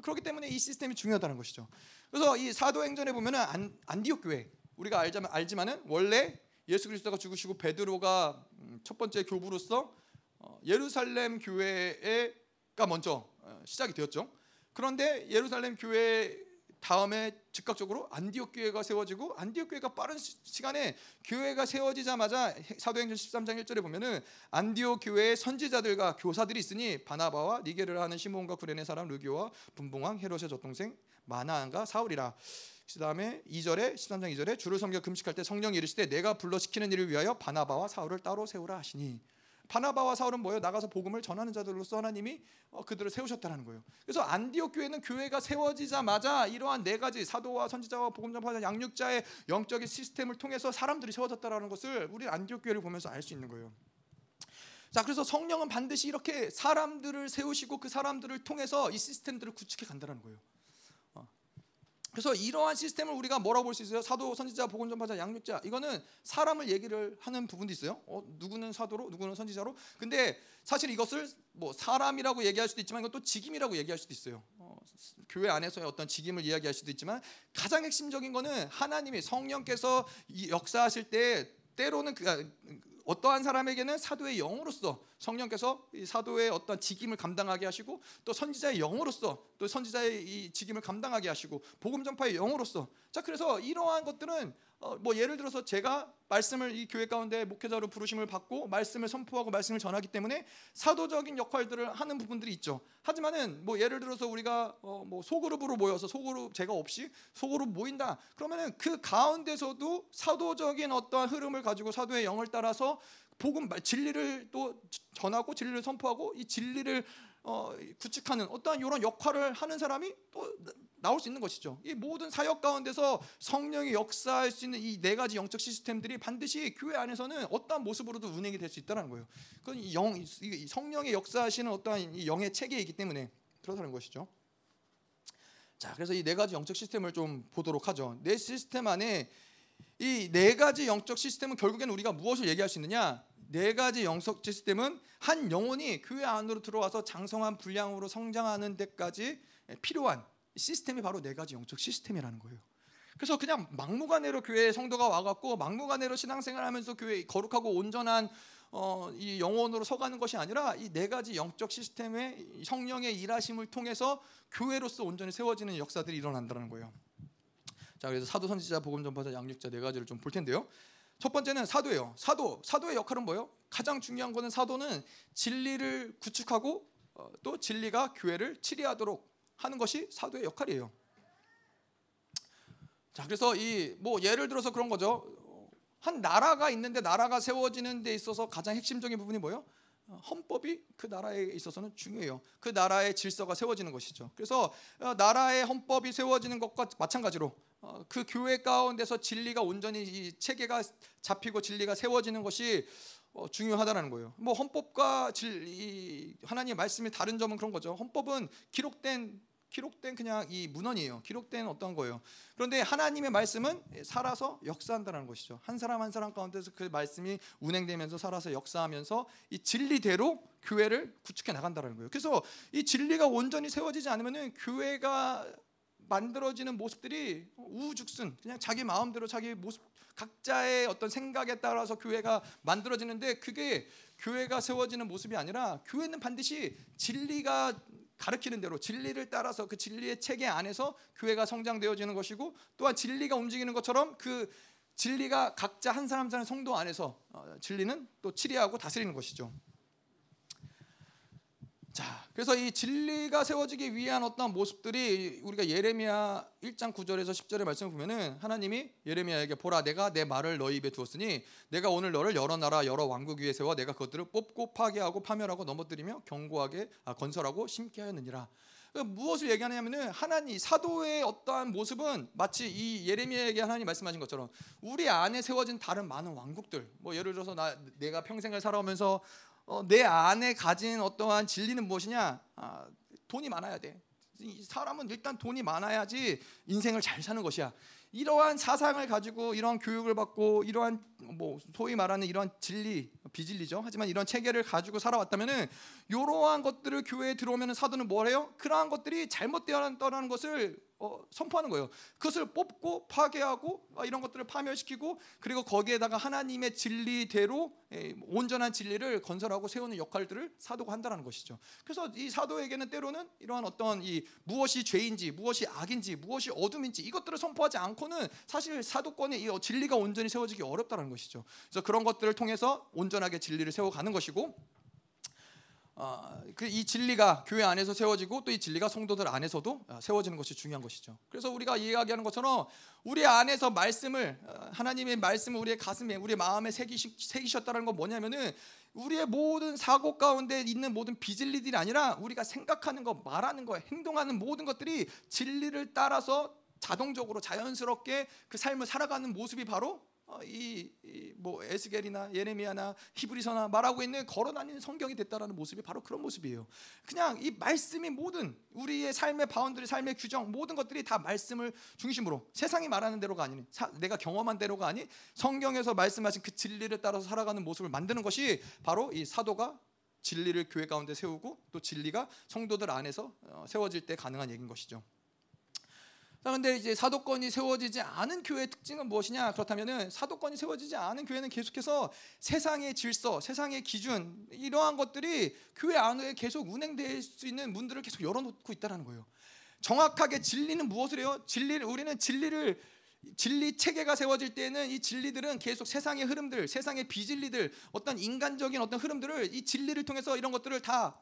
그렇기 때문에 이 시스템이 중요하다는 것이죠. 그래서 이 사도행전에 보면은 안, 안디옥 교회 우리가 알자면 알지만은 원래 예수 그리스도가 죽으시고 베드로가 음, 첫 번째 교부로서 어, 예루살렘 교회가 먼저 어, 시작이 되었죠. 그런데 예루살렘 교회 다음에 즉각적으로 안디옥 교회가 세워지고 안디옥 교회가 빠른 시간에 교회가 세워지자마자 사도행전 13장 1절에 보면은 안디옥 교회의 선지자들과 교사들이 있으니 바나바와 니게를 하는 시몬과 구레네 사람 루기와 분봉왕 헤롯의 젖동생 마나안과 사울이라. 그다음에 2절에 13장 2절에 주를 섬겨 금식할 때 성령이 이르시되 내가 불러 시키는 일을 위하여 바나바와 사울을 따로 세우라 하시니 바나바와 사울은 뭐예요? 나가서 복음을 전하는 자들로서 하나님이 어, 그들을 세우셨다는 거예요. 그래서 안디옥 교회는 교회가 세워지자마자 이러한 네 가지 사도와 선지자와 복음 전파자 양육자의 영적인 시스템을 통해서 사람들이 세워졌다라는 것을 우리 안디옥 교회를 보면서 알 수 있는 거예요. 자, 그래서 성령은 반드시 이렇게 사람들을 세우시고 그 사람들을 통해서 이 시스템들을 구축해 간다는 거예요. 그래서 이러한 시스템을 우리가 뭐라고 볼 수 있어요? 사도, 선지자, 복음 전파자, 양육자. 이거는 사람을 얘기를 하는 부분도 있어요. 어, 누구는 사도로, 누구는 선지자로. 근데 사실 이것을 뭐 사람이라고 얘기할 수도 있지만 이것도 직임이라고 얘기할 수도 있어요. 어, 교회 안에서의 어떤 직임을 이야기할 수도 있지만 가장 핵심적인 거는 하나님이 성령께서 역사하실 때 때로는 그, 아, 어떠한 사람에게는 사도의 영으로서 성령께서 이 사도의 어떤 직임을 감당하게 하시고 또 선지자의 영으로서 또 선지자의 이 직임을 감당하게 하시고 복음 전파의 영으로서 자 그래서 이러한 것들은 어, 뭐 예를 들어서 제가 말씀을 이 교회 가운데 목회자로 부르심을 받고 말씀을 선포하고 말씀을 전하기 때문에 사도적인 역할들을 하는 부분들이 있죠. 하지만은 뭐 예를 들어서 우리가 어, 뭐 소그룹으로 모여서 소그룹 제가 없이 소그룹 모인다. 그러면은 그 가운데서도 사도적인 어떠한 흐름을 가지고 사도의 영을 따라서 복음 진리를 또 전하고 진리를 선포하고 이 진리를 어, 구축하는 어떠한 이런 역할을 하는 사람이 또 나올 수 있는 것이죠. 이 모든 사역 가운데서 성령이 역사할 수 있는 이 네 가지 영적 시스템들이 반드시 교회 안에서는 어떠한 모습으로도 운행이 될 수 있다는 거예요. 그건 영, 성령의 역사하시는 어떠한 영의 체계이기 때문에 그렇다는 것이죠. 자, 그래서 이 네 가지 영적 시스템을 좀 보도록 하죠. 네 시스템 안에 이 네 가지 영적 시스템은 결국에는 우리가 무엇을 얘기할 수 있느냐? 네 가지 영적 시스템은 한 영혼이 교회 안으로 들어와서 장성한 분량으로 성장하는 데까지 필요한 시스템이 바로 네 가지 영적 시스템이라는 거예요. 그래서 그냥 막무가내로 교회에 성도가 와갖고 막무가내로 신앙생활하면서 교회 거룩하고 온전한 어, 이 영혼으로 서가는 것이 아니라 이 네 가지 영적 시스템의 성령의 일하심을 통해서 교회로서 온전히 세워지는 역사들이 일어난다는 거예요. 자, 그래서 사도, 선지자, 복음 전파자, 양육자 네 가지를 좀 볼 텐데요. 첫 번째는 사도예요. 사도, 사도의 역할은 뭐예요? 가장 중요한 거는 사도는 진리를 구축하고 어, 또 진리가 교회를 치리하도록 하는 것이 사도의 역할이에요. 자, 그래서 이 뭐 예를 들어서 그런 거죠. 한 나라가 있는데 나라가 세워지는 데 있어서 가장 핵심적인 부분이 뭐예요? 헌법이 그 나라에 있어서는 중요해요. 그 나라의 질서가 세워지는 것이죠. 그래서 어, 나라의 헌법이 세워지는 것과 마찬가지로 어, 그 교회 가운데서 진리가 온전히 이 체계가 잡히고 진리가 세워지는 것이 어, 중요하다는 거예요. 뭐 헌법과 질, 하나님의 말씀이 다른 점은 그런 거죠. 헌법은 기록된 기록된 그냥 이 문헌이에요. 기록된 어떤 거예요. 그런데 하나님의 말씀은 살아서 역사한다는 것이죠. 한 사람 한 사람 가운데서 그 말씀이 운행되면서 살아서 역사하면서 이 진리대로 교회를 구축해 나간다는 거예요. 그래서 이 진리가 온전히 세워지지 않으면은 교회가 만들어지는 모습들이 우후죽순 그냥 자기 마음대로 자기 모습 각자의 어떤 생각에 따라서 교회가 만들어지는데 그게 교회가 세워지는 모습이 아니라 교회는 반드시 진리가 가르치는 대로 진리를 따라서 그 진리의 체계 안에서 교회가 성장되어지는 것이고 또한 진리가 움직이는 것처럼 그 진리가 각자 한 사람 한 사람 성도 안에서 어, 진리는 또 치리하고 다스리는 것이죠. 자, 그래서 이 진리가 세워지기 위한 어떤 모습들이 우리가 예레미야 1장 9절에서 10절의 말씀을 보면은 하나님이 예레미야에게 보라 내가 내 말을 너희 입에 두었으니 내가 오늘 너를 여러 나라 여러 왕국 위에 세워 내가 그것들을 뽑고 파괴하고 파멸하고 넘어뜨리며 견고하게 아, 건설하고 심게 하였느니라. 그러니까 무엇을 얘기하냐면은 하나님 사도의 어떠한 모습은 마치 이 예레미야에게 하나님 말씀하신 것처럼 우리 안에 세워진 다른 많은 왕국들 뭐 예를 들어서 나 내가 평생을 살아오면서 어, 내 안에 가진 어떠한 진리는 무엇이냐? 아, 돈이 많아야 돼. 사람은 일단 돈이 많아야지 인생을 잘 사는 것이야. 이러한 사상을 가지고 이러한 교육을 받고 이러한 뭐 소위 말하는 이러한 진리 비진리죠. 하지만 이런 체계를 가지고 살아왔다면은 이러한 것들을 교회에 들어오면 사도는 뭘 해요? 그러한 것들이 잘못되었다는 것을 어, 선포하는 거예요. 그것을 뽑고 파괴하고 어, 이런 것들을 파멸시키고 그리고 거기에다가 하나님의 진리대로 에, 온전한 진리를 건설하고 세우는 역할들을 사도가 한다는 것이죠. 그래서 이 사도에게는 때로는 이러한 어떤 이 무엇이 죄인지 무엇이 악인지 무엇이 어둠인지 이것들을 선포하지 않고는 사실 사도권의 이 진리가 온전히 세워지기 어렵다는 것이죠. 그래서 그런 것들을 통해서 온전하게 진리를 세워가는 것이고 어, 그이 진리가 교회 안에서 세워지고 또 이 진리가 성도들 안에서도 어, 세워지는 것이 중요한 것이죠. 그래서 우리가 이야기하는 것처럼 우리 안에서 말씀을 어, 하나님의 말씀을 우리의 가슴에 우리 마음에 새기시, 새기셨다는 건 뭐냐면은 우리의 모든 사고 가운데 있는 모든 비진리들이 아니라 우리가 생각하는 것, 말하는 것, 행동하는 모든 것들이 진리를 따라서 자동적으로 자연스럽게 그 삶을 살아가는 모습이 바로 어, 이뭐 에스겔이나 예레미야나 히브리서나 말하고 있는 걸어다니는 성경이 됐다라는 모습이 바로 그런 모습이에요. 그냥 이 말씀이 모든 우리의 삶의 boundary, 삶의 규정 모든 것들이 다 말씀을 중심으로 세상이 말하는 대로가 아닌 내가 경험한 대로가 아닌 성경에서 말씀하신 그 진리를 따라서 살아가는 모습을 만드는 것이 바로 이 사도가 진리를 교회 가운데 세우고 또 진리가 성도들 안에서 어, 세워질 때 가능한 얘기인 것이죠. 그런데 이제 사도권이 세워지지 않은 교회의 특징은 무엇이냐? 그렇다면은 사도권이 세워지지 않은 교회는 계속해서 세상의 질서, 세상의 기준 이러한 것들이 교회 안에 계속 운행될 수 있는 문들을 계속 열어놓고 있다는 거예요. 정확하게 진리는 무엇을 해요? 진리를 우리는 진리를 진리 체계가 세워질 때는 이 진리들은 계속 세상의 흐름들, 세상의 비진리들, 어떤 인간적인 어떤 흐름들을 이 진리를 통해서 이런 것들을 다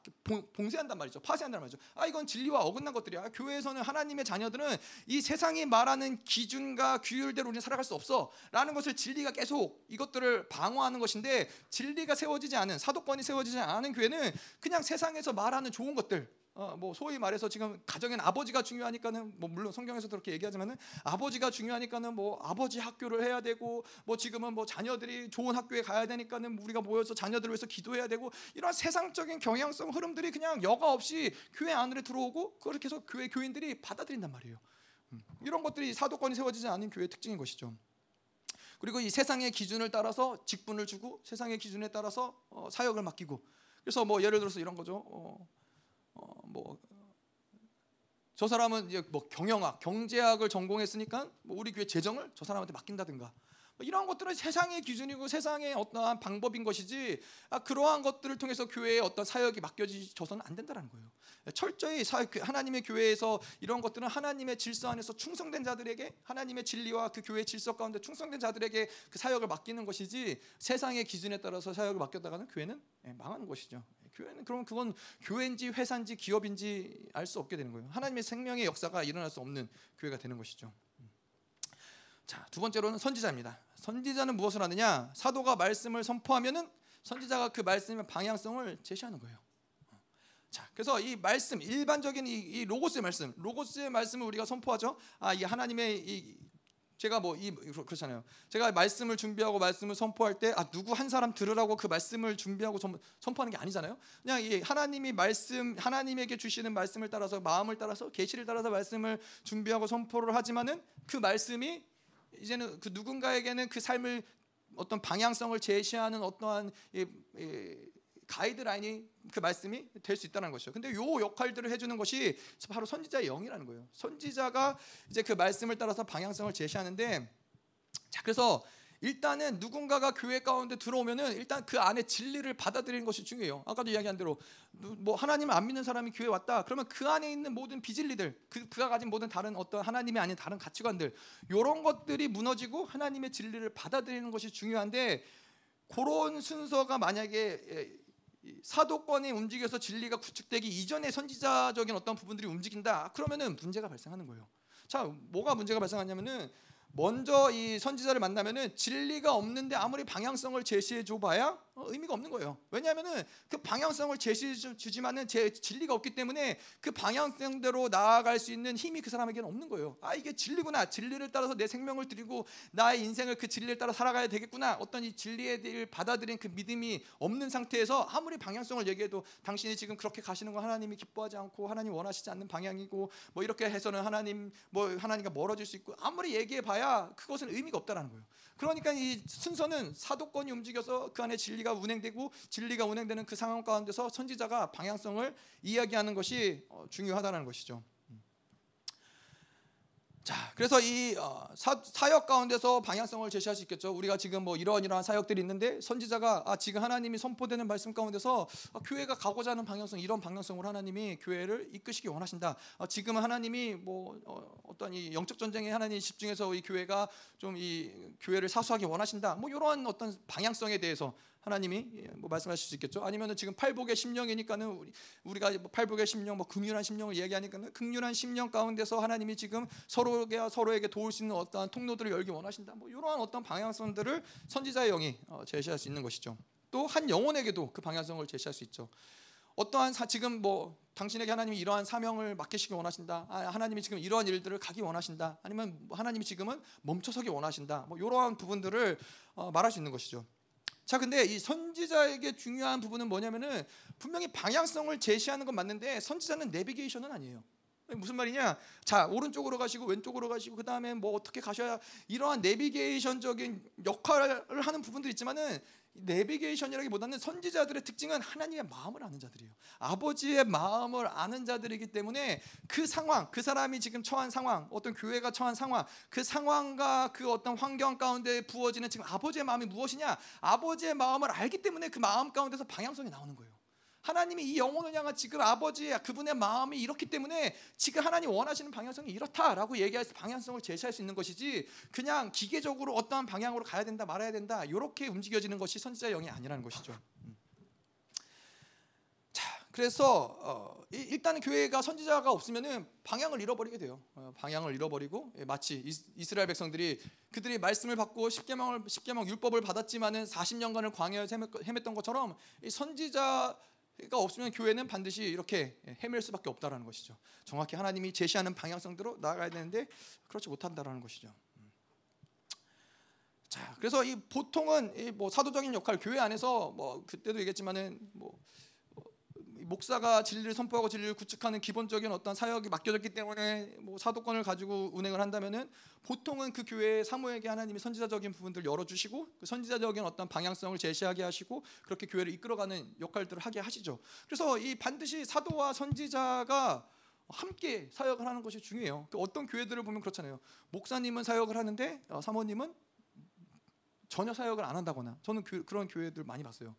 봉쇄한단 말이죠. 파쇄한단 말이죠. 아 이건 진리와 어긋난 것들이야. 교회에서는 하나님의 자녀들은 이 세상이 말하는 기준과 규율대로 우리는 살아갈 수 없어라는 것을 진리가 계속 이것들을 방어하는 것인데 진리가 세워지지 않은 사도권이 세워지지 않은 교회는 그냥 세상에서 말하는 좋은 것들 어, 뭐 소위 말해서 지금 가정엔 아버지가 중요하니까는 뭐 물론 성경에서 그렇게 얘기하지만은 아버지가 중요하니까는 뭐 아버지 학교를 해야 되고 뭐 지금은 뭐 자녀들이 좋은 학교에 가야 되니까는 우리가 모여서 자녀들을 위해서 기도해야 되고 이런 세상적인 경향성 흐름들이 그냥 여과 없이 교회 안으로 들어오고 그렇게 해서 교회 교인들이 받아들인단 말이에요. 음, 이런 것들이 사도권이 세워지지 않은 교회의 특징인 것이죠. 그리고 이 세상의 기준을 따라서 직분을 주고 세상의 기준에 따라서 어, 사역을 맡기고 그래서 뭐 예를 들어서 이런 거죠. 어, 어, 뭐 저 사람은 이제 뭐 경영학, 경제학을 전공했으니까 뭐 우리 교회 재정을 저 사람한테 맡긴다든가 뭐 이러한 것들은 세상의 기준이고 세상의 어떠한 방법인 것이지 아, 그러한 것들을 통해서 교회에 어떤 사역이 맡겨져서는 안 된다는 거예요. 철저히 그 하나님의 교회에서 이런 것들은 하나님의 질서 안에서 충성된 자들에게 하나님의 진리와 그 교회 질서 가운데 충성된 자들에게 그 사역을 맡기는 것이지 세상의 기준에 따라서 사역을 맡겼다가는 교회는 예, 망하는 것이죠. 교회는 그러면 그건 교회인지 회사인지 기업인지 알 수 없게 되는 거예요. 하나님의 생명의 역사가 일어날 수 없는 교회가 되는 것이죠. 자, 두 번째로는 선지자입니다. 선지자는 무엇을 하느냐? 사도가 말씀을 선포하면은 선지자가 그 말씀의 방향성을 제시하는 거예요. 자, 그래서 이 말씀 일반적인 이, 이 로고스의 말씀, 로고스의 말씀을 우리가 선포하죠. 아, 이 하나님의 이 제가 뭐 이 그렇잖아요. 제가 말씀을 준비하고 말씀을 선포할 때 아 누구 한 사람 들으라고 그 말씀을 준비하고 선포하는 게 아니잖아요. 그냥 이 하나님이 말씀 하나님에게 주시는 말씀을 따라서 마음을 따라서 계시를 따라서 말씀을 준비하고 선포를 하지만은 그 말씀이 이제는 그 누군가에게는 그 삶을 어떤 방향성을 제시하는 어떠한 이, 이, 가이드라인이 그 말씀이 될 수 있다는 것이죠. 근데 요 역할들을 해주는 것이 바로 선지자의 영이라는 거예요. 선지자가 이제 그 말씀을 따라서 방향성을 제시하는데 자 그래서 일단은 누군가가 교회 가운데 들어오면은 일단 그 안에 진리를 받아들이는 것이 중요해요. 아까도 이야기한 대로 뭐 하나님을 안 믿는 사람이 교회 왔다. 그러면 그 안에 있는 모든 비진리들, 그, 그가 가진 모든 다른 어떤 하나님이 아닌 다른 가치관들, 이런 것들이 무너지고 하나님의 진리를 받아들이는 것이 중요한데 그런 순서가 만약에 사도권이 움직여서 진리가 구축되기 이전에 선지자적인 어떤 부분들이 움직인다. 그러면은 문제가 발생하는 거예요. 자, 뭐가 문제가 발생하냐면은 먼저 이 선지자를 만나면은 진리가 없는데 아무리 방향성을 제시해 줘 봐야 어, 의미가 없는 거예요. 왜냐하면은 그 방향성을 제시해 주지만은 제 진리가 없기 때문에 그 방향성대로 나아갈 수 있는 힘이 그 사람에게는 없는 거예요. 아 이게 진리구나. 진리를 따라서 내 생명을 드리고 나의 인생을 그 진리를 따라 살아가야 되겠구나. 어떤 이 진리에 대해 받아들인 그 믿음이 없는 상태에서 아무리 방향성을 얘기해도 당신이 지금 그렇게 가시는 거 하나님이 기뻐하지 않고 하나님 원하시지 않는 방향이고 뭐 이렇게 해서는 하나님 뭐 하나님과 멀어질 수 있고 아무리 얘기해 봐야 그것은 의미가 없다라는 거예요. 그러니까 이 순서는 사도권이 움직여서 그 안에 진리 가 운행되고 진리가 운행되는 그 상황 가운데서 선지자가 방향성을 이야기하는 것이 어, 중요하다는 것이죠. 자, 그래서 이 어, 사, 역 가운데서 방향성을 제시할 수 있겠죠. 우리가 지금 뭐 이러한 이러한 사역들이 있는데 선지자가 아, 지금 하나님이 선포되는 말씀 가운데서 아, 교회가 가고자 하는 방향성 이런 방향성으로 하나님이 교회를 이끄시기 원하신다. 아, 지금은 하나님이 뭐 어, 떤이 영적 전쟁에 하나님 집중해서 이 교회가 좀 이 교회를 사수하기 원하신다. 뭐 이러한 어떤 방향성에 대해서 하나님이 예, 뭐 말씀하실 수 있겠죠. 아니면은 지금 팔복의 심령이니까는 우리 우리가 뭐 팔복의 심령, 뭐 극률한 심령을 얘기하니까는 극률한 심령 가운데서 하나님이 지금 서로에게 서로에게 도울 수 있는 어떠한 통로들을 열기 원하신다. 뭐 이러한 어떤 방향성들을 선지자의 영이 어, 제시할 수 있는 것이죠. 또 한 영혼에게도 그 방향성을 제시할 수 있죠. 어떠한 사, 지금 뭐 당신에게 하나님이 이러한 사명을 맡기시기 원하신다. 아, 하나님이 지금 이러한 일들을 가기 원하신다. 아니면 하나님이 지금은 멈춰서기 원하신다. 뭐 이러한 부분들을 어, 말할 수 있는 것이죠. 자, 근데 이 선지자에게 중요한 부분은 뭐냐면은 분명히 방향성을 제시하는 건 맞는데 선지자는 내비게이션은 아니에요. 무슨 말이냐? 자, 오른쪽으로 가시고 왼쪽으로 가시고 그다음에 뭐 어떻게 가셔야 이러한 내비게이션적인 역할을 하는 부분도 있지만은 내비게이션이라기보다는 선지자들의 특징은 하나님의 마음을 아는 자들이에요. 아버지의 마음을 아는 자들이기 때문에 그 상황, 그 사람이 지금 처한 상황, 어떤 교회가 처한 상황, 그 상황과 그 어떤 환경 가운데 부어지는 지금 아버지의 마음이 무엇이냐? 아버지의 마음을 알기 때문에 그 마음 가운데서 방향성이 나오는 거예요. 하나님이 이 영혼을 향한 지금 아버지의 그분의 마음이 이렇기 때문에 지금 하나님 원하시는 방향성이 이렇다라고 얘기해서 방향성을 제시할 수 있는 것이지 그냥 기계적으로 어떠한 방향으로 가야 된다 말아야 된다 이렇게 움직여지는 것이 선지자 영이 아니라는 것이죠. 음. 자, 그래서 어, 일단 교회가 선지자가 없으면은 방향을 잃어버리게 돼요. 어, 방향을 잃어버리고 예, 마치 이스라엘 백성들이 그들이 말씀을 받고 십계명을 십계명 율법을 받았지만은 40년간을 광야에서 헤맸던 것처럼 선지자 가 없으면 교회는 반드시 이렇게 헤맬 수밖에 없다라는 것이죠. 정확히 하나님이 제시하는 방향성대로 나아가야 되는데 그렇지 못한다라는 것이죠. 음. 자, 그래서 이 보통은 이 뭐 사도적인 역할 교회 안에서 뭐 그때도 얘기했지만은 뭐 목사가 진리를 선포하고 진리를 구축하는 기본적인 어떤 사역이 맡겨졌기 때문에 뭐 사도권을 가지고 운행을 한다면은 보통은 그 교회의 사모에게 하나님이 선지자적인 부분들 열어주시고 그 선지자적인 어떤 방향성을 제시하게 하시고 그렇게 교회를 이끌어가는 역할들을 하게 하시죠. 그래서 이 반드시 사도와 선지자가 함께 사역을 하는 것이 중요해요. 그 어떤 교회들을 보면 그렇잖아요. 목사님은 사역을 하는데 어, 사모님은 전혀 사역을 안 한다거나 저는 그, 런 교회들 많이 봤어요.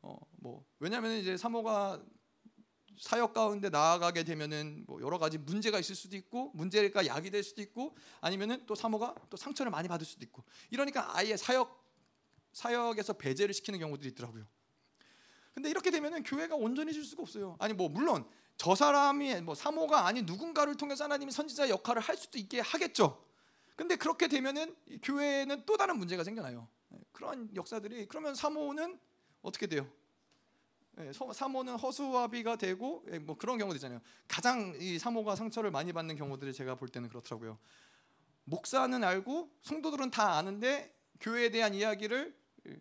어, 뭐 왜냐하면 이제 사모가 사역 가운데 나아가게 되면은 뭐 여러 가지 문제가 있을 수도 있고 문제가 약이 될 수도 있고 아니면은 또 사모가 또 상처를 많이 받을 수도 있고 이러니까 아예 사역 사역에서 배제를 시키는 경우들이 있더라고요. 근데 이렇게 되면은 교회가 온전해질 수가 없어요. 아니 뭐 물론 저 사람이 뭐 사모가 아닌 누군가를 통해서 하나님이 선지자 역할을 할 수도 있게 하겠죠. 근데 그렇게 되면은 교회에는 또 다른 문제가 생겨나요. 네, 그런 역사들이 그러면 사모는 어떻게 돼요? 예, 사모는 허수아비가 되고 예, 뭐 그런 경우도 있잖아요. 가장 이 사모가 상처를 많이 받는 경우들을 제가 볼 때는 그렇더라고요. 목사는 알고 성도들은 다 아는데 교회에 대한 이야기를 예,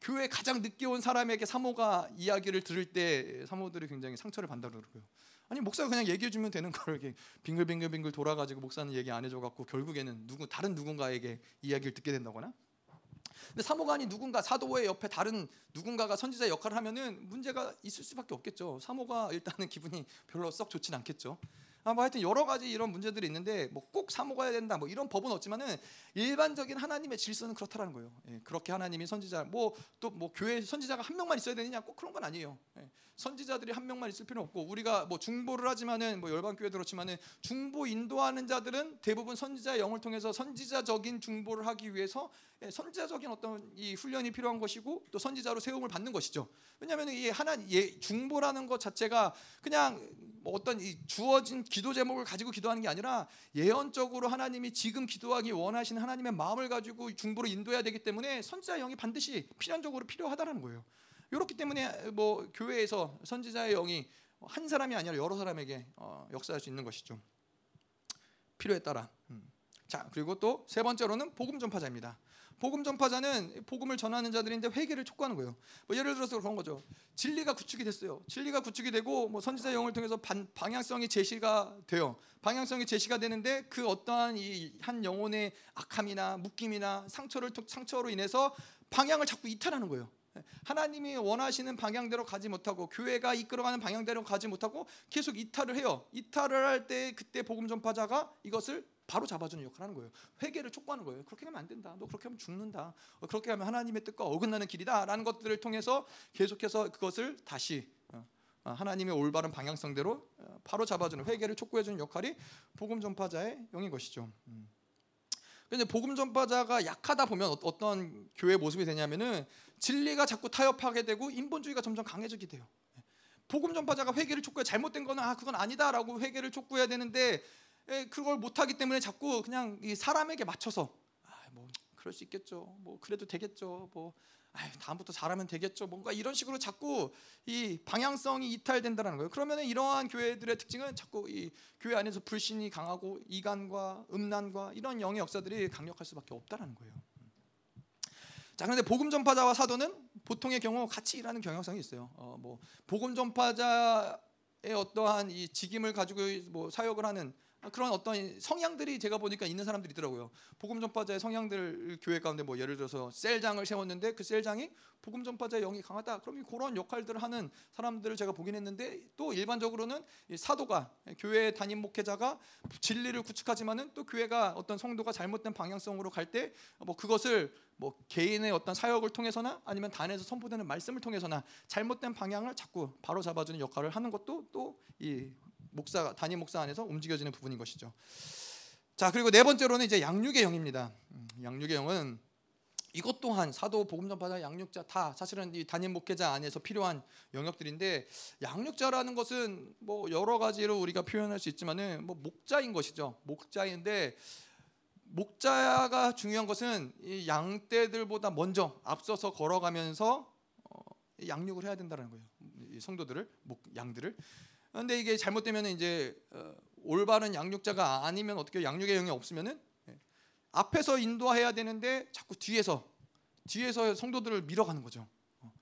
교회 가장 늦게 온 사람에게 사모가 이야기를 들을 때 사모들이 굉장히 상처를 받는다고 그러고요. 아니 목사가 그냥 얘기해 주면 되는 걸 이렇게 빙글빙글빙글 돌아가지고 목사는 얘기 안 해줘 갖고 결국에는 누구 다른 누군가에게 이야기를 듣게 된다거나 근데 사모관이 누군가 사도의 옆에 다른 누군가가 선지자 역할을 하면은 문제가 있을 수밖에 없겠죠. 사모가 일단은 기분이 별로 썩 좋진 않겠죠. 아, 뭐 하여튼 여러 가지 이런 문제들이 있는데 뭐 꼭 사모가야 된다 뭐 이런 법은 없지만은 일반적인 하나님의 질서는 그렇다라는 거예요. 예, 그렇게 하나님이 선지자 뭐 또뭐 교회 선지자가 한 명만 있어야 되느냐 꼭 그런 건 아니에요. 예, 선지자들이 한 명만 있을 필요는 없고 우리가 뭐 중보를 하지만은 뭐 열방 교회도 그렇지만은 중보 인도하는 자들은 대부분 선지자의 영을 통해서 선지자적인 중보를 하기 위해서 예, 선지자적인 어떤 이 훈련이 필요한 것이고 또 선지자로 세움을 받는 것이죠. 왜냐하면 이 하나 예, 중보라는 것 자체가 그냥 뭐 어떤 이 주어진 기도 제목을 가지고 기도하는 게 아니라 예언적으로 하나님이 지금 기도하기 원하시는 하나님의 마음을 가지고 중보로 인도해야 되기 때문에 선지자 영이 반드시 필연적으로 필요하다는 거예요. 이렇기 때문에 뭐 교회에서 선지자의 영이 한 사람이 아니라 여러 사람에게 어, 역사할 수 있는 것이죠. 필요에 따라. 음. 자 그리고 또 세 번째로는 복음 전파자입니다. 복음 전파자는 복음을 전하는 자들인데 회개를 촉구하는 거예요. 뭐 예를 들어서 그런 거죠. 진리가 구축이 됐어요. 진리가 구축이 되고 뭐 선지자 영을 통해서 반, 방향성이 제시가 돼요. 방향성이 제시가 되는데 그 어떠한 이 한 영혼의 악함이나 묶임이나 상처를 상처로 인해서 방향을 자꾸 이탈하는 거예요. 하나님이 원하시는 방향대로 가지 못하고 교회가 이끌어가는 방향대로 가지 못하고 계속 이탈을 해요. 이탈을 할 때 그때 복음 전파자가 이것을 바로 잡아주는 역할을 하는 거예요. 회개를 촉구하는 거예요. 그렇게 하면 안 된다. 너 그렇게 하면 죽는다. 어, 그렇게 하면 하나님의 뜻과 어긋나는 길이다라는 것들을 통해서 계속해서 그것을 다시 어, 어, 하나님의 올바른 방향성대로 바로 잡아주는 회개를 촉구해주는 역할이 복음 전파자의 영인 것이죠. 음. 근데 복음 전파자가 약하다 보면 어떤 교회 모습이 되냐면은 진리가 자꾸 타협하게 되고 인본주의가 점점 강해지게 돼요. 복음 전파자가 회개를 촉구해 잘못된 거는 아 그건 아니다라고 회개를 촉구해야 되는데 예, 그걸 못하기 때문에 자꾸 그냥 이 사람에게 맞춰서 아, 뭐 그럴 수 있겠죠. 뭐 그래도 되겠죠. 뭐 아, 다음부터 잘하면 되겠죠. 뭔가 이런 식으로 자꾸 이 방향성이 이탈된다는 거예요. 그러면 이러한 교회들의 특징은 자꾸 이 교회 안에서 불신이 강하고 이간과 음란과 이런 영의 역사들이 강력할 수밖에 없다라는 거예요. 자, 그런데 복음 전파자와 사도는 보통의 경우 같이 일하는 경향성이 있어요. 어, 뭐 복음 전파자의 어떠한 이 직임을 가지고 뭐 사역을 하는 그런 어떤 성향들이 제가 보니까 있는 사람들이 있더라고요. 복음 전파자의 성향들 교회 가운데 뭐 예를 들어서 셀장을 세웠는데 그 셀장이 복음 전파자의 영이 강하다. 그럼 그런 역할들을 하는 사람들을 제가 보긴 했는데 또 일반적으로는 사도가 교회 담임 목회자가 진리를 구축하지만은 또 교회가 어떤 성도가 잘못된 방향성으로 갈 때 뭐 그것을 뭐 개인의 어떤 사역을 통해서나 아니면 단에서 선포되는 말씀을 통해서나 잘못된 방향을 자꾸 바로 잡아주는 역할을 하는 것도 또 이 목사 단임 목사 안에서 움직여지는 부분인 것이죠. 자 그리고 네 번째로는 이제 양육의 영입니다. 음, 양육의 영은 이것 또한 사도 복음 전파자 양육자 다 사실은 이 단임 목회자 안에서 필요한 영역들인데 양육자라는 것은 뭐 여러 가지로 우리가 표현할 수 있지만은 뭐 목자인 것이죠. 목자인데 목자가 중요한 것은 이 양떼들보다 먼저 앞서서 걸어가면서 어, 양육을 해야 된다는 거예요. 성도들을 목 양들을 그런데 이게 잘못되면 이제 어, 올바른 양육자가 아니면 어떻게 양육의 영이 없으면은 예, 앞에서 인도해야 되는데 자꾸 뒤에서 뒤에서 성도들을 밀어가는 거죠. 어,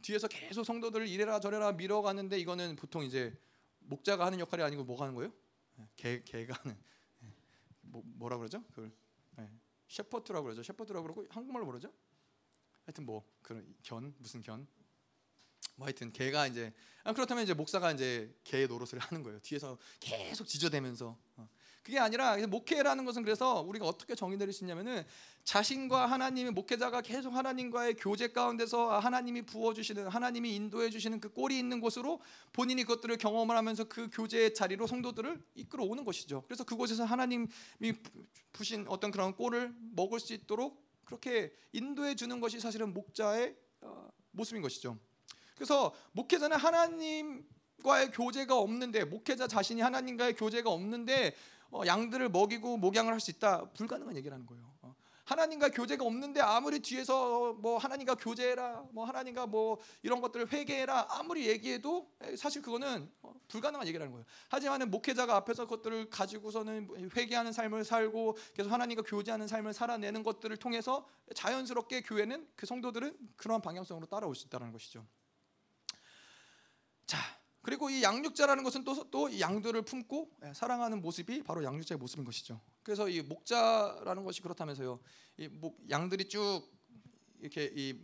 뒤에서 계속 성도들을 이래라 저래라 밀어가는데 이거는 보통 이제 목자가 하는 역할이 아니고 뭐가 하는 거예요? 예, 개 개가 하는 예, 뭐 뭐라 그러죠? 그걸 셰퍼트라고 그러죠. 셰퍼트라고 그러고 한국말로 뭐죠? 하여튼 뭐 그런 견 무슨 견 뭐 하여튼 개가 이제 아, 그렇다면 이제 목사가 이제 개의 노릇을 하는 거예요. 뒤에서 계속 지저대면서 어. 그게 아니라 목회라는 것은 그래서 우리가 어떻게 정의 내릴 수 있냐면은 자신과 하나님의 목회자가 계속 하나님과의 교제 가운데서 하나님이 부어 주시는 하나님이 인도해 주시는 그 꼴이 있는 곳으로 본인이 그것들을 경험을 하면서 그 교제의 자리로 성도들을 이끌어 오는 것이죠. 그래서 그곳에서 하나님이 부신 어떤 그런 꼴을 먹을 수 있도록 그렇게 인도해 주는 것이 사실은 목자의 어, 모습인 것이죠. 그래서 목회자는 하나님과의 교제가 없는데 목회자 자신이 하나님과의 교제가 없는데 어, 양들을 먹이고 목양을 할 수 있다 불가능한 얘기라는 거예요. 어, 하나님과 교제가 없는데 아무리 뒤에서 뭐 하나님과 교제해라, 뭐 하나님과 뭐 이런 것들을 회개해라 아무리 얘기해도 사실 그거는 어, 불가능한 얘기라는 거예요. 하지만은 목회자가 앞에서 그것들을 가지고서는 회개하는 삶을 살고 계속 하나님과 교제하는 삶을 살아내는 것들을 통해서 자연스럽게 교회는 그 성도들은 그러한 방향성으로 따라올 수 있다는 것이죠. 자, 그리고 이 양육자라는 것은 또, 또 양들을 품고 예, 사랑하는 모습이 바로 양육자의 모습인 것이죠. 그래서 이 목자라는 것이 그렇다면서요. 이 목, 양들이 쭉 이렇게 이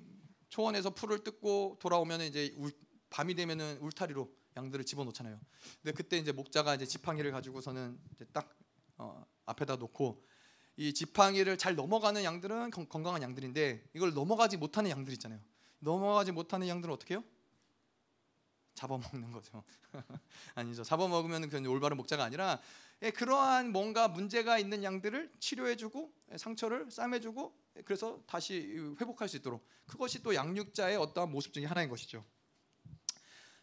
초원에서 풀을 뜯고 돌아오면 이제 울, 밤이 되면은 울타리로 양들을 집어넣잖아요. 근데 그때 이제 목자가 이제 지팡이를 가지고서는 이제 딱 어, 앞에다 놓고 이 지팡이를 잘 넘어가는 양들은 건, 건강한 양들인데 이걸 넘어가지 못하는 양들 있잖아요. 넘어가지 못하는 양들은 어떻게 해요? 잡아먹는 거죠. 아니죠. 잡아먹으면 그건 올바른 목자가 아니라 예, 그러한 뭔가 문제가 있는 양들을 치료해주고 예, 상처를 싸매주고 예, 그래서 다시 회복할 수 있도록 그것이 또 양육자의 어떠한 모습 중에 하나인 것이죠.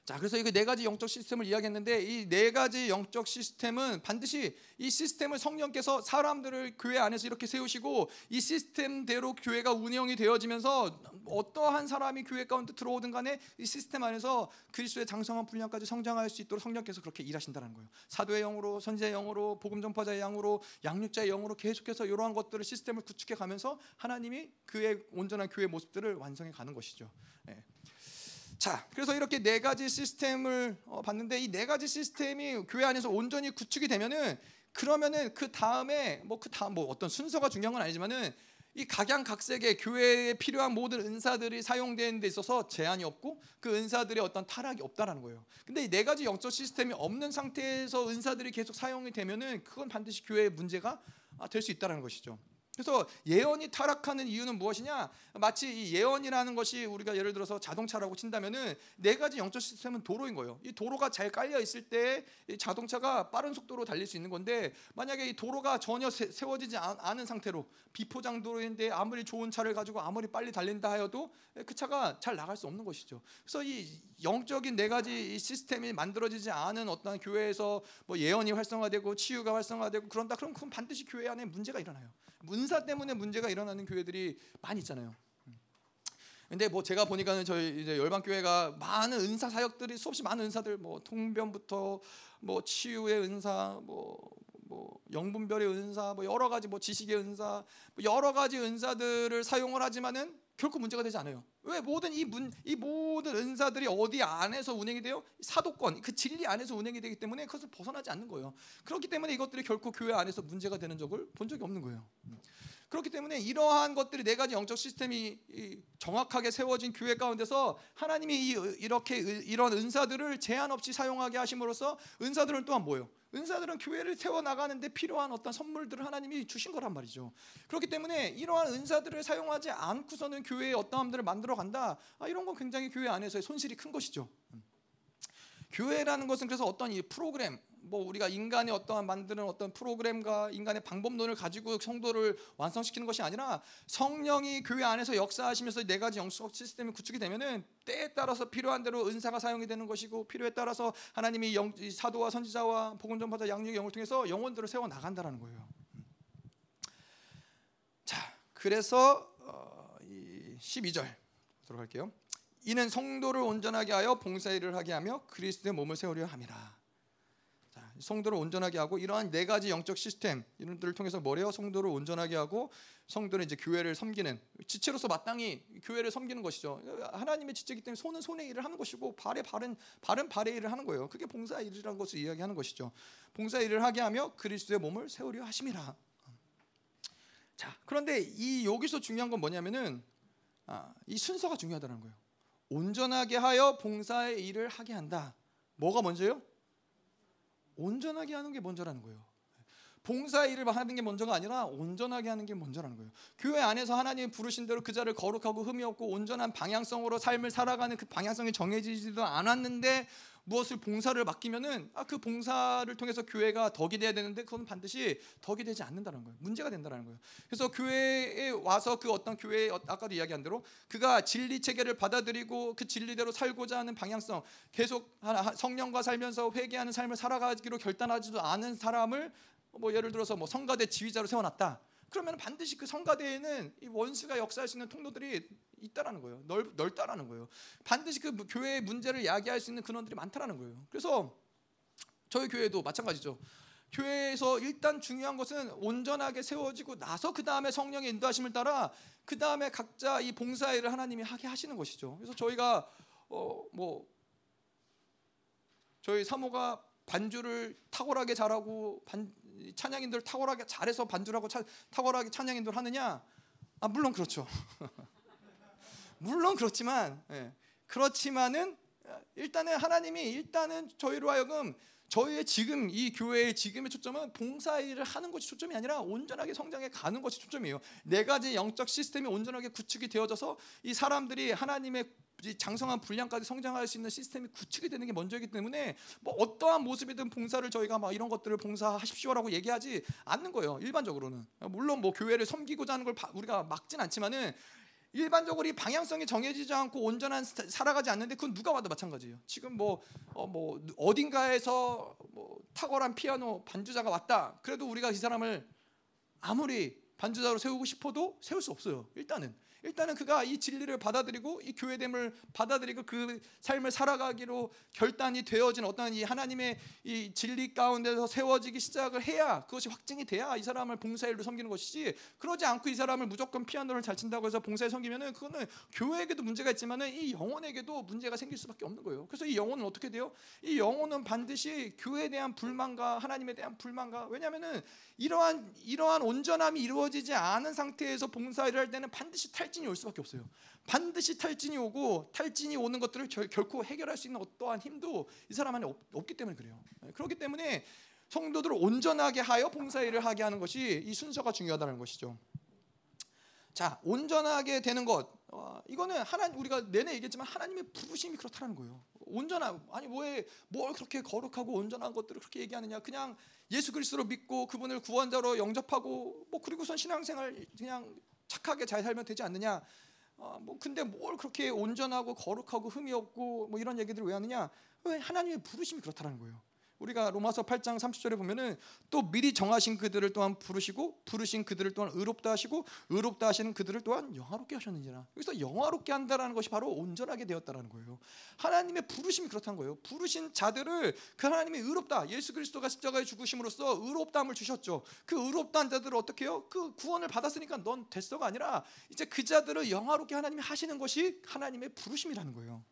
자, 그래서 이거 네 가지 영적 시스템을 이야기했는데 이 네 가지 영적 시스템은 반드시 이 시스템을 성령께서 사람들을 교회 안에서 이렇게 세우시고 이 시스템대로 교회가 운영이 되어지면서 어떠한 사람이 교회 가운데 들어오든 간에 이 시스템 안에서 그리스도의 장성한 분량까지 성장할 수 있도록 성령께서 그렇게 일하신다는 거예요. 사도의 영으로, 선지의 영으로, 복음 전파자의 영으로, 양육자의 영으로 계속해서 이러한 것들을 시스템을 구축해 가면서 하나님이 그의 온전한 교회 모습들을 완성해 가는 것이죠. 예. 자, 그래서 이렇게 네 가지 시스템을 어, 봤는데 이 네 가지 시스템이 교회 안에서 온전히 구축이 되면은 그러면은 그 다음에 뭐 그 다음 뭐 어떤 순서가 중요한 건 아니지만은 이 각양각색의 교회에 필요한 모든 은사들이 사용되는 데 있어서 제한이 없고 그 은사들의 어떤 타락이 없다라는 거예요. 근데 이 네 가지 영적 시스템이 없는 상태에서 은사들이 계속 사용이 되면은 그건 반드시 교회의 문제가 아, 될수 있다라는 것이죠. 그래서 예언이 타락하는 이유는 무엇이냐? 마치 이 예언이라는 것이 우리가 예를 들어서 자동차라고 친다면은 네 가지 영적 시스템은 도로인 거예요. 이 도로가 잘 깔려 있을 때 자동차가 빠른 속도로 달릴 수 있는 건데 만약에 이 도로가 전혀 세, 워지지 않은 상태로 비포장 도로인데 아무리 좋은 차를 가지고 아무리 빨리 달린다 하여도 그 차가 잘 나갈 수 없는 것이죠. 그래서 이 영적인 네 가지 시스템이 만들어지지 않은 어떤 교회에서 뭐 예언이 활성화되고 치유가 활성화되고 그런다 그럼 그건 반드시 교회 안에 문제가 일어나요. 문사 때문에 문제가 일어나는 교회들이 많이 있잖아요. 근데 뭐 제가 보니까는 저희 이제 열방 교회가 많은 은사 사역들이 수없이 많은 은사들 뭐 통변부터 뭐 치유의 은사 뭐 뭐 영분별의 은사 뭐 여러 가지 뭐 지식의 은사 뭐 여러 가지 은사들을 사용을 하지만은 결코 문제가 되지 않아요. 왜 모든 이 문 이 모든 은사들이 어디 안에서 운행이 돼요? 사도권 그 진리 안에서 운행이 되기 때문에 그것을 벗어나지 않는 거예요. 그렇기 때문에 이것들이 결코 교회 안에서 문제가 되는 적을 본 적이 없는 거예요. 그렇기 때문에 이러한 것들이 네 가지 영적 시스템이 정확하게 세워진 교회 가운데서 하나님이 이렇게 이런 은사들을 제한 없이 사용하게 하심으로써 은사들은 또한 뭐예요? 은사들은 교회를 세워 나가는데 필요한 어떤 선물들을 하나님이 주신 거란 말이죠. 그렇기 때문에 이러한 은사들을 사용하지 않고서는 교회의 어떠함들을 만들어 간다. 아, 이런 건 굉장히 교회 안에서의 손실이 큰 것이죠. 교회라는 것은 그래서 어떤 이 프로그램 뭐 우리가 인간의 어떠한 만드는 어떤 프로그램과 인간의 방법론을 가지고 성도를 완성시키는 것이 아니라 성령이 교회 안에서 역사하시면서 네 가지 영적 시스템이 구축이 되면은 때에 따라서 필요한 대로 은사가 사용이 되는 것이고 필요에 따라서 하나님이 영, 사도와 선지자와 복음 전파자 양육의 영을 통해서 영혼들을 세워 나간다라는 거예요. 자, 그래서 어, 12절 보도록 할게요. 이는 성도를 온전하게 하여 봉사일을 하게 하며 그리스도의 몸을 세우려 함이라. 성도를 온전하게 하고 이러한 네 가지 영적 시스템 이런 들을 통해서 뭐래요? 성도를 온전하게 하고 성도는 이제 교회를 섬기는 지체로서 마땅히 교회를 섬기는 것이죠. 하나님의 지체이기 때문에 손은 손의 일을 하는 것이고 발에 발은 발은 발의 일을 하는 거예요. 그게 봉사 일이라는 것을 이야기하는 것이죠. 봉사 일을 하게 하며 그리스도의 몸을 세우려 하심이라. 자, 그런데 이 여기서 중요한 건 뭐냐면은 아, 이 순서가 중요하다는 거예요. 온전하게 하여 봉사의 일을 하게 한다. 뭐가 먼저요? 온전하게 하는 게 먼저라는 거예요. 봉사 일을 하는 게 먼저가 아니라 온전하게 하는 게 먼저라는 거예요. 교회 안에서 하나님 부르신 대로 그 자를 거룩하고 흠이 없고 온전한 방향성으로 삶을 살아가는 그 방향성이 정해지지도 않았는데 무엇을 봉사를 맡기면은 아, 그 봉사를 통해서 교회가 덕이 돼야 되는데 그건 반드시 덕이 되지 않는다는 거예요. 문제가 된다는 거예요. 그래서 교회에 와서 그 어떤 교회 어, 아까도 이야기한 대로 그가 진리 체계를 받아들이고 그 진리대로 살고자 하는 방향성 계속 성령과 살면서 회개하는 삶을 살아가기로 결단하지도 않은 사람을 뭐 예를 들어서 뭐 성가대 지휘자로 세워놨다. 그러면 반드시 그 성가대에는 이 원수가 역사할 수 있는 통로들이 있다라는 거예요. 넓, 넓다라는 거예요. 반드시 그 교회의 문제를 야기할 수 있는 근원들이 많다라는 거예요. 그래서 저희 교회도 마찬가지죠. 교회에서 일단 중요한 것은 온전하게 세워지고 나서 그 다음에 성령의 인도하심을 따라 그 다음에 각자 이 봉사일을 하나님이 하게 하시는 것이죠. 그래서 저희가 어 뭐 저희 사모가 반주를 탁월하게 잘하고 반, 찬양인들 탁월하게 잘해서 반주하고 탁월하게 찬양인들 하느냐? 아 물론 그렇죠. 물론 그렇지만 예, 그렇지만은 일단은 하나님이 일단은 저희로 하여금 저희의 지금 이 교회의 지금의 초점은 봉사 일을 하는 것이 초점이 아니라 온전하게 성장해 가는 것이 초점이에요. 네 가지 영적 시스템이 온전하게 구축이 되어져서 이 사람들이 하나님의 장성한 분량까지 성장할 수 있는 시스템이 구축이 되는 게 먼저이기 때문에 뭐 어떠한 모습이든 봉사를 저희가 막 이런 것들을 봉사하십시오라고 얘기하지 않는 거예요. 일반적으로는 물론 뭐 교회를 섬기고자 하는 걸 우리가 막진 않지만은 일반적으로 이 방향성이 정해지지 않고 온전한 살아가지 않는데 그건 누가 봐도 마찬가지예요. 지금 뭐, 어, 뭐 어딘가에서 뭐 탁월한 피아노 반주자가 왔다. 그래도 우리가 이 사람을 아무리 반주자로 세우고 싶어도 세울 수 없어요. 일단은 일단은 그가 이 진리를 받아들이고 이 교회됨을 받아들이고 그 삶을 살아가기로 결단이 되어진 어떤 이 하나님의 이 진리 가운데서 세워지기 시작을 해야 그것이 확증이 돼야 이 사람을 봉사일로 섬기는 것이지 그러지 않고 이 사람을 무조건 피아노를 잘 친다고 해서 봉사에 섬기면은 그거는 교회에게도 문제가 있지만은 이 영혼에게도 문제가 생길 수밖에 없는 거예요. 그래서 이 영혼은 어떻게 돼요? 이 영혼은 반드시 교회에 대한 불만과 하나님에 대한 불만과 왜냐하면은 이러한 이러한 온전함이 이루어지지 않은 상태에서 봉사를 할 때는 반드시 탈 진이 올 수밖에 없어요. 반드시 탈진이 오고 탈진이 오는 것들을 결, 결코 해결할 수 있는 어떠한 힘도 이 사람 안에 없, 기 때문에 그래요. 네, 그렇기 때문에 성도들을 온전하게 하여 봉사일을 하게 하는 것이 이 순서가 중요하다는 것이죠. 자, 온전하게 되는 것. 어, 이거는 하나 우리가 내내 얘기했지만 하나님의 부르심이 그렇다는 거예요. 온전한 아니 뭐에 뭘 그렇게 거룩하고 온전한 것들을 그렇게 얘기하느냐? 그냥 예수 그리스도로 믿고 그분을 구원자로 영접하고 뭐 그리고선 신앙생활 그냥 착하게 잘 살면 되지 않느냐? 어, 뭐 근데 뭘 그렇게 온전하고 거룩하고 흠이 없고 뭐 이런 얘기들을 왜 하느냐? 왜 하나님의 부르심이 그렇다는 거예요. 우리가 로마서 8장 30절에 보면은 또 미리 정하신 그들을 또한 부르시고 부르신 그들을 또한 의롭다 하시고 의롭다 하시는 그들을 또한 영화롭게 하셨느니라. 여기서 영화롭게 한다라는 것이 바로 온전하게 되었다라는 거예요. 하나님의 부르심이 그렇다는 거예요. 부르신 자들을 그 하나님이 의롭다. 예수 그리스도가 십자가에 죽으심으로써 의롭다함을 주셨죠. 그 의롭다한 자들을 어떻게 해요? 그 구원을 받았으니까 넌 됐어가 아니라 이제 그 자들을 영화롭게 하나님이 하시는 것이 하나님의 부르심이라는 거예요.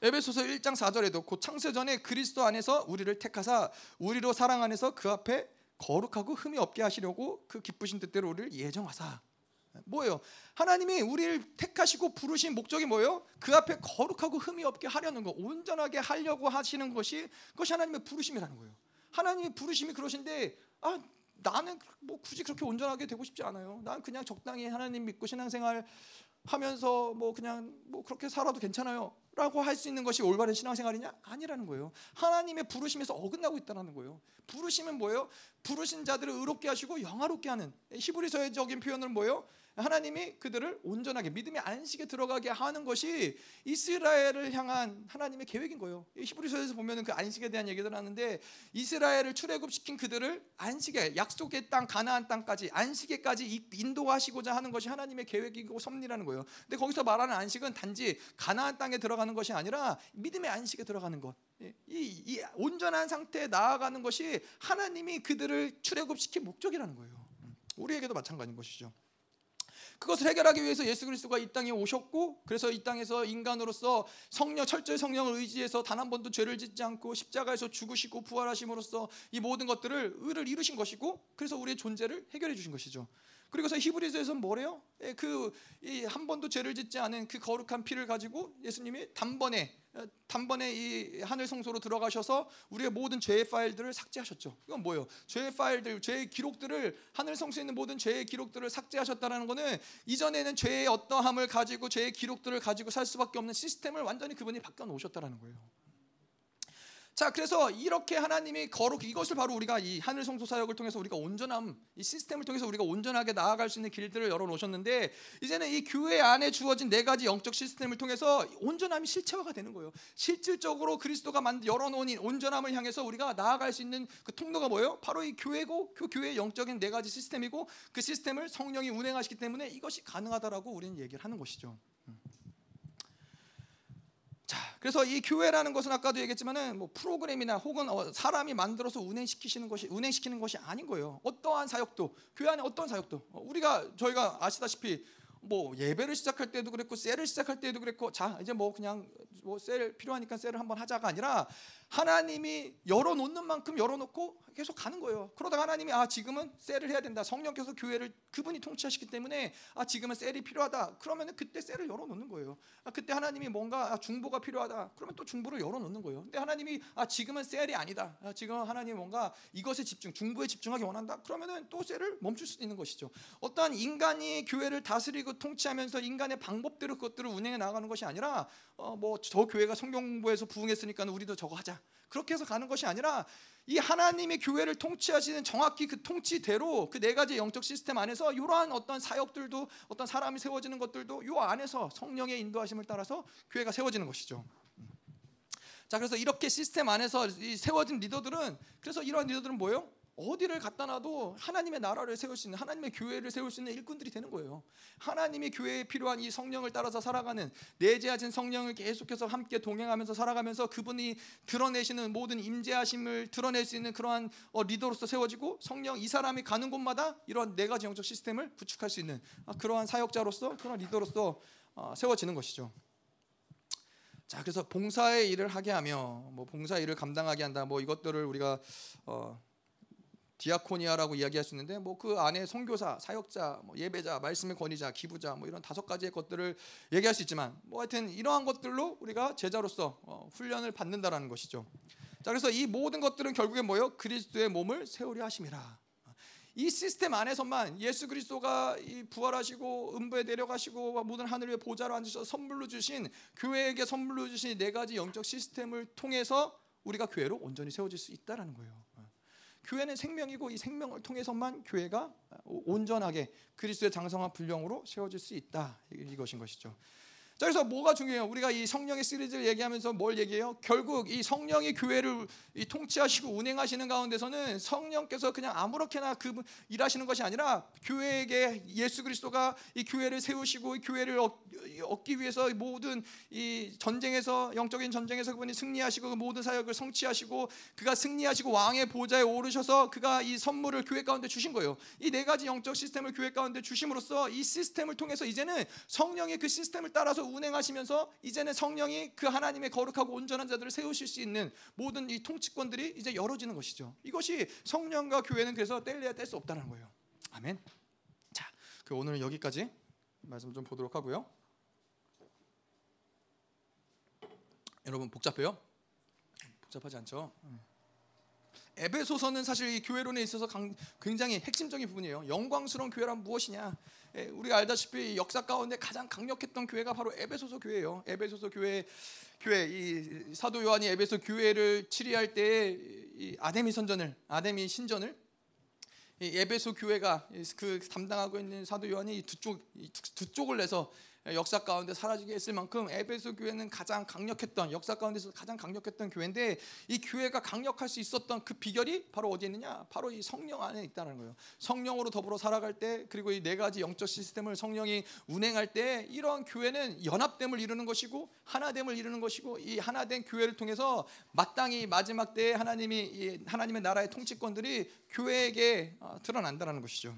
에베소서 1장 4절에도 곧 창세전에 그리스도 안에서 우리를 택하사 우리로 사랑 안에서 그 앞에 거룩하고 흠이 없게 하시려고 그 기쁘신 뜻대로 우리를 예정하사 뭐예요? 하나님이 우리를 택하시고 부르신 목적이 뭐예요? 그 앞에 거룩하고 흠이 없게 하려는 거, 온전하게 하려고 하시는 것이 그것이 하나님의 부르심이라는 거예요. 하나님의 부르심이 그러신데 아 나는 뭐 굳이 그렇게 온전하게 되고 싶지 않아요. 난 그냥 적당히 하나님 믿고 신앙생활 하면서 뭐 그냥 뭐 그렇게 살아도 괜찮아요. 라고 할 수 있는 것이 올바른 신앙생활이냐? 아니라는 거예요. 하나님의 부르심에서 어긋나고 있다는 거예요. 부르심은 뭐예요? 부르신 자들을 의롭게 하시고 영화롭게 하는 히브리서적인 표현은 뭐예요? 하나님이 그들을 온전하게 믿음의 안식에 들어가게 하는 것이 이스라엘을 향한 하나님의 계획인 거예요. 히브리서에서 보면은 그 안식에 대한 얘기를 하는데 이스라엘을 출애굽시킨 그들을 안식에 약속의 땅 가나안 땅까지 안식에까지 인도하시고자 하는 것이 하나님의 계획이고 섭리라는 거예요. 근데 거기서 말하는 안식은 단지 가나안 땅에 들어가는 것이 아니라 믿음의 안식에 들어가는 것. 이, 이 온전한 상태에 나아가는 것이 하나님이 그들을 출애굽시킨 목적이라는 거예요. 우리에게도 마찬가지인 것이죠. 그것을 해결하기 위해서 예수 그리스도가 이 땅에 오셨고 그래서 이 땅에서 인간으로서 성령 철저히 성령을 의지해서 단 한 번도 죄를 짓지 않고 십자가에서 죽으시고 부활하심으로써 이 모든 것들을 의를 이루신 것이고 그래서 우리의 존재를 해결해 주신 것이죠. 그리고서 히브리서에서는 뭐래요? 예, 그한 번도 죄를 짓지 않은 그 거룩한 피를 가지고 예수님이 단번에 어, 단번에 이 하늘 성소로 들어가셔서 우리의 모든 죄의 파일들을 삭제하셨죠. 이건 뭐예요? 죄의 파일들, 죄의 기록들을 하늘 성소에 있는 모든 죄의 기록들을 삭제하셨다는 것은 이전에는 죄의 어떠함을 가지고 죄의 기록들을 가지고 살 수밖에 없는 시스템을 완전히 그분이 바꿔 놓으셨다는 거예요. 자, 그래서 이렇게 하나님이 거룩 이것을 바로 우리가 이 하늘 성소 사역을 통해서 우리가 온전함 이 시스템을 통해서 우리가 온전하게 나아갈 수 있는 길들을 열어 놓으셨는데 이제는 이 교회 안에 주어진 네 가지 영적 시스템을 통해서 온전함이 실체화가 되는 거예요. 실질적으로 그리스도가 만든 열어 놓은 온전함을 향해서 우리가 나아갈 수 있는 그 통로가 뭐예요? 바로 이 교회고 그 교회의 영적인 네 가지 시스템이고 그 시스템을 성령이 운행하시기 때문에 이것이 가능하다라고 우리는 얘기를 하는 것이죠. 자, 그래서 이 교회라는 것은 아까도 얘기했지만은 뭐 프로그램이나 혹은 어, 사람이 만들어서 운행시키시는 것이 운행시키는 것이 아닌 거예요. 어떠한 사역도 교회 안에 어떤 사역도 어, 우리가 저희가 아시다시피 뭐 예배를 시작할 때도 그랬고 셀을 시작할 때도 그랬고 자 이제 뭐 그냥 뭐 셀 필요하니까 셀을 한번 하자가 아니라 하나님이 열어놓는 만큼 열어놓고 계속 가는 거예요. 그러다가 하나님이 아 지금은 셀을 해야 된다. 성령께서 교회를 그분이 통치하시기 때문에 아 지금은 셀이 필요하다. 그러면은 그때 셀을 열어놓는 거예요. 아 그때 하나님이 뭔가 아, 중보가 필요하다. 그러면 또 중보를 열어놓는 거예요. 근데 하나님이 아 지금은 셀이 아니다. 아, 지금 하나님 뭔가 이것에 집중, 중보에 집중하기 원한다. 그러면은 또 셀을 멈출 수 있는 것이죠. 어떠한 인간이 교회를 다스리고 통치하면서 인간의 방법대로 그것들을 운행해 나가는 것이 아니라 어 뭐 저 교회가 성경 공부에서 부흥했으니까 우리도 저거 하자. 그렇게 해서 가는 것이 아니라 이 하나님의 교회를 통치하시는 정확히 그 통치대로 그 네 가지 영적 시스템 안에서 이러한 어떤 사역들도 어떤 사람이 세워지는 것들도 이 안에서 성령의 인도하심을 따라서 교회가 세워지는 것이죠. 자 그래서 이렇게 시스템 안에서 세워진 리더들은 그래서 이러한 리더들은 뭐예요? 어디를 갖다 놔도 하나님의 나라를 세울 수 있는 하나님의 교회를 세울 수 있는 일꾼들이 되는 거예요. 하나님의 교회에 필요한 이 성령을 따라서 살아가는 내재하신 성령을 계속해서 함께 동행하면서 살아가면서 그분이 드러내시는 모든 임재하심을 드러낼 수 있는 그러한 어, 리더로서 세워지고 성령 이 사람이 가는 곳마다 이런 네 가지 영적 시스템을 구축할 수 있는 아, 그러한 사역자로서 그런 리더로서 어, 세워지는 것이죠. 자 그래서 봉사의 일을 하게 하며 뭐 봉사 일을 감당하게 한다 뭐 이것들을 우리가 어, 디아코니아라고 이야기할 수 있는데 뭐 그 안에 선교사, 사역자, 뭐 예배자, 말씀의 권위자, 기부자 뭐 이런 다섯 가지의 것들을 얘기할 수 있지만 뭐 하여튼 이러한 것들로 우리가 제자로서 어, 훈련을 받는다라는 것이죠. 자 그래서 이 모든 것들은 결국에 뭐요? 그리스도의 몸을 세우려 하심이라. 이 시스템 안에서만 예수 그리스도가 부활하시고 음부에 내려가시고 모든 하늘 위에 보좌로 앉으셔서 선물로 주신 교회에게 선물로 주신 네 가지 영적 시스템을 통해서 우리가 교회로 온전히 세워질 수 있다라는 거예요. 교회는 생명이고 이 생명을 통해서만 교회가 온전하게 그리스도의 장성한 분량으로 세워질 수 있다 이것인 것이죠. 자, 그래서 뭐가 중요해요? 우리가 이 성령의 시리즈를 얘기하면서 뭘 얘기해요? 결국 이 성령이 교회를 이 통치하시고 운행하시는 가운데서는 성령께서 그냥 아무렇게나 그 일하시는 것이 아니라 교회에게 예수 그리스도가 이 교회를 세우시고 이 교회를 얻기 위해서 모든 이 전쟁에서 영적인 전쟁에서 그분이 승리하시고 그 모든 사역을 성취하시고 그가 승리하시고 왕의 보좌에 오르셔서 그가 이 선물을 교회 가운데 주신 거예요. 이 네 가지 영적 시스템을 교회 가운데 주심으로써 이 시스템을 통해서 이제는 성령의 그 시스템을 따라서 운행하시면서 이제는 성령이 그 하나님의 거룩하고 온전한 자들을 세우실 수 있는 모든 이 통치권들이 이제 열어지는 것이죠. 이것이 성령과 교회는 그래서 뗄래야 뗄 수 없다는 거예요. 아멘. 자, 그 오늘은 여기까지 말씀 좀 보도록 하고요. 여러분 복잡해요? 복잡하지 않죠? 에베소서는 사실 이 교회론에 있어서 굉장히 핵심적인 부분이에요. 영광스러운 교회란 무엇이냐? 예, 우리가 알다시피 역사 가운데 가장 강력했던 교회가 바로 에베소서 교회예요. 에베소서 교회 교회 이 사도 요한이 에베소 교회를 치리할 때 아데미 선전을 아데미 신전을 이 에베소 교회가 그 담당하고 있는 사도 요한이 두 쪽 두 쪽을 내서 역사 가운데 사라지게 했을 만큼 에베소 교회는 가장 강력했던 역사 가운데서 가장 강력했던 교회인데 이 교회가 강력할 수 있었던 그 비결이 바로 어디 있느냐? 바로 이 성령 안에 있다는 거예요. 성령으로 더불어 살아갈 때 그리고 이 네 가지 영적 시스템을 성령이 운행할 때 이런 교회는 연합됨을 이루는 것이고 하나됨을 이루는 것이고 이 하나된 교회를 통해서 마땅히 마지막 때에 하나님이 하나님의 나라의 통치권들이 교회에게 어, 드러난다는 것이죠.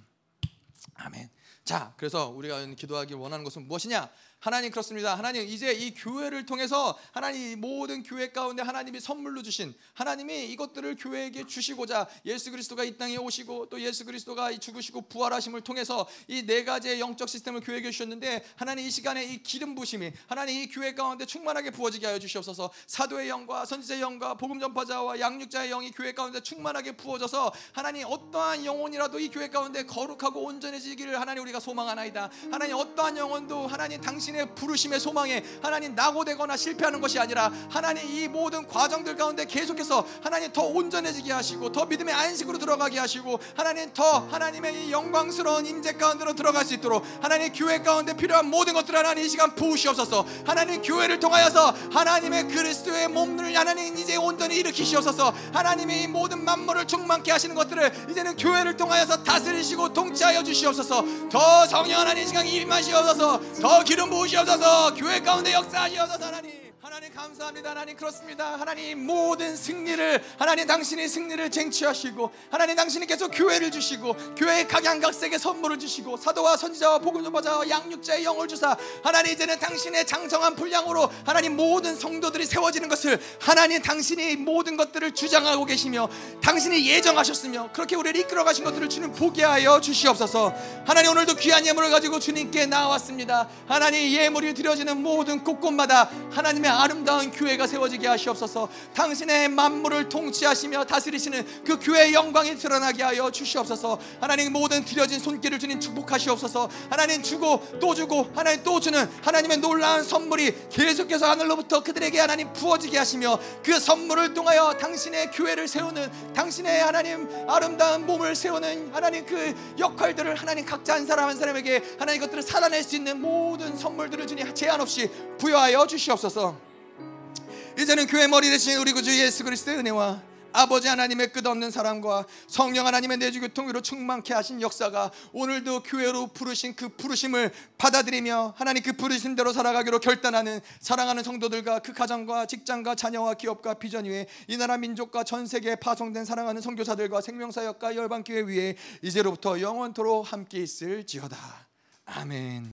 아멘. 자, 그래서 우리가 기도하기 원하는 것은 무엇이냐? 하나님 그렇습니다. 하나님 이제 이 교회를 통해서 하나님 모든 교회 가운데 하나님이 선물로 주신 하나님이 이것들을 교회에게 주시고자 예수 그리스도가 이 땅에 오시고 또 예수 그리스도가 죽으시고 부활하심을 통해서 이 네 가지의 영적 시스템을 교회에 주셨는데 하나님 이 시간에 이 기름 부심이 하나님 이 교회 가운데 충만하게 부어지게 하여 주시옵소서. 사도의 영과 선지자의 영과 복음 전파자와 양육자의 영이 교회 가운데 충만하게 부어져서 하나님 어떠한 영혼이라도 이 교회 가운데 거룩하고 온전해지기를 하나님 우리가 소망하나이다. 하나님 어떠한 영혼도 하나님 당신 당신의 부르심의 소망에 하나님 낙오되거나 실패하는 것이 아니라 하나님 이 모든 과정들 가운데 계속해서 하나님 더 온전해지게 하시고 더 믿음의 안식으로 들어가게 하시고 하나님 더 하나님의 이 영광스러운 임재 가운데로 들어갈 수 있도록 하나님 교회 가운데 필요한 모든 것들 하나님 이 시간 부으시옵소서. 하나님 교회를 통하여서 하나님의 그리스도의 몸을 하나님 이제 온전히 일으키시옵소서. 하나님의 이 모든 만물을 충만케 하시는 것들을 이제는 교회를 통하여서 다스리시고 통치하여 주시옵소서. 더 성령 하나님 시간 임하시옵소서. 더 기름 부 으시옵소서. 교회 가운데 역사하시옵소서 하나님 하나님 감사합니다. 하나님 그렇습니다. 하나님 모든 승리를 하나님 당신이 승리를 쟁취하시고 하나님 당신이 계속 교회를 주시고 교회의 각양각색의 선물을 주시고 사도와 선지자와 복음 전파자와 양육자의 영을 주사 하나님 이제는 당신의 장성한 분량으로 하나님 모든 성도들이 세워지는 것을 하나님 당신이 모든 것들을 주장하고 계시며 당신이 예정하셨으며 그렇게 우리를 이끌어 가신 것들을 주님 보게 하여 주시옵소서. 하나님 오늘도 귀한 예물을 가지고 주님께 나왔습니다. 하나님 예물이 드려지는 모든 곳곳마다 하나님의 아름다운 교회가 세워지게 하시옵소서. 당신의 만물을 통치하시며 다스리시는 그 교회의 영광이 드러나게 하여 주시옵소서. 하나님 모든 드려진 손길을 주님 축복하시옵소서. 하나님 주고 또 주고 하나님 또 주는 하나님의 놀라운 선물이 계속해서 하늘로부터 그들에게 하나님 부어지게 하시며 그 선물을 통하여 당신의 교회를 세우는 당신의 하나님 아름다운 몸을 세우는 하나님 그 역할들을 하나님 각자 한 사람 한 사람에게 하나님 것들을 살아낼 수 있는 모든 선물들을 주님 제한 없이 부여하여 주시옵소서. 이제는 교회 머리 대신 우리 구주 예수 그리스도의 은혜와 아버지 하나님의 끝없는 사랑과 성령 하나님의 내주 교통으로 충만케 하신 역사가 오늘도 교회로 부르신 그 부르심을 받아들이며 하나님 그 부르심대로 살아가기로 결단하는 사랑하는 성도들과 그 가정과 직장과 자녀와 기업과 비전 위에 이 나라 민족과 전 세계에 파송된 사랑하는 선교사들과 생명사역과 열방교회 위에 이제로부터 영원토록 함께 있을지어다. 아멘